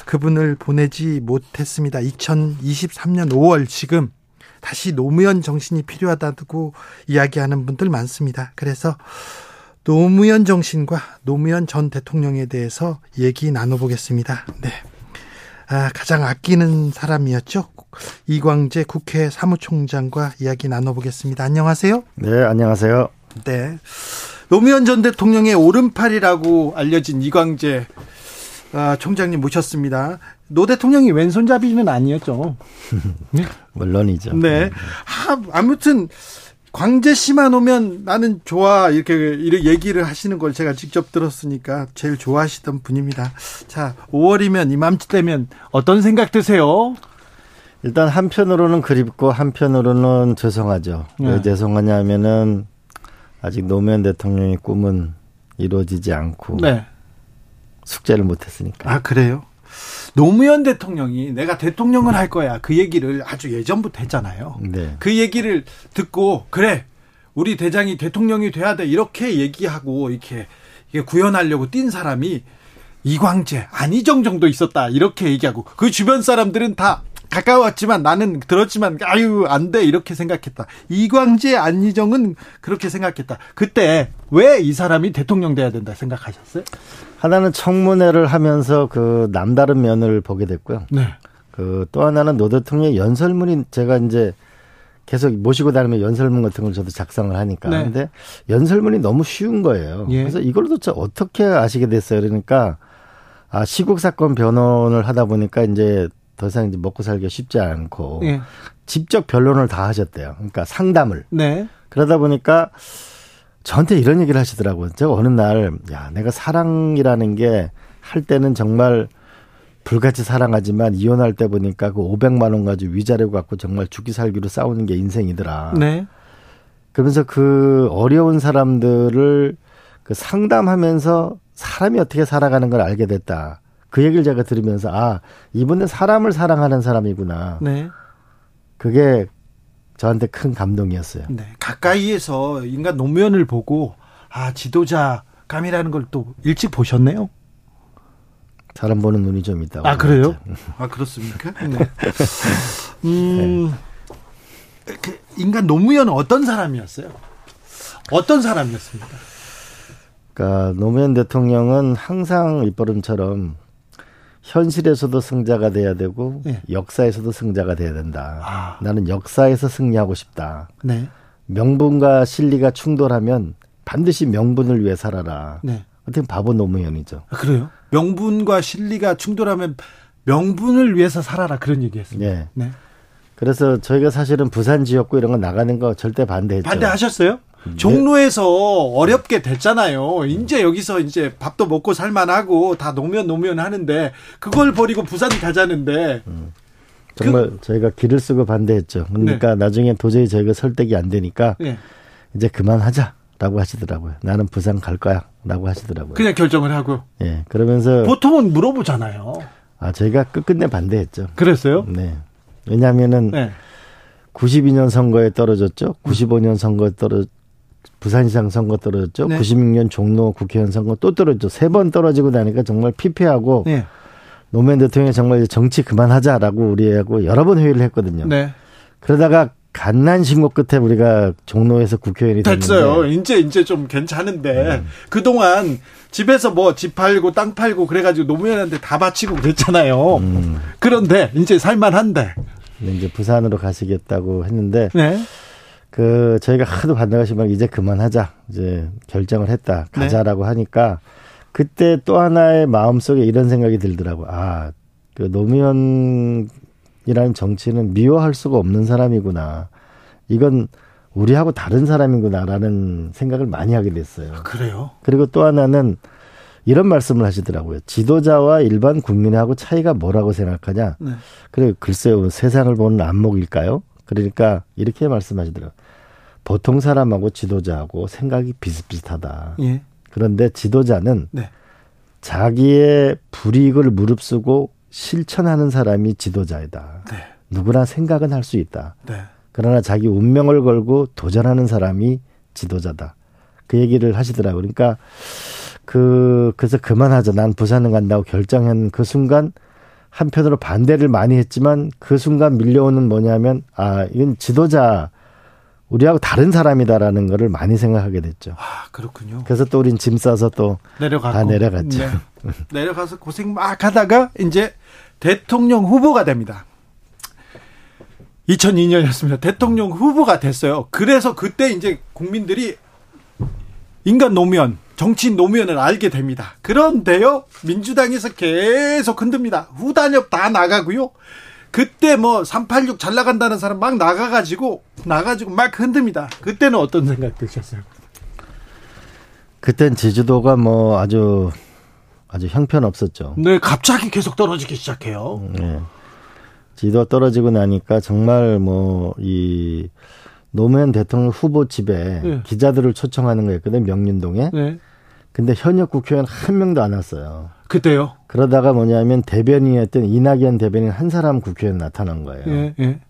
그분을 보내지 못했습니다. 2023년 5월 지금 다시 노무현 정신이 필요하다고 이야기하는 분들 많습니다. 그래서 노무현 정신과 노무현 전 대통령에 대해서 얘기 나눠보겠습니다. 네. 아, 가장 아끼는 사람이었죠. 이광재 국회 사무총장과 이야기 나눠보겠습니다. 안녕하세요. 네, 안녕하세요. 네. 노무현 전 대통령의 오른팔이라고 알려진 이광재 아, 총장님 모셨습니다. 노 대통령이 왼손잡이는 아니었죠. 네? 물론이죠. 네. 아, 아무튼 광재 씨만 오면 나는 좋아 이렇게 이렇게 얘기를 하시는 걸 제가 직접 들었으니까 제일 좋아하시던 분입니다. 자, 5월이면 이맘때 되면 어떤 생각 드세요? 일단 한편으로는 그립고 한편으로는 죄송하죠. 네. 왜 죄송하냐면은 아직 노무현 대통령의 꿈은 이루어지지 않고 네. 숙제를 못했으니까. 아 그래요? 노무현 대통령이 내가 대통령을 할 거야 그 얘기를 아주 예전부터 했잖아요. 네. 그 얘기를 듣고 그래 우리 대장이 대통령이 돼야 돼 이렇게 얘기하고 이렇게 구현하려고 뛴 사람이 이광재 안희정 정도 있었다 이렇게 얘기하고 그 주변 사람들은 다 가까웠지만 나는 들었지만 아유 안 돼 이렇게 생각했다. 이광재 안희정은 그렇게 생각했다. 그때 왜 이 사람이 대통령 돼야 된다 생각하셨어요? 하나는 청문회를 하면서 그 남다른 면을 보게 됐고요. 네. 그 또 하나는 노 대통령의 연설문이 제가 이제 계속 모시고 다니면 연설문 같은 걸 저도 작성을 하니까. 네. 근데 연설문이 너무 쉬운 거예요. 예. 그래서 이걸 도대체 어떻게 아시게 됐어요? 그러니까 아, 시국 사건 변론을 하다 보니까 이제 더 이상 이제 먹고 살기가 쉽지 않고 예. 직접 변론을 다 하셨대요. 그러니까 상담을. 네. 그러다 보니까 저한테 이런 얘기를 하시더라고요. 제가 어느 날, 야, 내가 사랑이라는 게 할 때는 정말 불같이 사랑하지만 이혼할 때 보니까 그 500만 원 가지고 위자료 갖고 정말 죽기 살기로 싸우는 게 인생이더라. 네. 그러면서 그 어려운 사람들을 그 상담하면서 사람이 어떻게 살아가는 걸 알게 됐다. 그 얘기를 제가 들으면서 아 이분은 사람을 사랑하는 사람이구나. 네. 그게 저한테 큰 감동이었어요. 네. 가까이에서 인간 노무현을 보고 아 지도자 감이라는 걸 또 일찍 보셨네요. 사람 보는 눈이 좀 있다고. 아 그래요? 아 그렇습니까? 네. 음, 네. 그 인간 노무현은 어떤 사람이었어요? 어떤 사람이었습니까? 그러니까 노무현 대통령은 항상 입버릇처럼 현실에서도 승자가 돼야 되고 네. 역사에서도 승자가 돼야 된다. 아. 나는 역사에서 승리하고 싶다. 네. 명분과 실리가 충돌하면 반드시 명분을 위해 살아라. 네. 어떻게 바보 노무현이죠. 아, 그래요? 명분과 실리가 충돌하면 명분을 위해서 살아라 그런 얘기했습니다. 네. 네. 그래서 저희가 사실은 부산 지역구 이런 거 나가는 거 절대 반대했죠. 반대하셨어요? 네. 종로에서 어렵게 됐잖아요. 이제 여기서 이제 밥도 먹고 살만하고 다 노면 노면 하는데 그걸 버리고 부산 가자는데 음. 정말 그, 저희가 길을 쓰고 반대했죠. 그러니까 네. 나중에 도저히 저희가 설득이 안 되니까 네. 이제 그만하자 라고 하시더라고요. 나는 부산 갈 거야 라고 하시더라고요. 그냥 결정을 하고. 예. 네. 그러면서 보통은 물어보잖아요. 아 저희가 끝끝내 반대했죠. 그랬어요? 네. 왜냐하면은 네. 92년 선거에 떨어졌죠. 95년 선거에 떨어 부산시장 선거 떨어졌죠. 네. 96년 종로 국회의원 선거 또 떨어졌죠. 세 번 떨어지고 나니까 정말 피폐하고 네. 노무현 대통령이 정말 정치 그만하자라고 우리하고 여러 번 회의를 했거든요. 네. 그러다가 갓난 신고 끝에 우리가 종로에서 국회의원이 됐어요. 이제 이제 좀 괜찮은데 음. 그 동안 집에서 뭐 집 팔고 땅 팔고 그래가지고 노무현한테 다 바치고 그랬잖아요. 음. 그런데 이제 살만한데. 이제 부산으로 가시겠다고 했는데 네. 그 저희가 하도 반대하시면 이제 그만하자 이제 결정을 했다 네. 가자라고 네. 하니까 그때 또 하나의 마음속에 이런 생각이 들더라고. 아, 그 노무현이라는 정치는 미워할 수가 없는 사람이구나. 이건 우리하고 다른 사람이구나라는 생각을 많이 하게 됐어요. 아, 그래요? 그리고 또 하나는 이런 말씀을 하시더라고요. 지도자와 일반 국민하고 차이가 뭐라고 생각하냐? 네. 그래 글쎄요. 세상을 보는 안목일까요? 그러니까 이렇게 말씀하시더라고요. 보통 사람하고 지도자하고 생각이 비슷비슷하다. 예. 그런데 지도자는 네. 자기의 불이익을 무릅쓰고 실천하는 사람이 지도자이다. 네. 누구나 생각은 할 수 있다. 네. 그러나 자기 운명을 걸고 도전하는 사람이 지도자다. 그 얘기를 하시더라고요. 그러니까 그 그래서 그만하자. 난 부산을 간다고 결정한 그 순간 한편으로 반대를 많이 했지만 그 순간 밀려오는 뭐냐면 아 이건 지도자 우리하고 다른 사람이다라는 거를 많이 생각하게 됐죠. 아, 그렇군요. 그래서 또 우린 짐 싸서 또다 내려갔죠. 네. 내려가서 고생 막 하다가 이제 대통령 후보가 됩니다. 2002년이었습니다. 대통령 후보가 됐어요. 그래서 그때 이제 국민들이 인간 노무현, 정치인 노무현을 알게 됩니다. 그런데요, 민주당에서 계속 흔듭니다. 후단협 다 나가고요. 그때 뭐 386 잘 나간다는 사람 막 나가가지고 나가지고 막 흔듭니다. 그때는 어떤 생각 드셨어요? 그땐 제주도가 뭐 아주 아주 형편없었죠. 네, 갑자기 계속 떨어지기 시작해요. 네. 지도 떨어지고 나니까 정말 뭐 이 노무현 대통령 후보 집에 네. 기자들을 초청하는 거였거든요. 명륜동에. 네. 근데 현역 국회의원 한 명도 안 왔어요. 그때요? 그러다가 뭐냐면 대변인이었던 이낙연 대변인 한 사람 국회의원 나타난 거예요. 예, 예.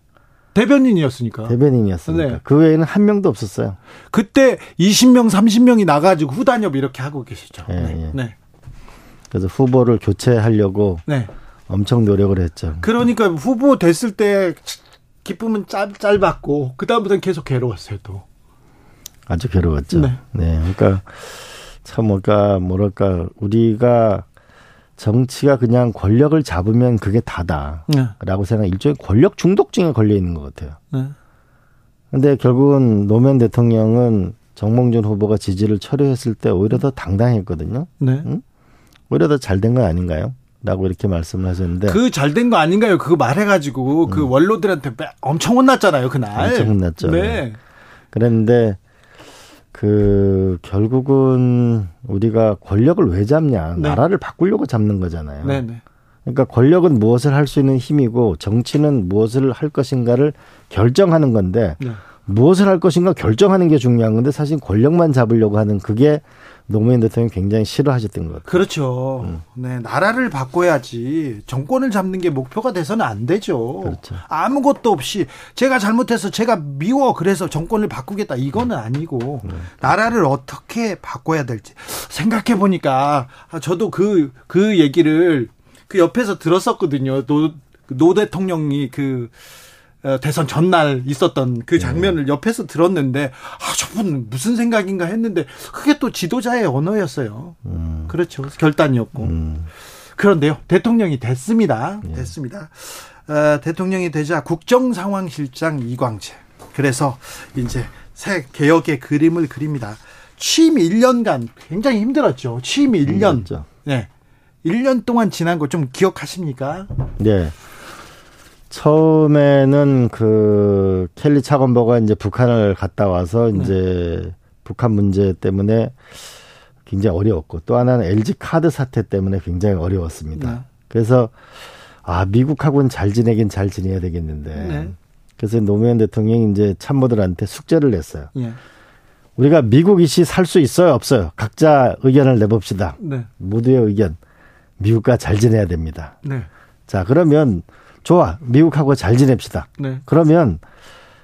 대변인이었으니까. 대변인이었으니까. 네. 그 외에는 한 명도 없었어요. 그때 20명, 30명이 나가지고 후단협 이렇게 하고 계시죠. 예, 네. 네. 그래서 후보를 교체하려고 네. 엄청 노력을 했죠. 그러니까 후보 됐을 때 기쁨은 짧, 짧았고, 그다음부터는 계속 괴로웠어요, 또. 아주 괴로웠죠. 네. 네. 그러니까 참 뭐랄까 뭐랄까 우리가 정치가 그냥 권력을 잡으면 그게 다다라고 네. 생각 일종의 권력 중독증에 걸려 있는 것 같아요. 네. 근데 결국은 노무현 대통령은 정몽준 후보가 지지를 철회했을 때 오히려 더 당당했거든요. 네. 응? 오히려 더 잘 된 거 아닌가요? 라고 이렇게 말씀을 하셨는데 그 잘 된 거 아닌가요? 그거 말해가지고 그 음. 원로들한테 엄청 혼났잖아요 그날. 엄청 혼났죠. 네. 그랬는데 그 결국은 우리가 권력을 왜 잡냐 네. 나라를 바꾸려고 잡는 거잖아요. 네, 네. 그러니까 권력은 무엇을 할 수 있는 힘이고 정치는 무엇을 할 것인가를 결정하는 건데 네. 무엇을 할 것인가 결정하는 게 중요한 건데 사실 권력만 잡으려고 하는 그게 노무현 대통령이 굉장히 싫어하셨던 것 같아요. 그렇죠. 음. 네, 나라를 바꿔야지 정권을 잡는 게 목표가 돼서는 안 되죠. 그렇죠. 아무것도 없이 제가 잘못해서 제가 미워 그래서 정권을 바꾸겠다 이거는 아니고 네. 나라를 어떻게 바꿔야 될지 생각해 보니까 저도 그그 그 얘기를 그 옆에서 들었었거든요. 노, 노 대통령이 그 어, 대선 전날 있었던 그 장면을 옆에서 들었는데 아 저분 무슨 생각인가 했는데 그게 또 지도자의 언어였어요. 음. 그렇죠. 결단이었고. 음. 그런데요. 대통령이 됐습니다. 네. 됐습니다. 어, 대통령이 되자 국정상황실장 이광재. 그래서 이제 새 개혁의 그림을 그립니다. 취임 1년간 굉장히 힘들었죠. 취임 1년. 힘들었죠. 네. 1년 동안 지난 거 좀 기억하십니까? 네. 처음에는 그 켈리 차관보가 이제 북한을 갔다 와서 네. 이제 네. 북한 문제 때문에 굉장히 어려웠고 또 하나는 LG 카드 사태 때문에 굉장히 어려웠습니다. 네. 그래서 아 미국하고는 잘 지내긴 잘 지내야 되겠는데 네. 그래서 노무현 대통령이 이제 참모들한테 숙제를 냈어요. 예. 우리가 미국 이시 살 수 있어요 없어요 각자 의견을 내봅시다. 네. 모두의 의견 미국과 잘 지내야 됩니다. 네. 자 그러면 좋아. 미국하고 잘 지냅시다. 네. 그러면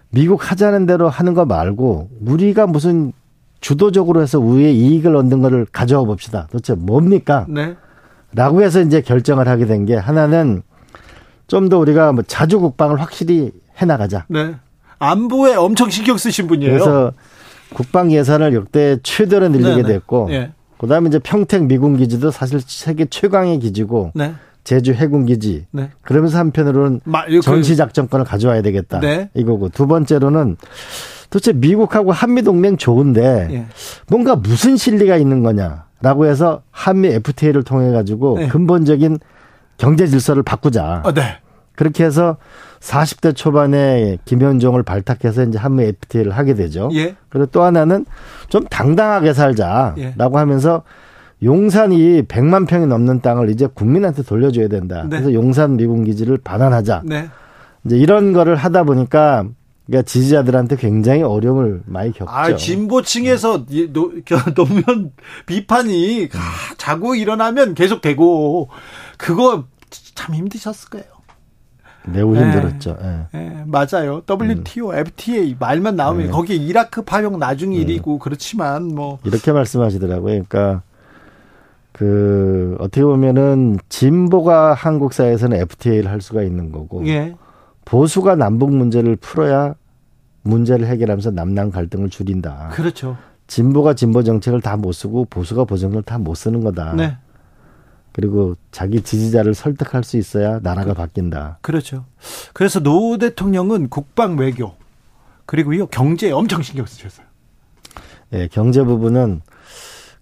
미국 하자는 대로 하는 거 말고 우리가 무슨 주도적으로 해서 우리의 이익을 얻는 거를 가져와 봅시다. 도대체 뭡니까? 네. 라고 해서 이제 결정을 하게 된 게 하나는 좀 더 우리가 뭐 자주 국방을 확실히 해 나가자. 네. 안보에 엄청 신경 쓰신 분이에요. 그래서 국방 예산을 역대 최대로 늘리게 네네. 됐고 네. 그다음에 이제 평택 미군 기지도 사실 세계 최강의 기지고 네. 제주 해군 기지. 네. 그러면서 한편으로는 마, 전시 작전권을 가져와야 되겠다. 네. 이거고 두 번째로는 도대체 미국하고 한미 동맹 좋은데 예. 뭔가 무슨 실리가 있는 거냐라고 해서 한미 FTA를 통해 가지고 네. 근본적인 경제 질서를 바꾸자. 아, 네. 그렇게 해서 40대 초반에 김현종을 발탁해서 이제 한미 FTA를 하게 되죠. 예. 그리고 또 하나는 좀 당당하게 살자라고 예. 하면서 용산이 100만 평이 넘는 땅을 이제 국민한테 돌려줘야 된다. 네. 그래서 용산 미군 기지를 반환하자. 네. 이제 이런 거를 하다 보니까 그러니까 지지자들한테 굉장히 어려움을 많이 겪죠. 아, 진보층에서 노, 노무현 비판이 자고 일어나면 계속 되고 그거 참 힘드셨을 거예요. 매우 힘들었죠. 네. 네. 맞아요. WTO, 음. FTA 말만 나오면 네. 거기에 이라크 파병 나중 일이고 음. 그렇지만 뭐 이렇게 말씀하시더라고요. 그러니까 그 어떻게 보면은 진보가 한국 사회에서는 FTA를 할 수가 있는 거고 예. 보수가 남북 문제를 풀어야 문제를 해결하면서 남남 갈등을 줄인다. 그렇죠. 진보가 진보 정책을 다 못 쓰고 보수가 보정을 다 못 쓰는 거다. 네. 그리고 자기 지지자를 설득할 수 있어야 나라가 바뀐다. 그렇죠. 그래서 노 대통령은 국방 외교 그리고요 경제에 엄청 신경 쓰셨어요. 예, 경제 부분은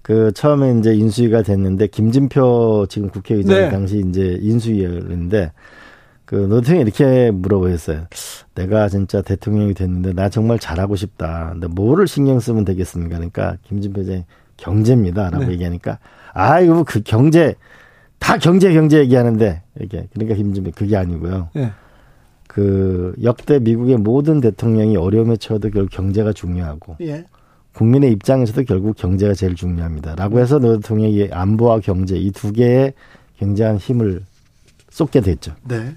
그 처음에 이제 인수위가 됐는데 김진표 지금 국회의장 네. 당시 이제 인수위였는데 그 노통이 이렇게 물어보셨어요. 내가 진짜 대통령이 됐는데 나 정말 잘하고 싶다. 근데 뭐를 신경 쓰면 되겠습니까? 그러니까 김진표 의장이 경제입니다라고 네. 얘기하니까 아 이거 그 경제 다 경제 경제 얘기하는데 이렇게 그러니까 김진표 그게 아니고요. 네. 그 역대 미국의 모든 대통령이 어려움에 처해도 결국 경제가 중요하고 예. 국민의 입장에서도 결국 경제가 제일 중요합니다. 라고 해서 노 대통령이 안보와 경제 이 두 개에 굉장한 힘을 쏟게 됐죠. 네.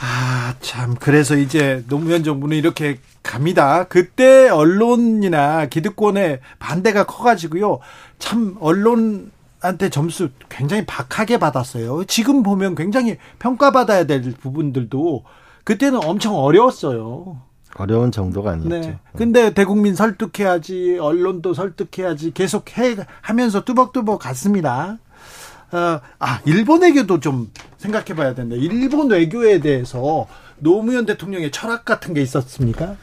아, 참. 그래서 이제 노무현 정부는 이렇게 갑니다. 그때 언론이나 기득권의 반대가 커가지고요. 참, 언론한테 점수 굉장히 박하게 받았어요. 지금 보면 굉장히 평가받아야 될 부분들도 그때는 엄청 어려웠어요. 어려운 정도가 아니었죠. 네. 근데 대국민 설득해야지, 언론도 설득해야지 계속 해 하면서 뚜벅뚜벅 갔습니다. 어, 아, 일본 외교도 좀 생각해 봐야 된다. 일본 외교에 대해서 노무현 대통령의 철학 같은 게 있었습니까?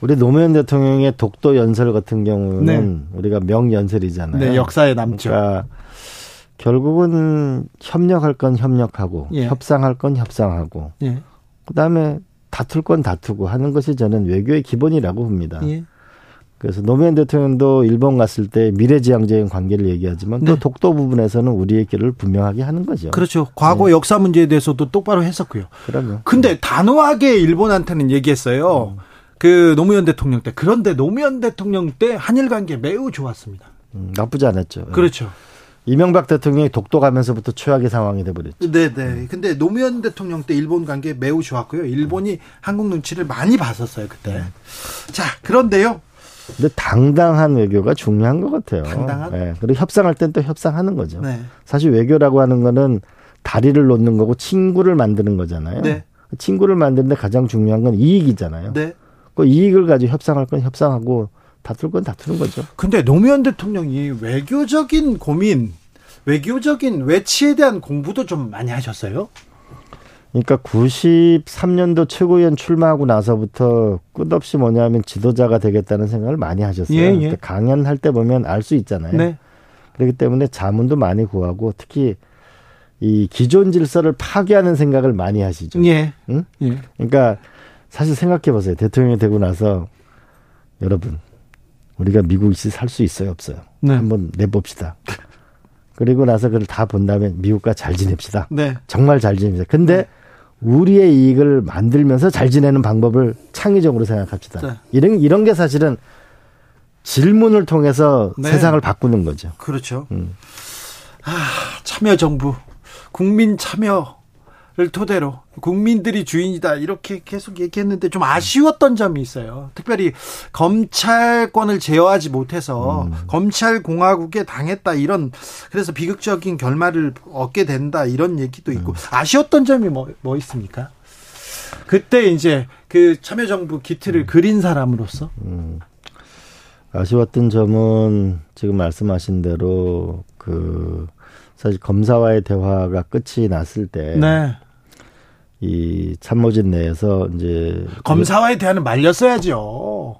우리 노무현 대통령의 독도 연설 같은 경우는 네. 우리가 명연설이잖아요. 네, 역사에 남죠. 그러니까 결국은 협력할 건 협력하고 예. 협상할 건 협상하고 예. 그다음에 다툴 건 다투고 하는 것이 저는 외교의 기본이라고 봅니다. 예. 그래서 노무현 대통령도 일본 갔을 때 미래지향적인 관계를 얘기하지만 네. 또 독도 부분에서는 우리의 길을 분명하게 하는 거죠. 그렇죠. 과거 네. 역사 문제에 대해서도 똑바로 했었고요. 그러면. 근데 단호하게 일본한테는 얘기했어요. 음. 그 노무현 대통령 때. 그런데 노무현 대통령 때 한일 관계 매우 좋았습니다. 음, 나쁘지 않았죠. 그렇죠. 이명박 대통령이 독도 가면서부터 최악의 상황이 돼버렸죠. 네, 네. 근데 노무현 대통령 때 일본 관계 매우 좋았고요. 일본이 한국 눈치를 많이 봤었어요 그때. 네. 자, 그런데요. 근데 당당한 외교가 중요한 것 같아요. 당당한. 네. 그리고 협상할 땐 또 협상하는 거죠. 네. 사실 외교라고 하는 거는 다리를 놓는 거고 친구를 만드는 거잖아요. 네. 친구를 만드는데 가장 중요한 건 이익이잖아요. 네. 그 이익을 가지고 협상할 건 협상하고 다툴 건 다투는 거죠. 근데 노무현 대통령이 외교적인 고민, 외교적인 외치에 대한 공부도 좀 많이 하셨어요? 그러니까 93년도 최고위원 출마하고 나서부터 끝없이 뭐냐면 지도자가 되겠다는 생각을 많이 하셨어요. 예, 예. 강연할 때 보면 알 수 있잖아요. 네. 그렇기 때문에 자문도 많이 구하고 특히 이 기존 질서를 파괴하는 생각을 많이 하시죠. 예. 응? 예. 그러니까 사실 생각해 보세요. 대통령이 되고 나서 여러분 우리가 미국이 살 수 있어요, 없어요? 네. 한번 내봅시다. 그리고 나서 그걸 다 본 다음에 미국과 잘 지냅시다. 네. 정말 잘 지냅시다. 근데 네. 우리의 이익을 만들면서 잘 지내는 방법을 창의적으로 생각합시다. 네. 이런 이런 게 사실은 질문을 통해서 네. 세상을 바꾸는 거죠. 그렇죠. 음. 아, 참여 정부, 국민 참여 토대로 국민들이 주인이다 이렇게 계속 얘기했는데 좀 아쉬웠던 점이 있어요. 특별히 검찰권을 제어하지 못해서 음. 검찰 공화국에 당했다 이런 그래서 비극적인 결말을 얻게 된다 이런 얘기도 있고 음. 아쉬웠던 점이 뭐, 뭐 있습니까? 그때 이제 그 참여정부 기틀을 음. 그린 사람으로서 음. 아쉬웠던 점은 지금 말씀하신 대로 그 사실 검사와의 대화가 끝이 났을 때. 네. 이 참모진 내에서 이제 검사와의 대화는 말렸어야죠.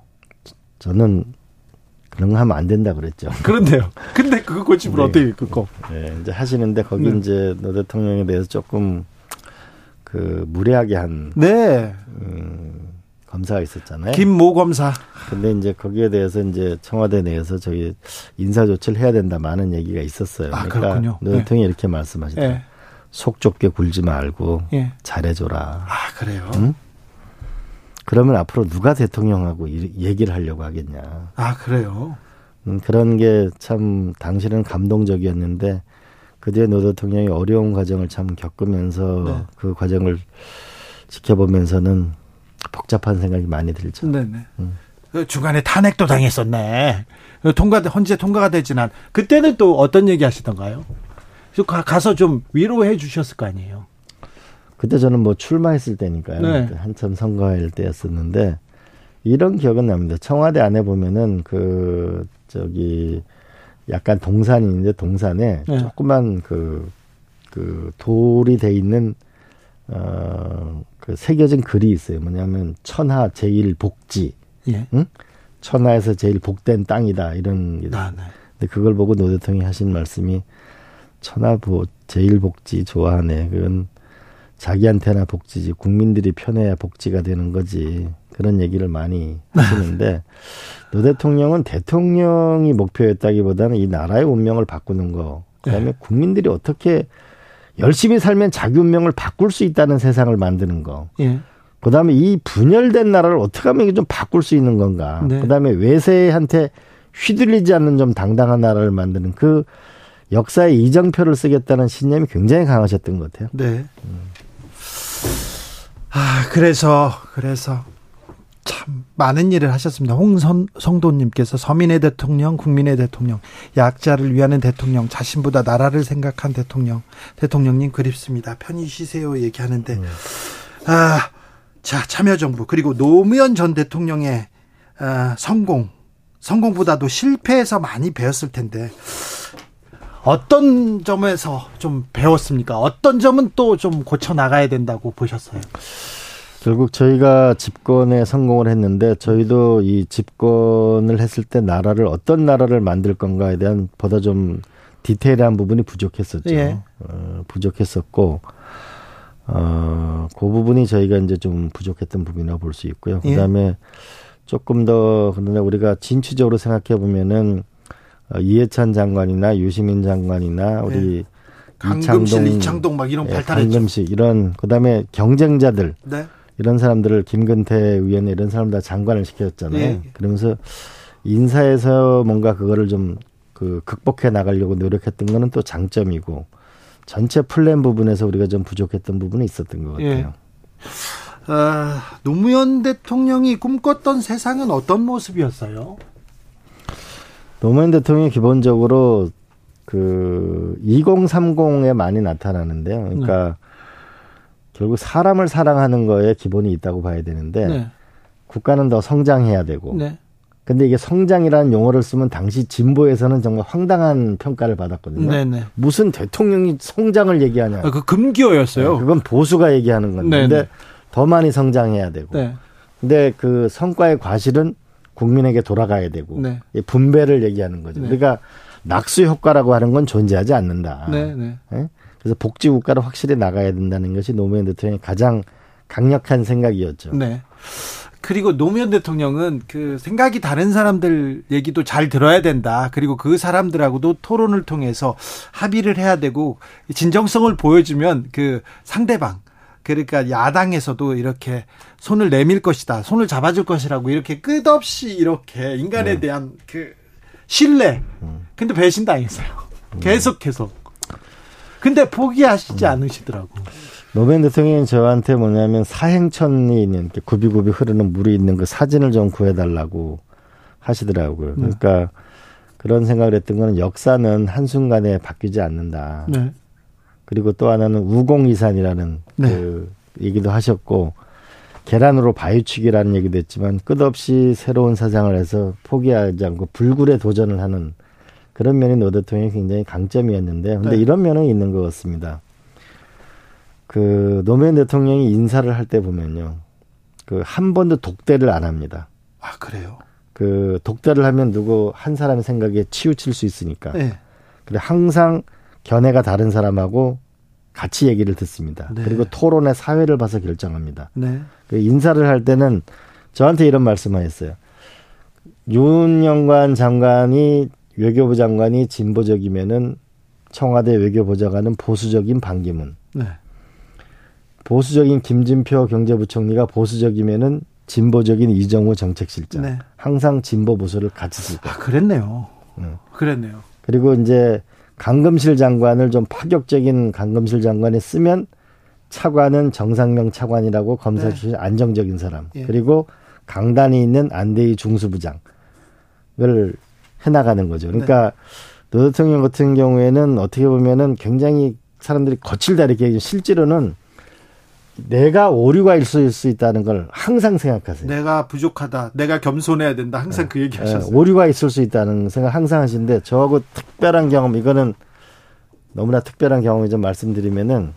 저는 그런 거 하면 안 된다 그랬죠. 그런데요. 근데 그거 고집을 네. 어떻게 그거? 네, 이제 하시는데 거기 네. 이제 노 대통령에 대해서 조금 그 무례하게 한 네. 음, 검사가 있었잖아요. 김모 검사. 근데 이제 거기에 대해서 이제 청와대 내에서 저기 인사 조치를 해야 된다 많은 얘기가 있었어요. 아, 그러니까 그렇군요. 노 대통령이 네. 이렇게 말씀하시더라고요. 네. 속 좁게 굴지 말고 예. 잘해줘라. 아 그래요? 응? 그러면 앞으로 누가 대통령하고 얘기를 하려고 하겠냐. 아 그래요? 음, 그런 게 참 당시는 감동적이었는데 그 뒤에 노 대통령이 어려운 과정을 참 겪으면서 네. 그 과정을 지켜보면서는 복잡한 생각이 많이 들죠. 네네. 음. 그 중간에 탄핵도 당했었네. 통과 헌재 통과가 되지는 그때는 또 어떤 얘기 하시던가요? 가서 좀 위로해 주셨을 거 아니에요. 그때 저는 뭐 출마했을 때니까요. 네. 한참 선거할 때였었는데 이런 기억은 납니다. 청와대 안에 보면은 그 저기 약간 동산이 있는데 동산에 네. 조그만 그, 그 돌이 돼 있는 어, 그 새겨진 글이 있어요. 뭐냐면 천하 제일 복지. 예. 응? 천하에서 제일 복된 땅이다. 이런. 아, 네. 근데 그걸 보고 노 대통령이 하신 말씀이 천하보 제일 복지 좋아하네. 그건 자기한테나 복지지 국민들이 편해야 복지가 되는 거지. 그런 얘기를 많이 하시는데 노 대통령은 대통령이 목표였다기보다는 이 나라의 운명을 바꾸는 거. 그다음에 네. 국민들이 어떻게 열심히 살면 자기 운명을 바꿀 수 있다는 세상을 만드는 거. 예. 그다음에 이 분열된 나라를 어떻게 하면 좀 바꿀 수 있는 건가. 네. 그다음에 외세한테 휘둘리지 않는 좀 당당한 나라를 만드는 그 역사의 이정표를 쓰겠다는 신념이 굉장히 강하셨던 것 같아요. 네. 음. 아, 그래서, 그래서 참 많은 일을 하셨습니다. 홍선 성도님께서 서민의 대통령, 국민의 대통령, 약자를 위하는 대통령, 자신보다 나라를 생각한 대통령, 대통령님 그립습니다. 편히 쉬세요 얘기하는데, 음. 아, 자 참여정부 그리고 노무현 전 대통령의 아, 성공, 성공보다도 실패에서 많이 배웠을 텐데 어떤 점에서 좀 배웠습니까? 어떤 점은 또 좀 고쳐 나가야 된다고 보셨어요? 결국 저희가 집권에 성공을 했는데 저희도 이 집권을 했을 때 나라를 어떤 나라를 만들 건가에 대한 보다 좀 디테일한 부분이 부족했었죠. 예. 어, 부족했었고 어, 그 부분이 저희가 이제 좀 부족했던 부분이라고 볼 수 있고요. 예. 그다음에 예. 조금 더 그런데 우리가 진취적으로 생각해 보면은 어, 이해찬 장관이나 유시민 장관이나 우리 네. 강금실, 이창동, 이창동 막 이런 예, 발달했죠. 강금실 이런 그다음에 경쟁자들 네. 이런 사람들을 김근태 의원에 이런 사람 다 장관을 시켰잖아요. 네. 그러면서 인사에서 뭔가 그거를 좀 그 극복해 나가려고 노력했던 거는 또 장점이고 전체 플랜 부분에서 우리가 좀 부족했던 부분이 있었던 것 같아요. 예. 아, 노무현 대통령이 꿈꿨던 세상은 어떤 모습이었어요? 노무현 대통령이 기본적으로 그 2030에 많이 나타나는데요. 그러니까 네. 결국 사람을 사랑하는 거에 기본이 있다고 봐야 되는데 네. 국가는 더 성장해야 되고. 네. 근데 이게 성장이라는 용어를 쓰면 당시 진보에서는 정말 황당한 평가를 받았거든요. 네네. 네. 무슨 대통령이 성장을 얘기하냐. 아, 그 금기어였어요. 네, 그건 보수가 얘기하는 건데. 네네. 근데 더 많이 성장해야 되고. 네. 근데 그 성과의 과실은 국민에게 돌아가야 되고 네. 분배를 얘기하는 거죠. 네. 그러니까 낙수 효과라고 하는 건 존재하지 않는다. 네, 네. 네? 그래서 복지 국가로 확실히 나가야 된다는 것이 노무현 대통령의 가장 강력한 생각이었죠. 네. 그리고 노무현 대통령은 그 생각이 다른 사람들 얘기도 잘 들어야 된다. 그리고 그 사람들하고도 토론을 통해서 합의를 해야 되고 진정성을 보여주면 그 상대방 그러니까 야당에서도 이렇게 손을 내밀 것이다. 손을 잡아줄 것이라고 이렇게 끝없이 이렇게 인간에 네. 대한 그 신뢰. 음. 근데 배신당했어요. 음. 계속해서. 근데 포기하시지 음. 않으시더라고. 노무현 대통령이 저한테 뭐냐면 사행천이 있는 굽이굽이 흐르는 물이 있는 그 사진을 좀 구해달라고 하시더라고요. 네. 그러니까 그런 생각을 했던 거는 역사는 한순간에 바뀌지 않는다. 네. 그리고 또 하나는 우공이산이라는 네. 그 얘기도 하셨고 계란으로 바위치기라는 얘기도 했지만 끝없이 새로운 사상을 해서 포기하지 않고 불굴에 도전을 하는 그런 면이 노 대통령이 굉장히 강점이었는데 근데 네. 이런 면은 있는 것 같습니다. 그 노무현 대통령이 인사를 할 때 보면요. 그 한 번도 독대를 안 합니다. 아, 그래요? 그 독대를 하면 누구 한 사람의 생각에 치우칠 수 있으니까. 네. 그래 항상 견해가 다른 사람하고 같이 얘기를 듣습니다. 네. 그리고 토론의 사회를 봐서 결정합니다. 네. 그 인사를 할 때는 저한테 이런 말씀을 했어요. 윤영관 장관이 외교부 장관이 진보적이면은 청와대 외교부 장관은 보수적인 반기문. 네. 보수적인 김진표 경제부총리가 보수적이면은 진보적인 이정우 정책실장. 네. 항상 진보 보수를 같이 쓸 거예요. 아, 그랬네요. 응. 그랬네요. 그리고 이제 강금실 장관을 좀 파격적인 강금실 장관이 쓰면 차관은 정상명 차관이라고 검사 출신 네. 안정적인 사람. 예. 그리고 강단이 있는 안대희 중수부장을 해나가는 거죠. 그러니까 네. 노 대통령 같은 경우에는 어떻게 보면은 굉장히 사람들이 거칠다 이렇게 실제로는 내가 오류가 있을 수 있다는 걸 항상 생각하세요. 내가 부족하다. 내가 겸손해야 된다. 항상 네. 그 얘기 하셨어요. 네. 오류가 있을 수 있다는 생각 항상 하시는데 저하고 특별한 경험 이거는 너무나 특별한 경험이 좀 말씀드리면은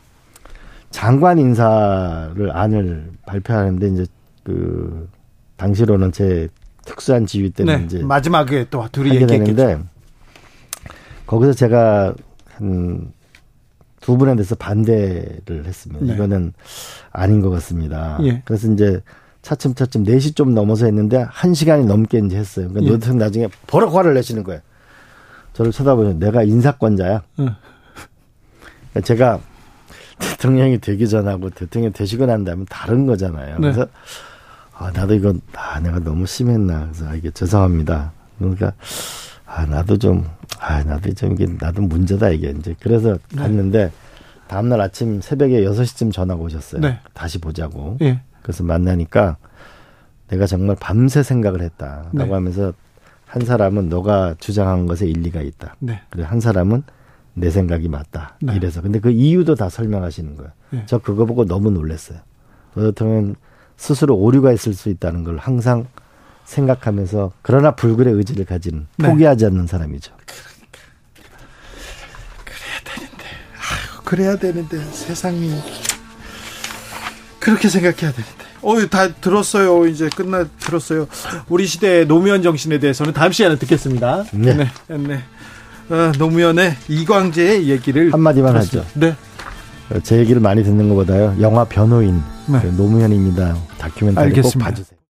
장관 인사를 안을 발표하는데 이제 그 당시로는 제 특수한 지위 때문에 네. 이제 마지막에 또 둘이 얘기했는데 거기서 제가 한 두 분에 대해서 반대를 했습니다. 네. 이거는 아닌 것 같습니다. 예. 그래서 이제 차츰차츰 4시 좀 넘어서 했는데 1시간이 넘게 이제 했어요. 그러니까 예. 노태우 나중에 버럭 화를 내시는 거예요. 저를 쳐다보면 내가 인사권자야. 응. 그러니까 제가 대통령이 되기 전하고 대통령이 되시고 난 다음에 다른 거잖아요. 네. 그래서 아, 나도 이건 아, 내가 너무 심했나. 그래서 아, 이게 죄송합니다. 그러니까 아, 나도 좀, 아, 나도 좀, 이게, 나도 문제다, 이게. 이제. 그래서 네. 갔는데, 다음 날 아침 새벽에 6시쯤 전화가 오셨어요. 네. 다시 보자고. 예. 그래서 만나니까, 내가 정말 밤새 생각을 했다. 라고 네. 하면서, 한 사람은 너가 주장한 것에 일리가 있다. 네. 그리고 한 사람은 내 생각이 맞다. 네. 이래서. 근데 그 이유도 다 설명하시는 거예요. 예. 저 그거 보고 너무 놀랐어요. 그렇다면 스스로 오류가 있을 수 있다는 걸 항상 생각하면서 그러나 불굴의 의지를 가진 네. 포기하지 않는 사람이죠. 그래야 되는데, 아유, 그래야 되는데 세상이 그렇게 생각해야 되는데. 어, 다 들었어요. 이제 끝나 들었어요. 우리 시대의 노무현 정신에 대해서는 다음 시간에 듣겠습니다. 네, 네. 네. 어, 노무현의 이광재의 얘기를 한마디만 하죠. 네. 제 얘기를 많이 듣는 것보다요. 영화 변호인 네. 노무현입니다. 다큐멘터리 알겠습니다. 꼭 봐주세요.